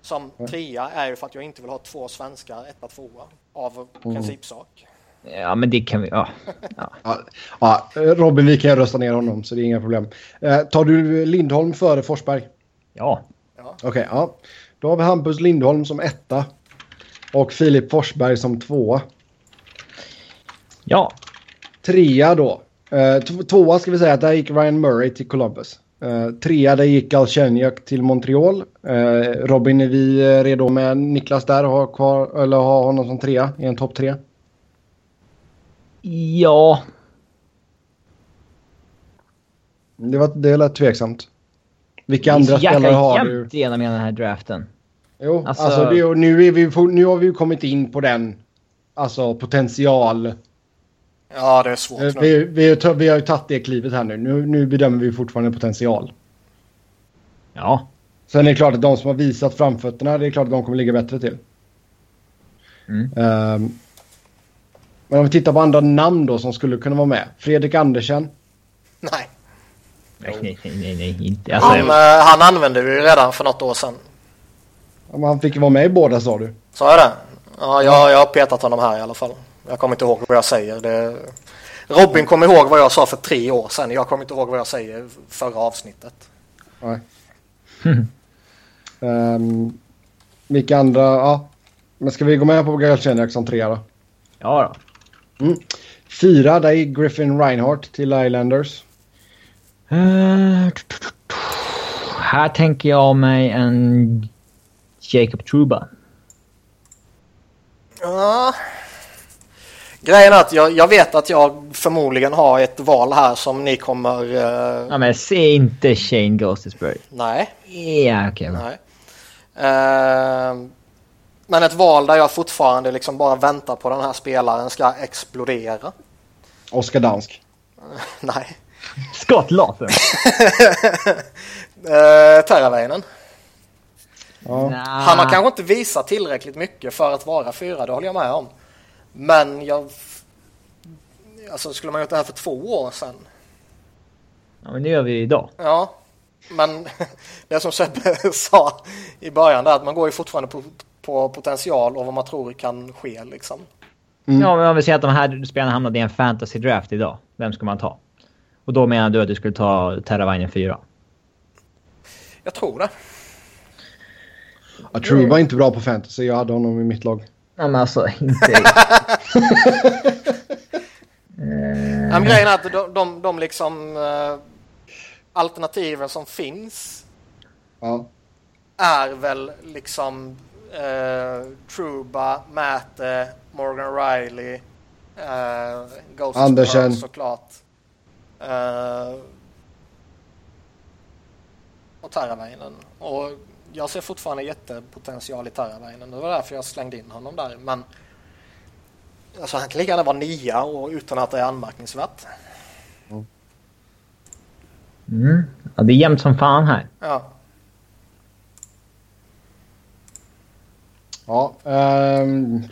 Speaker 2: Som trea är ju för att jag inte vill ha två svenskar, etta, tvåa. Av mm. principsak.
Speaker 3: Ja, men det kan vi... Ja.
Speaker 1: ja. ja. Robin, vi kan ju rösta ner honom så det är inga problem. Eh, tar du Lindholm före Forsberg?
Speaker 3: Ja.
Speaker 2: ja.
Speaker 1: Okej, okay, ja. Då har vi Hampus Lindholm som etta. Och Filip Forsberg som tvåa.
Speaker 3: Ja.
Speaker 1: Trea då. Eh, tvåa ska vi säga att där gick Ryan Murray till Columbus. Uh, trea, där gick Galchenyak till Montreal. Uh, Robin, är vi redo med Niklas där? Ha, kvar, eller ha honom som trea i en topp tre?
Speaker 3: Ja.
Speaker 1: Det, var, det lät tveksamt. Vilka andra spelare har du?
Speaker 3: Det genom hela den här draften.
Speaker 1: Jo, alltså, alltså det, nu, är vi, nu har vi kommit in på den alltså potential
Speaker 2: Ja, det är svårt.
Speaker 1: Eh, vi, vi, vi har ju tagit det klivet här nu. nu. Nu bedömer vi fortfarande potential.
Speaker 3: Ja.
Speaker 1: Sen är det klart att de som har visat framfötterna, det är klart att de kommer ligga bättre till.
Speaker 3: Mm. Um,
Speaker 1: men om vi tittar på andra namn då som skulle kunna vara med. Fredrik Andersen.
Speaker 2: Nej.
Speaker 3: Nej, nej, nej, nej inte.
Speaker 2: Alltså, han, jag... Eh, han använde vi ju redan för något år sedan.
Speaker 1: Ja, men han fick ju vara med i båda sa du.
Speaker 2: Sa jag det? Ja, jag, jag har petat honom här i alla fall. Jag kommer inte ihåg vad jag säger. Det... Robin kommer ihåg vad jag sa för tre år sedan. Jag kommer inte ihåg vad jag säger förra avsnittet.
Speaker 1: Nej. um, vilka andra? Ja. Men ska vi gå med på Galchenyuk som trea då?
Speaker 3: Ja
Speaker 1: då. Mm. Fyra, där är Griffin Reinhardt till Islanders.
Speaker 3: Uh, här tänker jag mig en Jacob Truba.
Speaker 2: Ja, Grejen är att jag, jag, vet att jag förmodligen har ett val här som ni kommer... Uh...
Speaker 3: Ja, men se inte Shane Ghostisbury.
Speaker 2: Nej.
Speaker 3: Ja, okej. Okay,
Speaker 2: Nej. Uh, men ett val där jag fortfarande liksom bara väntar på den här spelaren ska explodera.
Speaker 1: Oskar Dansk.
Speaker 2: Nej.
Speaker 3: Scott Latham.
Speaker 2: uh, Terraväinen. Ja. Han har kanske inte visat tillräckligt mycket för att vara fyra, det håller jag med om. Men jag... Alltså skulle man gjort det här för två år sedan?
Speaker 3: Ja, men det gör vi idag.
Speaker 2: Ja, men det som Sebbe sa i början där att man går ju fortfarande på, på potential och vad man tror kan ske liksom.
Speaker 3: Mm. Ja, men om vi säger att de här spelarna hamnade i en fantasy draft idag. Vem ska man ta? Och då menar du att du skulle ta Terravainen 4?
Speaker 2: Jag tror det.
Speaker 1: Ja, True var inte bra på fantasy. Jag hade honom i mitt lag.
Speaker 3: Ja, men alltså inte...
Speaker 2: uh... ja, grejen är att de, de, de liksom uh, alternativen som finns
Speaker 1: ja.
Speaker 2: är väl liksom uh, Truba, Mäte, Morgan Riley, uh, Ghost
Speaker 1: Andersen
Speaker 2: såklart. Uh, och Taravainen. Och jag ser fortfarande jättepotential i Taravainen. Det var därför jag slängde in honom där. Men alltså, han kan lika gärna vara nia och utan att det är anmärkningsvärt.
Speaker 3: Mm. Ja, det är jämnt som fan här.
Speaker 2: Ja.
Speaker 1: Ja. Um,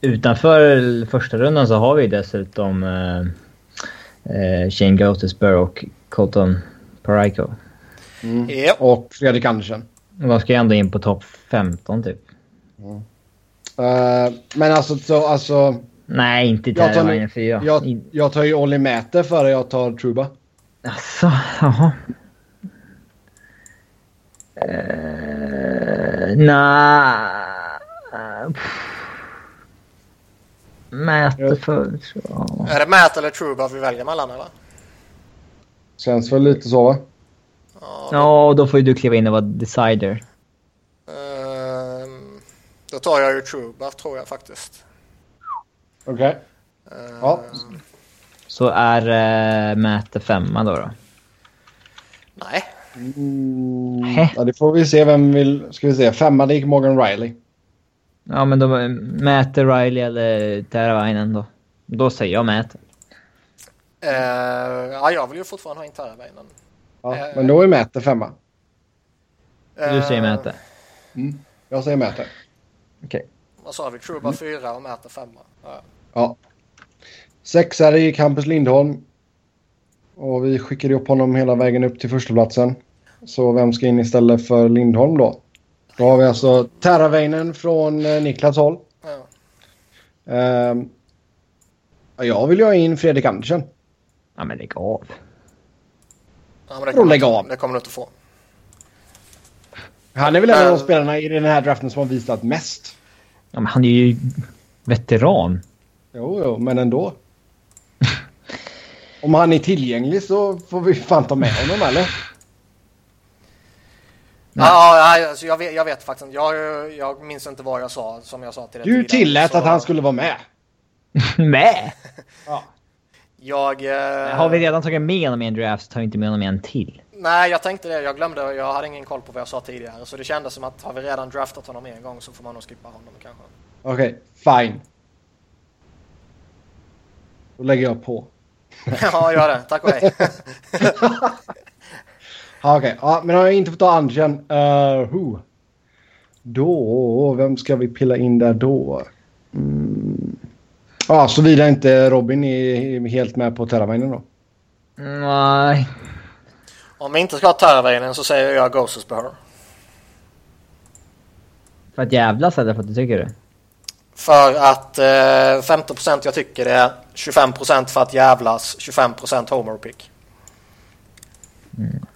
Speaker 3: Utanför första rundan så har vi dessutom uh, uh, Shane Gotesburg och Colton Parayko.
Speaker 1: Mm. Yep. Och Fredrik Andersen.
Speaker 3: Vad ska jag ändå in på topp 15 typ.
Speaker 1: Mm. Uh, men alltså, så, alltså...
Speaker 3: Nej, inte Terravainen 4.
Speaker 1: Jag, jag tar ju Olli Mäter före jag tar Truba.
Speaker 3: Alltså, jaha. Uh, Nej. Mäter för...
Speaker 2: Ja. Är det Mäter eller Truba vi väljer mellan eller?
Speaker 1: Känns väl lite så va?
Speaker 3: Ja, då... då får ju du kliva in och vara decider.
Speaker 2: Uh, då tar jag ju Truebuff tror jag faktiskt.
Speaker 1: Okej. Okay. Uh, ja.
Speaker 3: Så är uh, Mäte femma då? då?
Speaker 2: Nej.
Speaker 1: Mm, ja, det får vi se vem vill... Ska vi se. Femma det gick Morgan Riley.
Speaker 3: Ja, men då Mäte Riley eller Teravainen då? Då säger jag Mäte.
Speaker 2: Uh, ja, jag vill ju fortfarande ha in Teravainen.
Speaker 1: Ja, uh, men då är Mäte femma.
Speaker 3: Du säger Mäte?
Speaker 1: Mm, jag säger Mäte.
Speaker 3: Okej. Okay.
Speaker 2: Vad sa vi? Truba mm. fyra och Mäte femma.
Speaker 1: Ja. ja. Sexare i Campus Lindholm. Och vi skickade upp honom hela vägen upp till förstaplatsen. Så vem ska in istället för Lindholm då? Då har vi alltså Terraveinen från eh, Niklas håll. Ja. Uh, jag vill ju ha in Fredrik Andersen.
Speaker 3: Ja men lägg av.
Speaker 2: Ja, men det kommer, lägg av. det kommer du inte få.
Speaker 1: Han är väl en av de spelarna i den här draften som har visat mest.
Speaker 3: Ja, men han är ju veteran.
Speaker 1: Jo, jo, men ändå. Om han är tillgänglig så får vi fan ta med honom, eller?
Speaker 2: Ja, ja alltså jag, vet, jag vet faktiskt jag, jag minns inte vad jag sa som jag sa till
Speaker 1: dig Du tillät så... att han skulle vara med.
Speaker 3: med?
Speaker 1: ja.
Speaker 2: Jag... Eh...
Speaker 3: Har vi redan tagit med honom i en draft så tar vi inte med honom i en till.
Speaker 2: Nej, jag tänkte det. Jag glömde. Jag hade ingen koll på vad jag sa tidigare. Så det kändes som att har vi redan draftat honom en gång så får man nog skippa honom kanske.
Speaker 1: Okej, okay, fine. Då lägger jag på.
Speaker 2: ja, gör det. Tack och hej.
Speaker 1: Okej, okay. ja, men har jag inte fått ta Angen. Uh, who? Då, vem ska vi pilla in där då? Mm. Ja, såvida inte Robin är helt med på Terravainen då.
Speaker 3: Nej.
Speaker 2: Om vi inte ska ha Terravainen så säger jag Ghosters Behör.
Speaker 3: För att jävlas eller för att du tycker det?
Speaker 2: För att eh, 15% jag tycker det, 25% för att jävlas, 25% homer pick. Mm.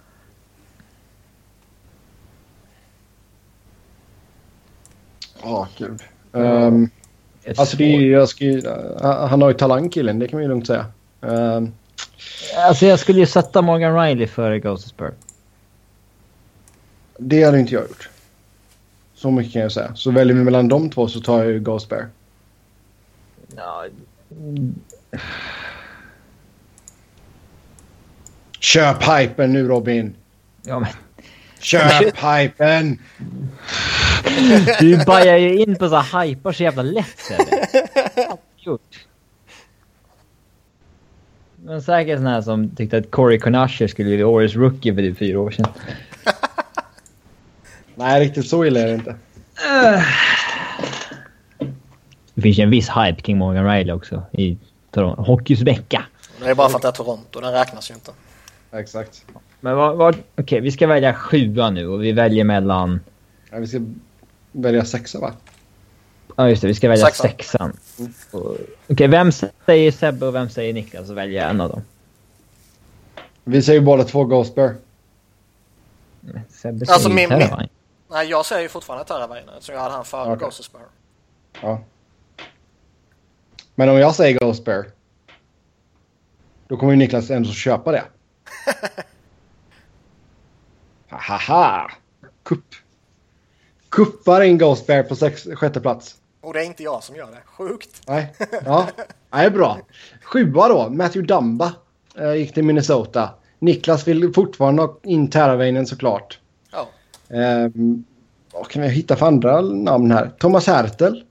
Speaker 1: Ja, oh, gud. Um, alltså det är ju, jag ska, han har ju talang killen, det kan man ju lugnt säga. Um,
Speaker 3: alltså jag skulle ju sätta Morgan Riley före Ghost Spur.
Speaker 1: Det hade inte jag gjort. Så mycket kan jag säga. Så väljer vi mellan de två så tar jag ju Ghost Bear.
Speaker 3: Ja.
Speaker 1: Köp hypen nu Robin.
Speaker 3: Ja men.
Speaker 1: Köp hypen!
Speaker 3: Du bajar ju in på så hypar så jävla lätt. Gjort. Men säkert sån här som tyckte att Corey Konasher skulle bli årets rookie för typ fyra år sedan.
Speaker 1: Nej, riktigt så illa är det inte.
Speaker 3: Det finns ju en viss hype kring Morgan Riley också i Toronto. Hockeys vecka.
Speaker 2: Det är bara för att det är Toronto. Den räknas ju inte.
Speaker 1: Exakt.
Speaker 3: Men vad... vad Okej, okay, vi ska välja sjua nu och vi väljer mellan...
Speaker 1: Ja, vi ska välja sexa va?
Speaker 3: Ja, just det. Vi ska välja sexan. sexan. Mm. Okej, okay, vem säger Sebbe och vem säger Niklas? Så väljer jag en av dem.
Speaker 1: Vi säger båda två Ghost Bear.
Speaker 3: Sebbe säger alltså, min, min,
Speaker 2: Nej, jag säger fortfarande Terravainen så jag hade han före okay. Ghost Spur.
Speaker 1: Ja. Men om jag säger Ghost Spur. Då kommer ju Niklas ändå köpa det. Haha! Kupp. Kuppar in Ghost Bear på sex, sjätte plats.
Speaker 2: Och det är inte jag som gör det. Sjukt.
Speaker 1: Nej, ja. Nej, bra. Sjua då, Matthew Dumba. Uh, gick till Minnesota. Niklas vill fortfarande ha in Terravainen såklart. Um, vad kan vi hitta för andra namn här? Thomas Hertel.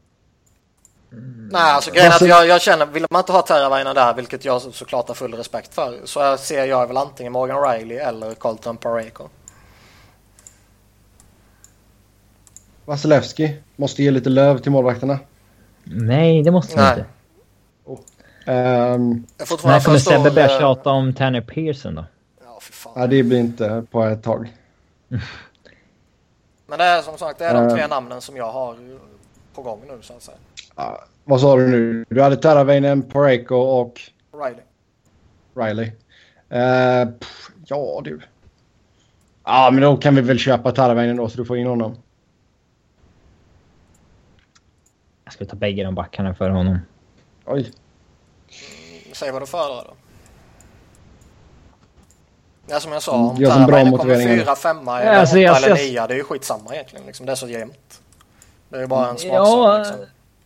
Speaker 2: Mm. Nej, alltså grejen är att jag, jag, känner, vill man inte ha Terravainen där, vilket jag så, såklart har full respekt för, så ser jag väl antingen Morgan Riley eller Colton Pareko.
Speaker 1: Vasilevski måste ge lite löv till målvakterna.
Speaker 3: Nej, det måste han inte.
Speaker 1: Um,
Speaker 3: När kommer Sebbe börja tjata om Tanner Pearson då?
Speaker 2: Ja, för fan.
Speaker 1: Ja, det blir inte på ett tag.
Speaker 2: Men det är som sagt det är de tre uh, namnen som jag har på gång nu så att säga.
Speaker 1: Uh, vad sa du nu? Du hade Taravainen, Pareko och?
Speaker 2: Riley.
Speaker 1: Riley. Uh, pff, ja du. Ja, men då kan vi väl köpa Taravainen då så du får in honom.
Speaker 3: Jag skulle ta bägge de backarna för honom.
Speaker 1: Oj.
Speaker 2: Mm, säg vad du föredrar då. Ja, som jag sa, om
Speaker 1: bra kommer
Speaker 2: fyra, femma eller alltså, åtta eller nia, det är ju skitsamma egentligen. Liksom. Det är så jämnt. Det är ju bara en smaksak. Ja, liksom.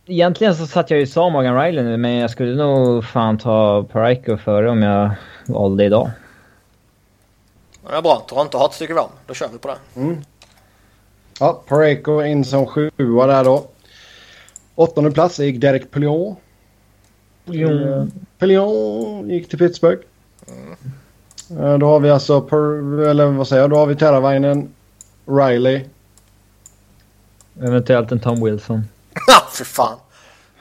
Speaker 3: egentligen så satt jag ju sa Morgan Riley nu, men jag skulle nog fan ta Paraico före om jag valde idag.
Speaker 2: Ja, bra. Toronto har ett stycke vi om. Då kör vi på det.
Speaker 1: Mm. Ja, Paraico in som sjua där då. Åttonde plats gick Derek. Pellion. Pellion gick till Pittsburgh. Mm. Då har vi alltså, per, eller vad säger jag, då har vi Terravainen, Riley.
Speaker 3: Eventuellt en Tom Wilson.
Speaker 2: Ja, för fan.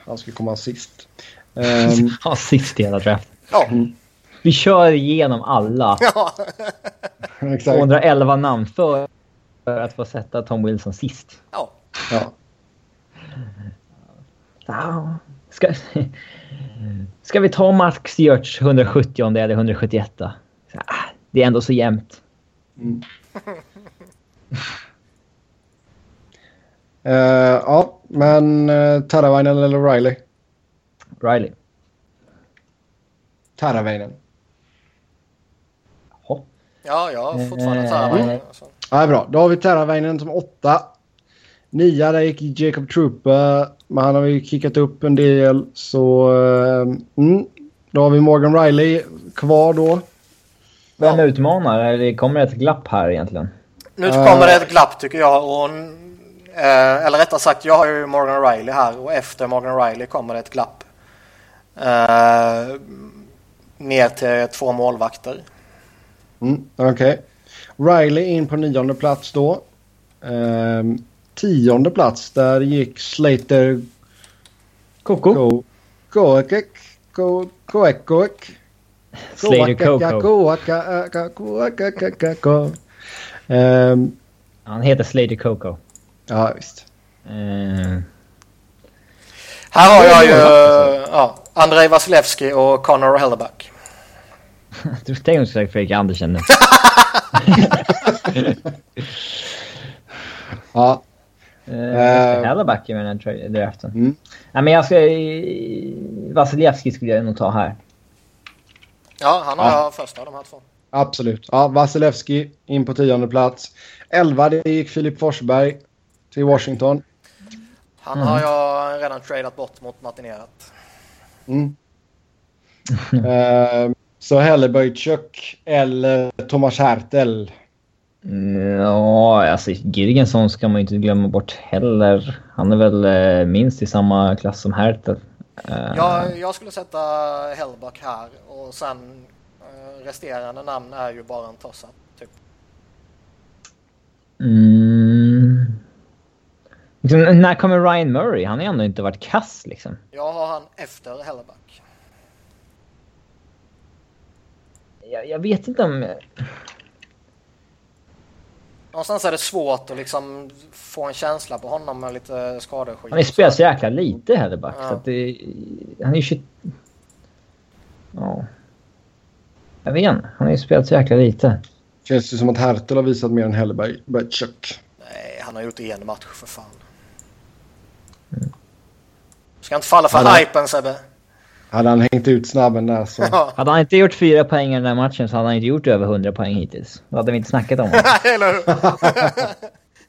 Speaker 1: Han ska komma sist.
Speaker 3: Um, Han sist i hela draften.
Speaker 2: Ja. Mm.
Speaker 3: Vi kör igenom alla. Ja. 211 namn för att få sätta Tom Wilson sist.
Speaker 2: Ja.
Speaker 1: ja.
Speaker 3: Ska, ska vi ta Max Giertz 170 eller 171? Det är ändå så jämnt. Mm.
Speaker 1: uh, ja, men uh, Taravainen eller Riley?
Speaker 3: Riley.
Speaker 1: Taravainen.
Speaker 2: Ja, jag har fortfarande uh, Taravainen. Alltså.
Speaker 1: Ja, bra. Då har vi Taravainen som åtta. Nia, där gick Jacob Trooper. Men han har ju kickat upp en del. Så uh, mm, då har vi Morgan Riley kvar då.
Speaker 3: Vem ja. utmanar? Det kommer ett glapp här egentligen.
Speaker 2: Nu kommer det ett glapp tycker jag. Och, eh, eller rättare sagt, jag har ju Morgan Riley här och efter Morgan Riley kommer det ett glapp. Eh, ner till två målvakter.
Speaker 1: Mm, Okej. Okay. Riley in på nionde plats då. Eh, tionde plats. Där gick Slater...
Speaker 3: Koko.
Speaker 1: Koekek. Koekek.
Speaker 3: Slater
Speaker 1: Coco. Um,
Speaker 3: Han heter Slater Coco.
Speaker 1: Ja, visst.
Speaker 3: Uh,
Speaker 2: här har jag ju ja, Andrei Vasilevski och Connor Helleback.
Speaker 3: du tänkte säga Fredrik Andersen nu.
Speaker 1: ja.
Speaker 3: Uh, Helleback i den här draften. Mm. Ja, men jag ska... Vasilevski skulle jag nog ta här.
Speaker 2: Ja, han har ja. första av de här två.
Speaker 1: Absolut. Ja, Vasilevski in på tionde plats. Elva, det gick Filip Forsberg till Washington.
Speaker 2: Han mm. har jag redan tradat bort mot Martinerat.
Speaker 1: Mm. uh, så Hellebychuk eller Thomas Hertel?
Speaker 3: Ja, alltså Girgensson ska man inte glömma bort heller. Han är väl eh, minst i samma klass som Hertel.
Speaker 2: Uh, ja, jag skulle sätta Hellback här och sen uh, resterande namn är ju bara en tossa. Typ.
Speaker 3: Mm. Liksom, när kommer Ryan Murray? Han har ändå inte varit kass liksom.
Speaker 2: Jag har han efter Hellback.
Speaker 3: Jag, jag vet inte om...
Speaker 2: Någonstans är det svårt att liksom få en känsla på honom med lite skadeskit.
Speaker 3: Han har spelat så jäkla lite Helleback. Ja. Så att det, han är ju... Ja. Jag vet inte. Han har ju spelat så jäkla lite.
Speaker 1: Känns det som att Hertel har visat mer än Helleberg.
Speaker 2: Nej, han har gjort en match för fan. Mm. Ska inte falla för hade, hypen Sebbe.
Speaker 1: Hade han hängt ut snabben där så...
Speaker 3: hade han inte gjort fyra poäng i den där matchen så hade han inte gjort över 100 poäng hittills. Då hade vi inte snackat om det. Eller hur?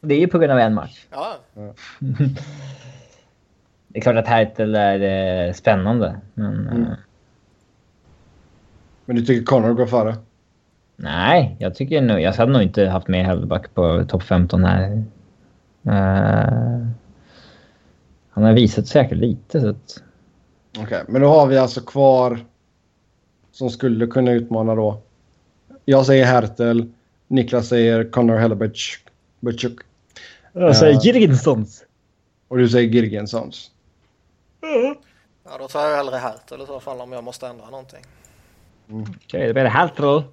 Speaker 3: det är ju på grund av en match. Ja. det är klart att Hertel är eh, spännande, men... Mm. Eh,
Speaker 1: men du tycker Connor går före?
Speaker 3: Nej, jag tycker nog... Jag hade nog inte haft med Hellback på topp 15 här. Uh, han har visat säkert lite så att...
Speaker 1: Okej, okay, men då har vi alltså kvar som skulle kunna utmana då. Jag säger Hertel. Niklas säger Connor Hellebuch.
Speaker 3: Jag säger uh, Girgensons.
Speaker 1: Och du säger Girgensons.
Speaker 2: Mm. Ja, då tar jag hellre Hertel i så fall om jag måste ändra någonting.
Speaker 3: Mm. Okej, okay, då blir det Hertel.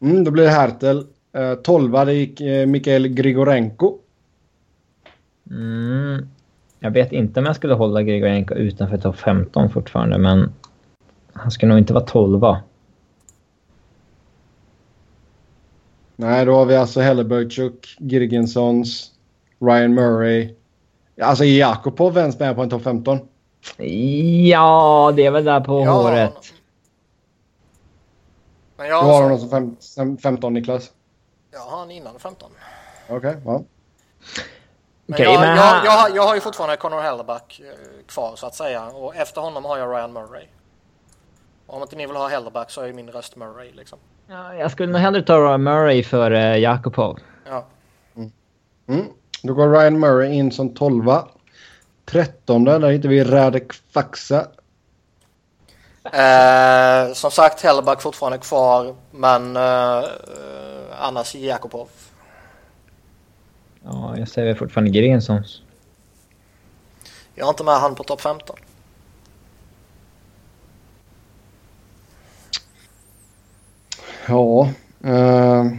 Speaker 1: Mm, då blir det Hertel. Uh, tolva det gick uh, Mikael Grigorenko.
Speaker 3: Mm. Jag vet inte om jag skulle hålla Grigorenko utanför topp 15 fortfarande, men han ska nog inte vara 12.
Speaker 1: Nej, då har vi alltså Helleberchuk, Girgensons, Ryan Murray. Alltså är Jakobov ens med på en topp 15?
Speaker 3: Ja, det är väl där på ja. håret.
Speaker 1: Men jag du har honom som fem, 15, Niklas?
Speaker 2: Jag har honom innan 15.
Speaker 1: Okej, okay, ja.
Speaker 2: Men, okay, jag, men jag, jag, jag, har ju fortfarande Conor Helleback eh, kvar så att säga. Och efter honom har jag Ryan Murray. Och om inte ni vill ha Helleback så är min röst Murray liksom.
Speaker 3: Ja, jag skulle nog hellre ta Ryan Murray för uh, Jakobov.
Speaker 2: Ja.
Speaker 1: Mm. Mm. Då går Ryan Murray in som tolva. Trettonde, där hittar vi Radek Faxa.
Speaker 2: Eh, som sagt, Helleback fortfarande kvar, men eh, annars Jakobov.
Speaker 3: Ja, jag säger fortfarande Grensons.
Speaker 2: Jag har inte med han på topp 15.
Speaker 1: Ja. Uh...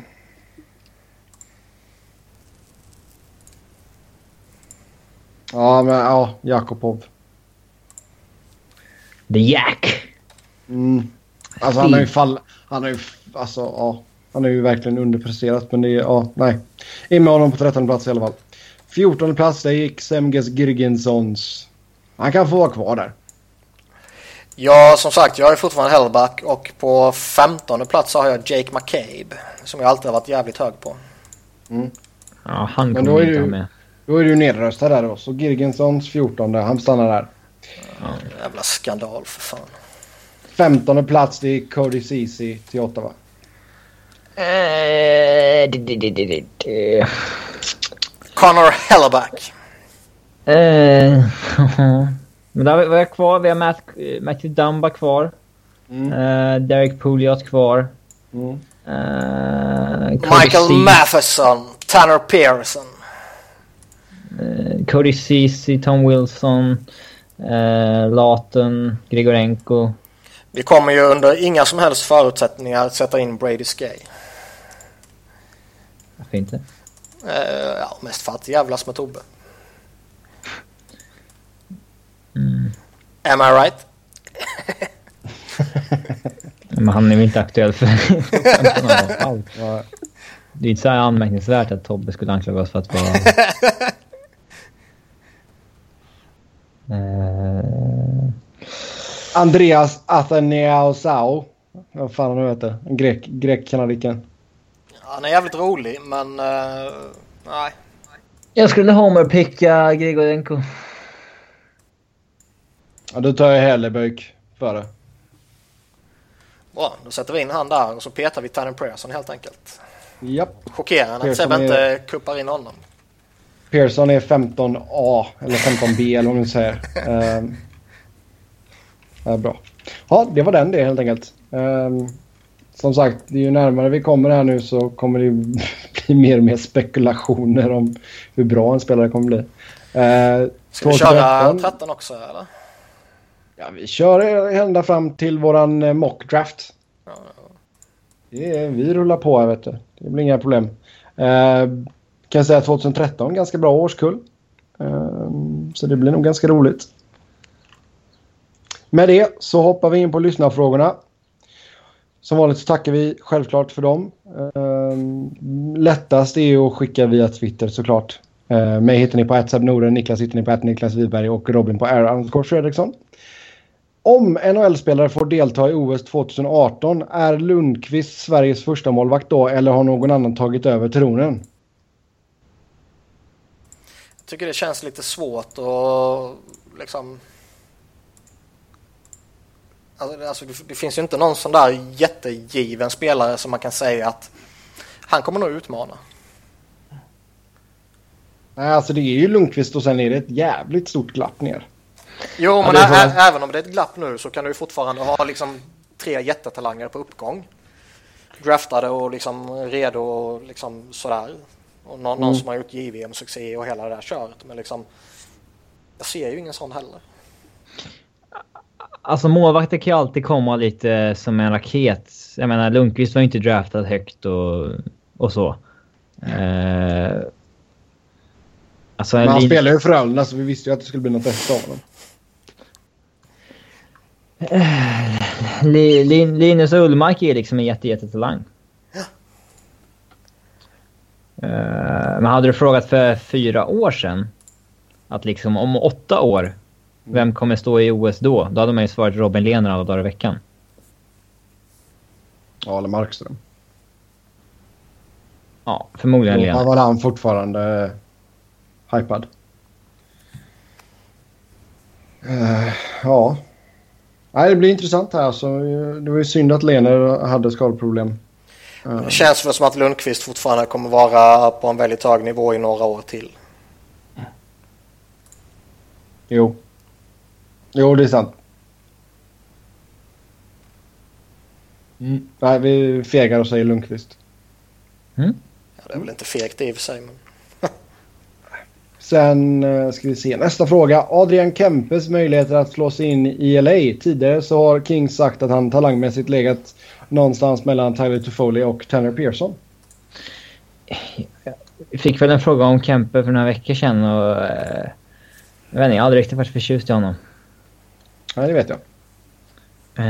Speaker 1: Ja, men ja, Jakobov.
Speaker 3: The Jack.
Speaker 1: Mm. Alltså han har ju fall... Han har ju... Alltså ja. Han är ju verkligen underpresterat men det är... Ja, nej. In med honom på 13 plats i alla fall. 14 plats där gick Semges Girgensons. Han kan få vara kvar där.
Speaker 2: Ja, som sagt, jag är fortfarande Hellback och på 15 plats har jag Jake McCabe. Som jag alltid har varit jävligt hög på.
Speaker 3: Mm. Ja, han kommer inte du, med.
Speaker 1: Då är du nedröstad där då. Så Girgensons 14, han stannar där.
Speaker 2: Ja. Jävla skandal för fan.
Speaker 1: 15 plats det är Cody Ceesay till Ottawa.
Speaker 2: Uh, Connor Helleback.
Speaker 3: Uh, men där var jag kvar. Vi har Matt, Matthew Dumba kvar. Mm. Uh, Derek Pouliot kvar. Mm.
Speaker 2: Uh, Michael Matheson. Tanner Pearson.
Speaker 3: Uh, Cody Ceesay, Tom Wilson. Uh, Laten, Grigorenko.
Speaker 2: Vi kommer ju under inga som helst förutsättningar sätta in Brady Skay.
Speaker 3: Varför inte?
Speaker 2: Uh, ja, mest för att jävlas med Tobbe. Mm. Am I right?
Speaker 3: Men han är väl inte aktuell för allt. Det är inte så här anmärkningsvärt att Tobbe skulle anklaga oss för att vara...
Speaker 1: uh... Andreas Athanausau. Vad fan han nu heter. En grek, grek-kanadiken.
Speaker 2: Han är jävligt rolig, men uh, nej.
Speaker 3: Jag skulle homerpicka Grigorenko.
Speaker 1: Ja, då tar jag Helleböjk före.
Speaker 2: Bra, då sätter vi in han där och så petar vi Tanner Pearson helt enkelt.
Speaker 1: Japp.
Speaker 2: Chockerande att Sebbe är... inte kuppar in honom.
Speaker 1: Pearson är 15A eller 15B eller vad man säger. uh, bra. Ja, det var den det helt enkelt. Uh, som sagt, ju närmare vi kommer här nu så kommer det bli mer och mer spekulationer om hur bra en spelare kommer bli.
Speaker 2: Eh, Ska vi köra 13 också eller?
Speaker 1: Ja, vi kör ända fram till våran eh, mock draft. Ja, ja. vi rullar på här vet du. Det blir inga problem. Eh, kan säga 2013, ganska bra årskull. Eh, så det blir nog ganska roligt. Med det så hoppar vi in på lyssnarfrågorna. Som vanligt så tackar vi självklart för dem. Ehm, lättast är att skicka via Twitter såklart. Ehm, mig hittar ni på att Niklas hittar ni på att Niklas Wiberg och Robin på Air Fredriksson. Om NHL-spelare får delta i OS 2018, är Lundqvist Sveriges första målvakt då eller har någon annan tagit över tronen?
Speaker 2: Jag tycker det känns lite svårt att liksom... Alltså, alltså det, finns ju inte någon sån där jättegiven spelare som man kan säga att han kommer nog utmana.
Speaker 1: Nej, alltså det är ju Lundqvist och sen är det ett jävligt stort glapp ner.
Speaker 2: Jo, men ja, ä- även om det är ett glapp nu så kan du fortfarande ha liksom tre jättetalanger på uppgång. Draftade och liksom redo och liksom sådär. Och någon, mm. någon som har gjort JVM-succé och hela det där köret. Men liksom, jag ser ju ingen sån heller.
Speaker 3: Alltså målvakter kan ju alltid komma lite som en raket. Jag menar Lundqvist var ju inte draftad högt och, och så. Eh,
Speaker 1: alltså, Men han spelar ju för Frölunda så vi visste ju att det skulle bli något efter honom.
Speaker 3: Linus Ullmark är liksom en jättejättetalang. Ja. Uh, men hade du frågat för fyra år sedan att liksom om åtta år, vem kommer stå i OS då? Då hade man ju svarat Robin Lehner alla dagar i veckan.
Speaker 1: Ja, eller Markström.
Speaker 3: Ja, förmodligen Lehner.
Speaker 1: Då var han fortfarande uh, hypad. Uh, ja. Nej, det blir intressant här. Så det var ju synd att Lener hade skadproblem.
Speaker 2: Det känns väl som att Lundqvist fortfarande kommer vara på en väldigt hög nivå i några år till.
Speaker 1: Jo. Jo, det är sant. Mm. Nej, vi fegar och säger Lundqvist.
Speaker 2: Mm. Ja, det är väl inte fegt i och för sig. Men...
Speaker 1: Sen eh, ska vi se nästa fråga. Adrian Kempes möjligheter att slå sig in i LA. Tidigare så har Kings sagt att han talangmässigt legat någonstans mellan Tyler Toffoli och Tanner Pearson.
Speaker 3: Jag fick väl en fråga om Kempe för några veckor sedan och... Eh, jag vet inte, jag har aldrig riktigt varit förtjust i honom.
Speaker 1: Nej, det vet jag.
Speaker 3: Uh,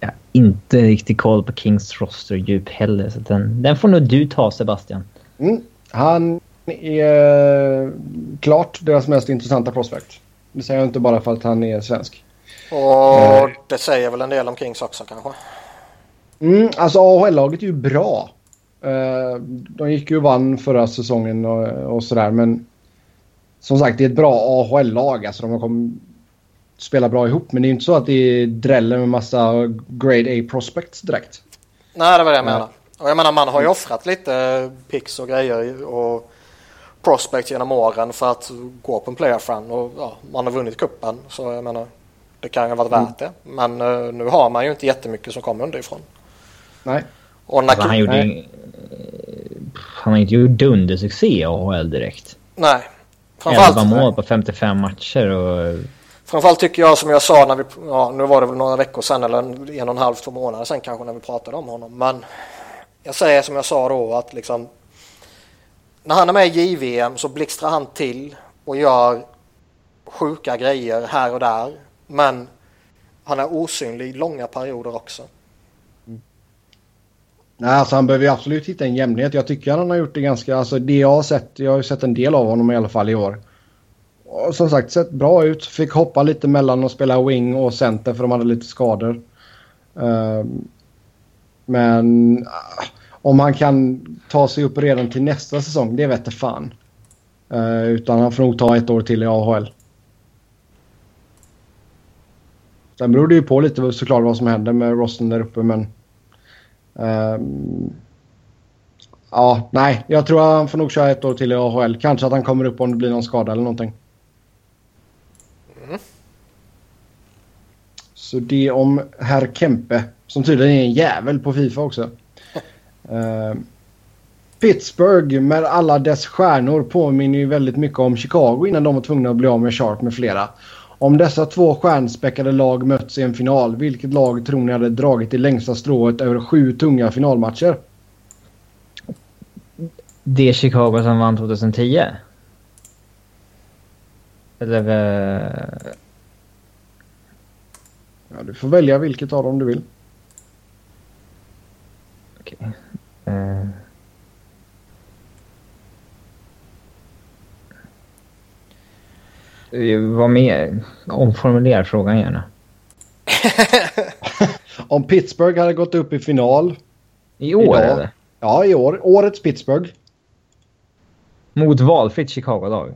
Speaker 3: jag har inte riktigt koll på Kings roster-djup heller, så den, den får nog du ta Sebastian.
Speaker 1: Mm. Han är klart deras mest intressanta prospect. Det säger jag inte bara för att han är svensk.
Speaker 2: Och eh. det säger väl en del om Kings också kanske?
Speaker 1: Mm, alltså AHL-laget är ju bra. Eh, de gick ju och vann förra säsongen och, och sådär men som sagt det är ett bra AHL-lag. Alltså de kommer spela bra ihop men det är inte så att det dräller med massa grade A prospects direkt.
Speaker 2: Nej det var det jag menade. Och jag menar man har ju offrat lite pix och grejer och prospect genom åren för att gå på en playoff run och ja, man har vunnit kuppen så jag menar det kan ju ha varit mm. värt det. Men uh, nu har man ju inte jättemycket som kommer underifrån.
Speaker 1: Nej.
Speaker 3: Och när alltså, han gjorde nej. Han har inte gjort dundersuccé i AHL direkt.
Speaker 2: Nej.
Speaker 3: Framförallt... 11 mål på 55 matcher och...
Speaker 2: Framförallt tycker jag som jag sa när vi, ja nu var det väl några veckor sedan eller en, en och en halv, två månader sedan kanske när vi pratade om honom. Men jag säger som jag sa då att liksom när han är med i JVM så blixtrar han till och gör sjuka grejer här och där. Men han är osynlig långa perioder också.
Speaker 1: Nej, alltså han behöver ju absolut hitta en jämnhet. Jag tycker han har gjort det ganska... Alltså det jag har sett, jag har ju sett en del av honom i alla fall i år. Och som sagt, sett bra ut. Fick hoppa lite mellan och spela wing och center för de hade lite skador. Um, men ah, om han kan ta sig upp redan till nästa säsong, det vete fan. Uh, utan han får nog ta ett år till i AHL. Sen beror det ju på lite såklart vad som händer med rosten där uppe men... Uh, ja, nej. Jag tror han får nog köra ett år till i AHL. Kanske att han kommer upp om det blir någon skada eller någonting. Mm. Så det om herr Kempe. Som tydligen är en jävel på Fifa också. Uh, Pittsburgh med alla dess stjärnor påminner ju väldigt mycket om Chicago innan de var tvungna att bli av med Sharp med flera. Om dessa två stjärnspäckade lag möts i en final, vilket lag tror ni hade dragit det längsta strået över sju tunga finalmatcher?
Speaker 3: Det Chicago som vann 2010? Eller... Uh...
Speaker 1: Ja, du får välja vilket av dem du vill.
Speaker 3: Okej. Okay. Uh... Vad mer? Omformulera frågan gärna.
Speaker 1: Om Pittsburgh hade gått upp i final.
Speaker 3: I år idag, eller?
Speaker 1: Ja, i år. Årets Pittsburgh.
Speaker 3: Mot valfritt Chicago-lag?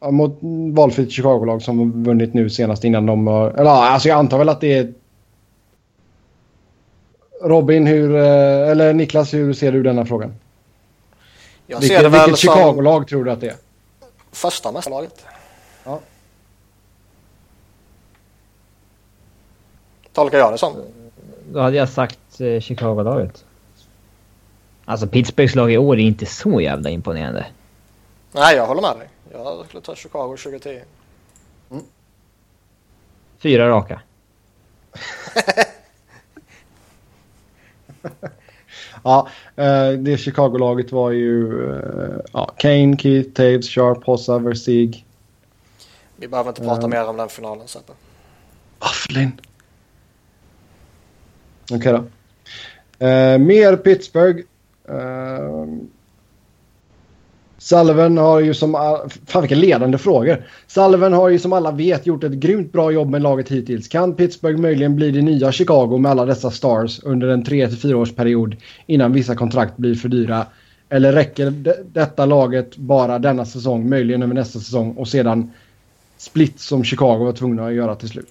Speaker 1: Ja, mot valfritt Chicago-lag som vunnit nu senast innan de... Eller alltså jag antar väl att det är... Robin, hur... Eh, eller Niklas, hur ser du denna frågan? Jag vilket, ser det väl vilket Chicago-lag tror du att det är?
Speaker 2: Första mästarlaget.
Speaker 1: Ja.
Speaker 2: Tolkar jag det som.
Speaker 3: Då hade jag sagt eh, Chicago-laget. Alltså Pittsburghs lag i år är inte så jävla imponerande.
Speaker 2: Nej, jag håller med dig. Jag skulle ta Chicago 2010. Mm.
Speaker 3: Fyra raka.
Speaker 1: ja, eh, det Chicago-laget var ju uh, ja, Kane, Keith, Taves, Sharp, Hossa, Versteeg.
Speaker 2: Vi behöver inte prata uh, mer om den finalen, Seppe.
Speaker 1: Afflin. Okej okay, då. Uh, mer Pittsburgh. Uh, Sullivan har ju som... Fan vilka ledande frågor. Sullivan har ju som alla vet gjort ett grymt bra jobb med laget hittills. Kan Pittsburgh möjligen bli det nya Chicago med alla dessa stars under en 3-4 års period innan vissa kontrakt blir för dyra? Eller räcker detta laget bara denna säsong, möjligen över nästa säsong och sedan split som Chicago var tvungna att göra till slut?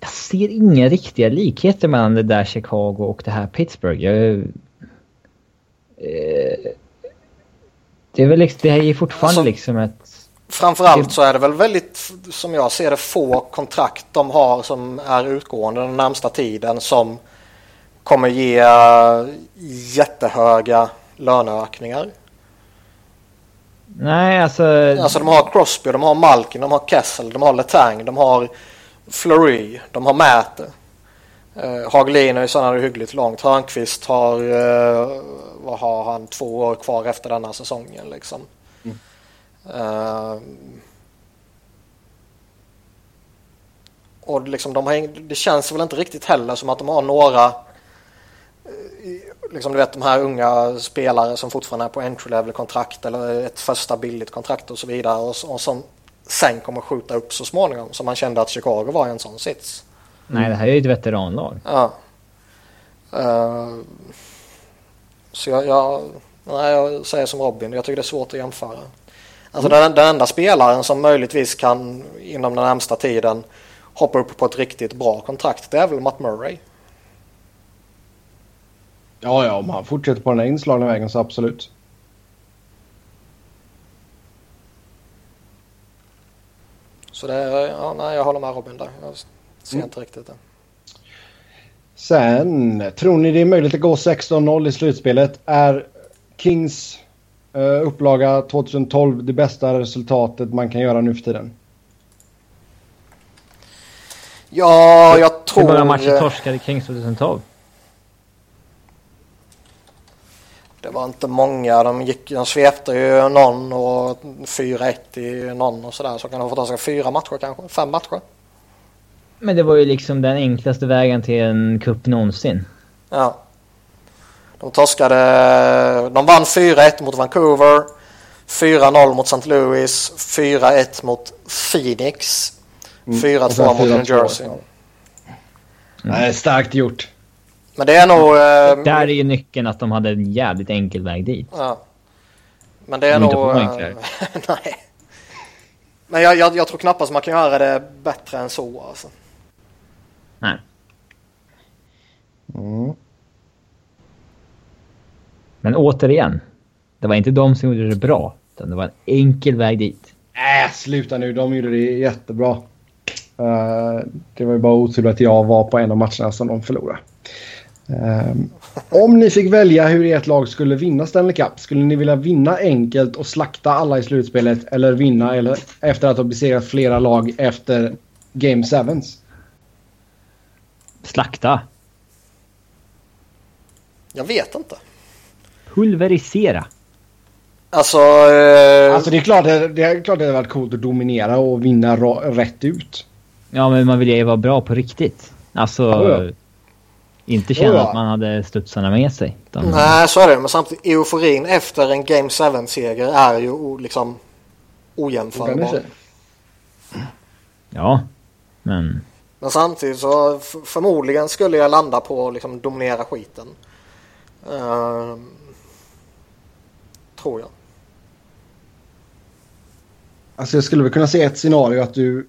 Speaker 3: Jag ser inga riktiga likheter mellan det där Chicago och det här Pittsburgh. Jag, eh, det är väl liksom, det här är fortfarande alltså, liksom ett...
Speaker 2: Framförallt så är det väl väldigt, som jag ser det, få kontrakt de har som är utgående den närmsta tiden som kommer ge jättehöga löneökningar.
Speaker 3: Nej, alltså...
Speaker 2: Alltså de har Crosby, de har Malkin, de har Kessel, de har Letang, de har Fleury, de har Mäte. Uh, Hagelin är ju sådana hyggligt långt. Hörnqvist har, uh, vad har han, två år kvar efter denna säsongen liksom. Mm. Uh, och liksom de har, det känns väl inte riktigt heller som att de har några liksom du vet de här unga spelare som fortfarande är på entry level kontrakt eller ett första billigt kontrakt och så vidare och, och som sen kommer skjuta upp så småningom som man kände att Chicago var i en sån sits.
Speaker 3: Nej, det här är ju ett veteranlag.
Speaker 2: Ja. Uh, så jag, jag, nej, jag säger som Robin, jag tycker det är svårt att jämföra. Alltså mm. den, den enda spelaren som möjligtvis kan inom den närmsta tiden hoppa upp på ett riktigt bra kontrakt, det är väl Matt Murray.
Speaker 1: Ja, ja, om han fortsätter på den här inslagna vägen så absolut.
Speaker 2: Så det, ja, nej, jag håller med Robin där. Jag ser mm. inte riktigt det.
Speaker 1: Sen, tror ni det är möjligt att gå 16-0 i slutspelet? Är Kings uh, upplaga 2012 det bästa resultatet man kan göra nu för tiden?
Speaker 2: Ja, jag tror... Hur
Speaker 3: många matcher torskade Kings 2012?
Speaker 2: Det var inte många. De, gick, de svepte ju någon och 4-1 i någon och sådär. Så kan de få ta sig fyra matcher kanske, fem matcher.
Speaker 3: Men det var ju liksom den enklaste vägen till en kupp någonsin.
Speaker 2: Ja. De torskade... De vann 4-1 mot Vancouver. 4-0 mot St. Louis. 4-1 mot Phoenix. 4-2 mm. mot New Jersey. Mm.
Speaker 1: Nej, starkt gjort.
Speaker 2: Men det är nog...
Speaker 3: Eh, Där är ju nyckeln att de hade en jävligt enkel väg dit.
Speaker 2: Ja. Men det är nog... Eh, nej. Men jag, jag, jag, tror knappast man kan göra det bättre än så alltså.
Speaker 3: Nej.
Speaker 1: Mm.
Speaker 3: Men återigen. Det var inte de som gjorde det bra. Utan det var en enkel väg dit.
Speaker 1: Äh, sluta nu. De gjorde det jättebra. Uh, det var ju bara otur att jag var på en av matcherna som de förlorade. Um, om ni fick välja hur ert lag skulle vinna Stanley Cup, skulle ni vilja vinna enkelt och slakta alla i slutspelet eller vinna eller, efter att ha besegrat flera lag efter Game 7?
Speaker 3: Slakta.
Speaker 2: Jag vet inte.
Speaker 3: Pulverisera.
Speaker 2: Alltså... Eh...
Speaker 1: Alltså det är klart det, det är klart det hade varit coolt att dominera och vinna rätt ut.
Speaker 3: Ja men man vill ju vara bra på riktigt. Alltså... Oh ja. Inte känna oh, att man hade studsarna med sig.
Speaker 2: Utan... Nej, så är det. Men samtidigt euforin efter en Game 7-seger är ju liksom ojämförbar.
Speaker 3: Ja, men...
Speaker 2: Men samtidigt så förmodligen skulle jag landa på att liksom dominera skiten. Uh, tror jag.
Speaker 1: Alltså jag skulle väl kunna se ett scenario att du,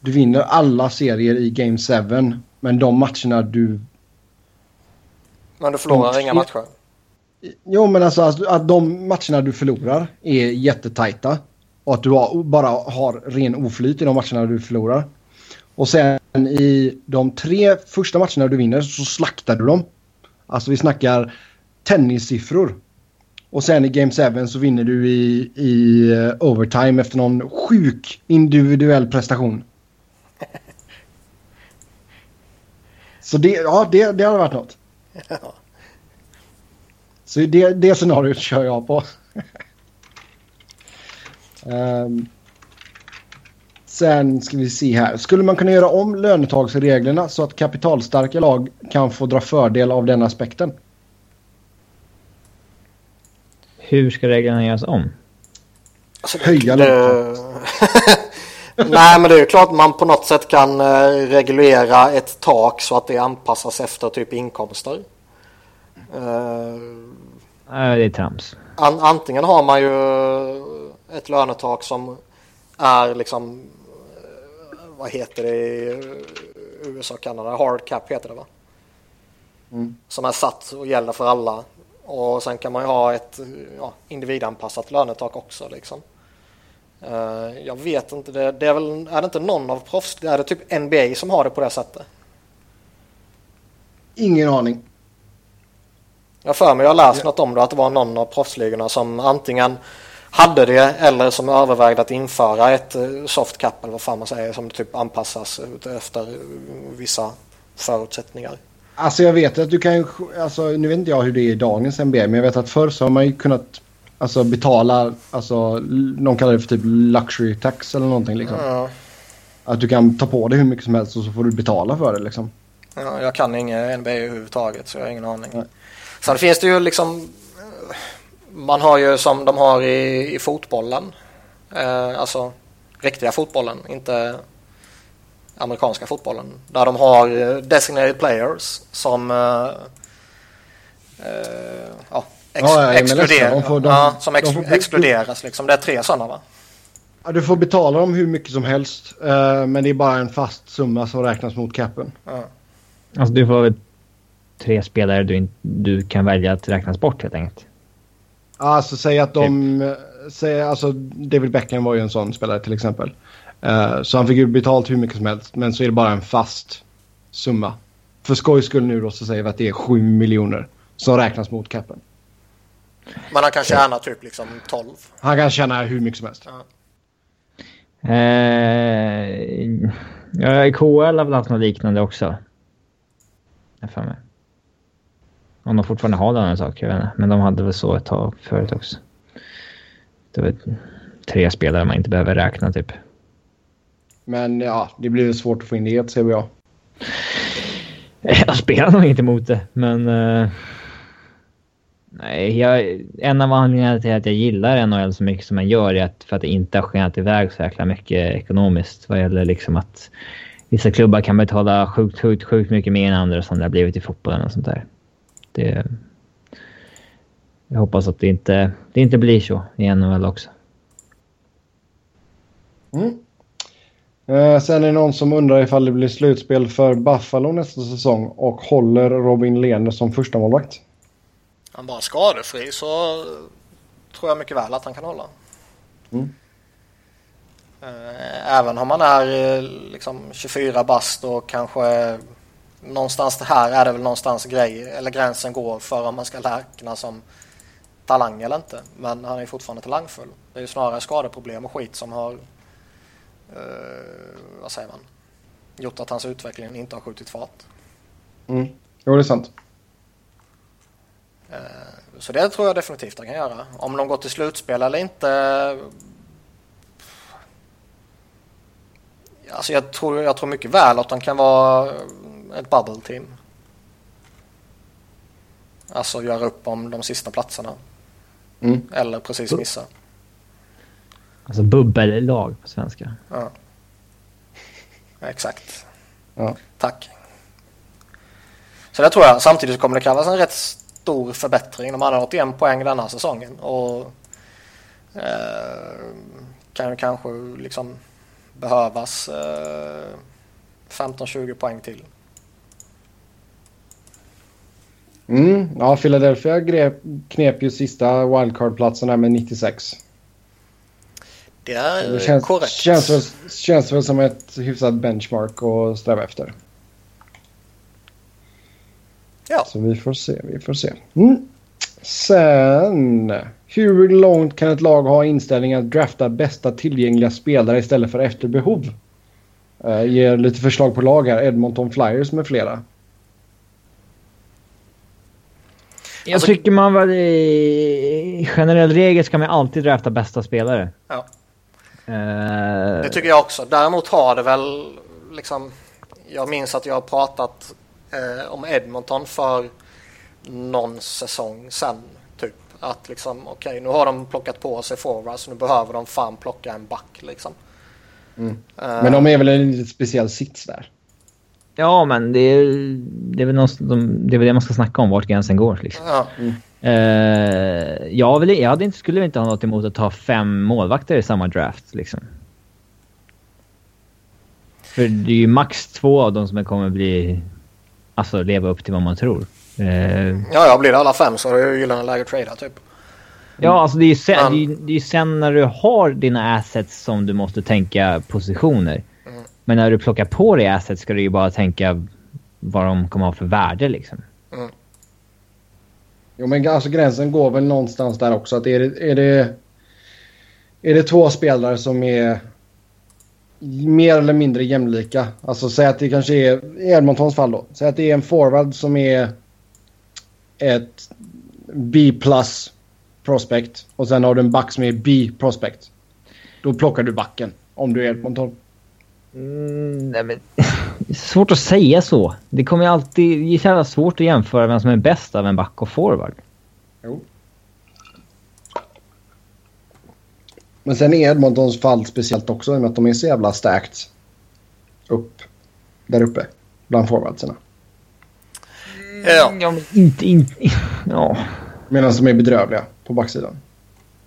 Speaker 1: du vinner alla serier i Game 7. Men de matcherna du...
Speaker 2: Men du förlorar inga matcher?
Speaker 1: Jo men alltså att de matcherna du förlorar är jättetajta. Och att du bara har ren oflyt i de matcherna du förlorar. Och sen i de tre första matcherna du vinner så slaktar du dem. Alltså vi snackar tennissiffror. Och sen i Game 7 så vinner du i, i uh, overtime efter någon sjuk individuell prestation. Så det, ja, det, det hade varit något. Så det, det scenariot kör jag på. um, sen ska vi se här. Skulle man kunna göra om lönetagsreglerna så att kapitalstarka lag kan få dra fördel av den aspekten?
Speaker 3: Hur ska reglerna göras om?
Speaker 1: Alltså, Höja det...
Speaker 2: Nej men det är ju klart man på något sätt kan eh, reglera ett tak så att det anpassas efter typ inkomster.
Speaker 3: Nej, det är trams.
Speaker 2: An antingen har man ju ett lönetak som är liksom eh, vad heter det i USA och Kanada? Hard cap heter det va? Mm. Som är satt och gäller för alla. Och sen kan man ju ha ett ja, individanpassat lönetak också liksom. Uh, jag vet inte, det, det, är väl, är det inte någon av proffs, är det typ NBA som har det på det sättet?
Speaker 1: Ingen aning.
Speaker 2: Jag för mig jag har läst ja. något om det, att det var någon av proffsligorna som antingen hade det eller som övervägde att införa ett eh, soft cap eller vad fan man säger som typ anpassas efter vissa förutsättningar.
Speaker 1: Alltså jag vet att du kan ju, alltså nu vet inte jag hur det är i dagens NBA men jag vet att förr så har man ju kunnat alltså betala, alltså de kallar det för typ luxury tax eller någonting liksom. Ja. Att du kan ta på dig hur mycket som helst och så får du betala för det liksom.
Speaker 2: Ja, jag kan inget NBA överhuvudtaget så jag har ingen aning. Nej. Sen finns det ju liksom man har ju som de har i, i fotbollen. Eh, alltså riktiga fotbollen, inte amerikanska fotbollen. Där de har eh, designated players som eh, eh, ja, ex ja, exkluderar, får, de, ja, som ex får, exkluderas. Liksom. Det är tre sådana va?
Speaker 1: Ja, du får betala dem hur mycket som helst. Eh, men det är bara en fast summa som räknas mot capen. Ja.
Speaker 3: Alltså du får tre spelare du, du kan välja att räknas bort helt enkelt.
Speaker 1: Alltså säg att de... Typ. Säg, alltså David Beckham var ju en sån spelare till exempel. Uh, så han fick ju betalt hur mycket som helst. Men så är det bara en fast summa. För skojs skull nu då så säger vi att det är 7 miljoner som räknas mot capen.
Speaker 2: Men han kan tjäna typ liksom 12.
Speaker 1: Han kan tjäna hur mycket som helst. Ja.
Speaker 3: Eh, KL har väl haft något liknande också. Jag för mig. Om de fortfarande har den sak, jag vet inte. Men de hade väl så ett tag förut också. Det var tre spelare man inte behöver räkna typ.
Speaker 1: Men ja, det blir svårt att få in det i ett CBA.
Speaker 3: Jag spelar nog inte mot det, men... Uh, nej, jag, en av anledningarna till att jag gillar NHL så mycket som jag gör är att för att det inte har skenat iväg så jäkla mycket ekonomiskt vad gäller liksom att vissa klubbar kan betala sjukt, sjukt, sjukt mycket mer än andra som det har blivit i fotbollen och sånt där. Det, jag hoppas att det inte, det inte blir så i NHL också.
Speaker 1: Mm. Eh, sen är det någon som undrar ifall det blir slutspel för Buffalo nästa säsong och håller Robin Lehner som första målvakt.
Speaker 2: Han bara skadefri så tror jag mycket väl att han kan hålla. Mm. Eh, även om han är eh, liksom 24 bast och kanske någonstans det här är det väl någonstans grej, eller gränsen går för om man ska räkna som talang eller inte. Men han är fortfarande talangfull. Det är ju snarare skadeproblem och skit som har eh, vad säger man, gjort att hans utveckling inte har skjutit fart.
Speaker 1: Mm. Jo, det är sant.
Speaker 2: Eh, så det tror jag definitivt han kan göra. Om de går till slutspel eller inte. Alltså jag tror, jag tror mycket väl att de kan vara ett bubble team. Alltså göra upp om de sista platserna. Mm. Eller precis missa.
Speaker 3: Alltså bubbellag på svenska. Ja.
Speaker 2: Exakt.
Speaker 1: Ja.
Speaker 2: Tack. Så det tror jag. Samtidigt så kommer det krävas en rätt stor förbättring. De hade 81 poäng denna säsongen. Och eh, kan ju kanske liksom behövas eh, 15-20 poäng till.
Speaker 1: Mm, ja, Philadelphia grep, knep ju sista wildcard-platsen här med 96.
Speaker 2: Det är
Speaker 1: det känns,
Speaker 2: korrekt.
Speaker 1: Känns känns väl som ett hyfsat benchmark att sträva efter.
Speaker 2: Ja.
Speaker 1: Så vi får se, vi får se. Mm. Sen, hur långt kan ett lag ha inställningen att drafta bästa tillgängliga spelare istället för efter behov? Uh, ger lite förslag på lag här. Edmonton Flyers med flera.
Speaker 3: Jag alltså, tycker man väl i generell regel ska man alltid drafta bästa spelare.
Speaker 2: Ja.
Speaker 3: Uh,
Speaker 2: det tycker jag också. Däremot har det väl liksom... Jag minns att jag har pratat eh, om Edmonton för någon säsong sen. Typ att liksom okej okay, nu har de plockat på sig forwards nu behöver de fan plocka en back liksom.
Speaker 1: Mm. Uh, men de är väl en lite speciell sits där.
Speaker 3: Ja, men det är, det är, väl något, det är väl det man ska snacka om, vart gränsen går. Liksom.
Speaker 2: Ja.
Speaker 3: Mm. Uh, jag, vill, jag hade inte, skulle inte ha något emot att ta fem målvakter i samma draft. Liksom. För det är ju max två av dem som kommer bli... Alltså leva upp till vad man tror. Uh,
Speaker 2: ja, ja, blir det alla fem så är det ju gyllene läge trada typ.
Speaker 3: Ja, alltså det är ju sen, det är, det är sen när du har dina assets som du måste tänka positioner. Men när du plockar på dig assets ska du ju bara tänka vad de kommer ha för värde liksom.
Speaker 2: Mm.
Speaker 1: Jo men alltså gränsen går väl någonstans där också. Att är, det, är, det, är det två spelare som är mer eller mindre jämlika. Alltså säg att det kanske är, i Edmontons fall då. Säg att det är en forward som är ett B plus prospect. Och sen har du en back som är B prospect. Då plockar du backen om du är Edmonton.
Speaker 3: Mm, nej men, svårt att säga så. Det kommer ju alltid... Det är så svårt att jämföra vem som är bäst av en back och forward.
Speaker 1: Jo. Men sen är Edmontons fall speciellt också i och med att de är så jävla stacked upp där uppe bland forwardsarna.
Speaker 2: Ja.
Speaker 3: ja men inte, inte... Ja.
Speaker 1: Medan de är bedrövliga på backsidan.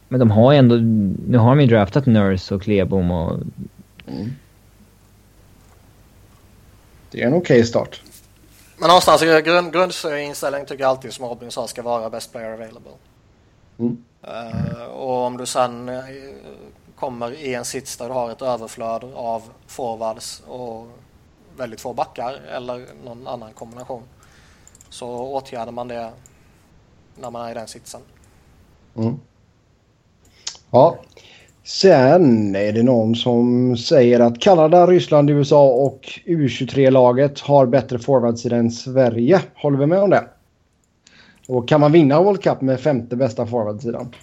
Speaker 3: Men de har ju ändå... Nu har de ju draftat Nurse och Klebom och...
Speaker 1: Mm. Det är en okej okay start.
Speaker 2: Men någonstans grund, grundinställning tycker jag alltid som Robin sa ska vara best player available.
Speaker 1: Mm.
Speaker 2: Eh, och om du sen eh, kommer i en sits där du har ett överflöd av forwards och väldigt få backar eller någon annan kombination så åtgärdar man det när man är i den sitsen.
Speaker 1: Mm. Ja, Sen är det någon som säger att Kanada, Ryssland, USA och U23-laget har bättre forwards än Sverige. Håller vi med om det? Och kan man vinna World Cup med femte bästa forwardsidan?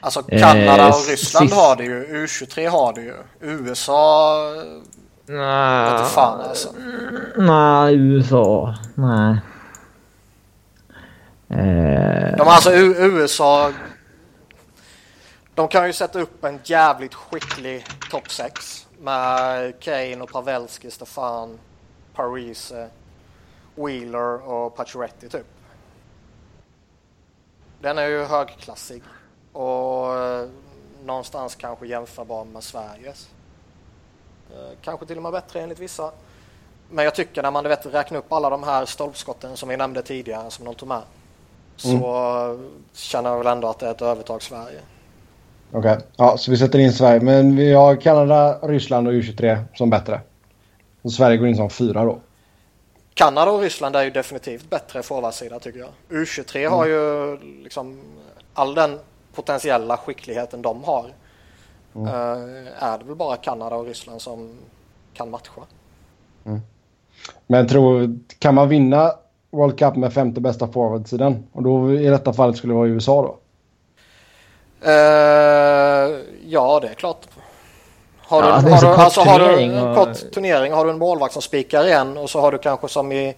Speaker 2: Alltså Kanada och eh, Ryssland har det ju. U23 har det ju. USA...
Speaker 3: Nej.
Speaker 2: Inte fan alltså.
Speaker 3: Nej, USA. Nej. Eh.
Speaker 2: De alltså USA de kan ju sätta upp en jävligt skicklig topp 6 med Kane och Pavelski, Stefan, Parise, Wheeler och Pacioretty typ. Den är ju högklassig och eh, någonstans kanske jämförbar med Sveriges. Eh, kanske till och med bättre enligt vissa. Men jag tycker när man vet, räknar upp alla de här stolpskotten som vi nämnde tidigare som de tog med så mm. känner jag väl ändå att det är ett övertag Sverige.
Speaker 1: Okej, okay. ja, så vi sätter in Sverige. Men vi har Kanada, Ryssland och U23 som bättre. Och Sverige går in som fyra då.
Speaker 2: Kanada och Ryssland är ju definitivt bättre forwardsida tycker jag. U23 mm. har ju liksom all den potentiella skickligheten de har. Mm. Uh, är det väl bara Kanada och Ryssland som kan matcha.
Speaker 1: Mm. Men tror, kan man vinna World Cup med femte bästa forwardsidan? Och då i detta fallet skulle det vara USA då?
Speaker 2: Uh, ja, det är klart. Har du, ja, har, du, alltså, har du en och... kort turnering, har du en målvakt som spikar igen och så har du kanske som i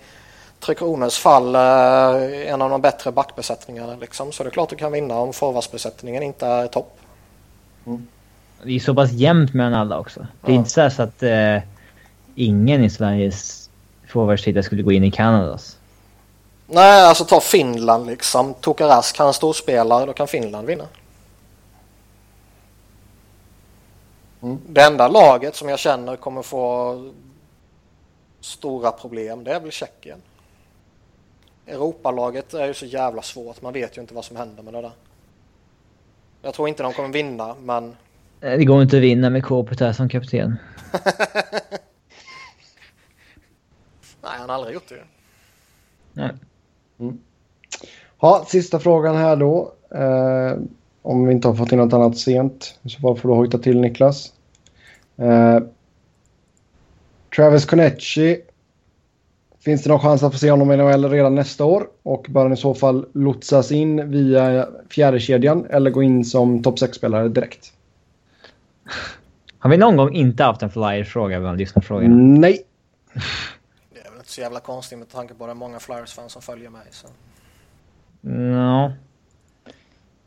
Speaker 2: Tre Kronors fall uh, en av de bättre backbesättningarna liksom. Så det är klart du kan vinna om forwardsbesättningen inte är topp.
Speaker 3: Mm. Det är så pass jämnt mellan alla också. Det är ja. inte så, så att uh, ingen i Sveriges forwardssida skulle gå in i Kanadas.
Speaker 2: Nej, alltså ta Finland liksom. Tokarask, han storspelare, då kan Finland vinna. Mm. Det enda laget som jag känner kommer få stora problem, det är väl Tjeckien. Europalaget är ju så jävla svårt, man vet ju inte vad som händer med det där. Jag tror inte de kommer vinna, men...
Speaker 3: Det går inte att vinna med Kopitar som kapten.
Speaker 2: Nej, han har aldrig gjort det.
Speaker 3: Nej.
Speaker 1: Mm. Ja, sista frågan här då. Eh, om vi inte har fått in något annat sent. Så fall får du hojta till Niklas. Eh, Travis Conecci. Finns det någon chans att få se honom i NHL redan nästa år? Och bör han i så fall lotsas in via fjärde kedjan eller gå in som topp 6-spelare direkt?
Speaker 3: Har vi någon gång inte haft en flyer-fråga bland lyssnarfrågorna?
Speaker 1: Nej.
Speaker 2: Det är väl inte så jävla konstigt med tanke på det många Flyers-fans som följer mig. Så.
Speaker 3: No.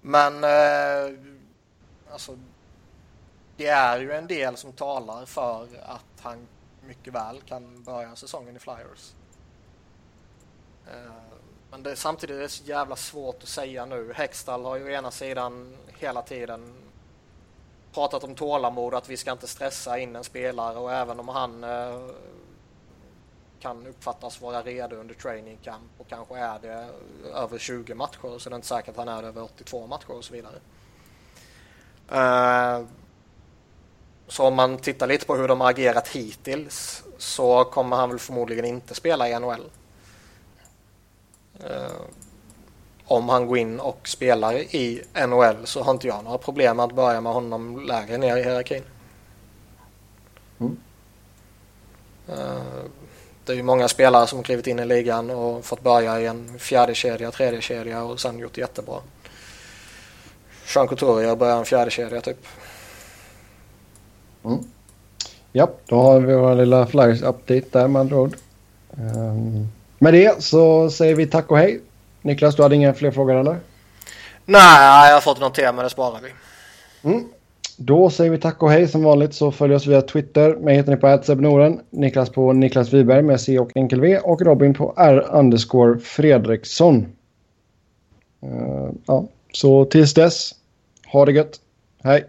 Speaker 2: Men eh, alltså, det är ju en del som talar för att han mycket väl kan börja säsongen i Flyers. Eh, men det, samtidigt är det så jävla svårt att säga nu. Hextall har ju å ena sidan hela tiden pratat om tålamod, att vi ska inte stressa in en spelare och även om han eh, kan uppfattas vara redo under training camp och kanske är det över 20 matcher så det är inte säkert att han är det över 82 matcher och så vidare. Uh, så om man tittar lite på hur de har agerat hittills så kommer han väl förmodligen inte spela i NHL. Uh, eh, om han går in och spelar i NHL så har inte jag några problem med att börja med honom lägre ner i hierarkin. Mm. Uh, det är ju många spelare som klivit in i ligan och fått börja i en fjärde kedja, tredje kedja och sen gjort jättebra. Jean Couturier börjar en fjärde kedja typ.
Speaker 1: Mm. Ja, då har vi vår lilla Flyers update där med andra ord. Um, med det så säger vi tack och hej. Niklas, du hade inga fler frågor eller?
Speaker 2: Nej, jag har fått något tema, det sparar vi.
Speaker 1: Mm. Då säger vi tack och hej som vanligt så följ oss via Twitter. Mig heter ni på @sebnoren, Niklas på Niklas Wiberg med C och enkel V och Robin på R underscore Fredriksson. Uh, ja, så tills dess, ha det gött. Hej!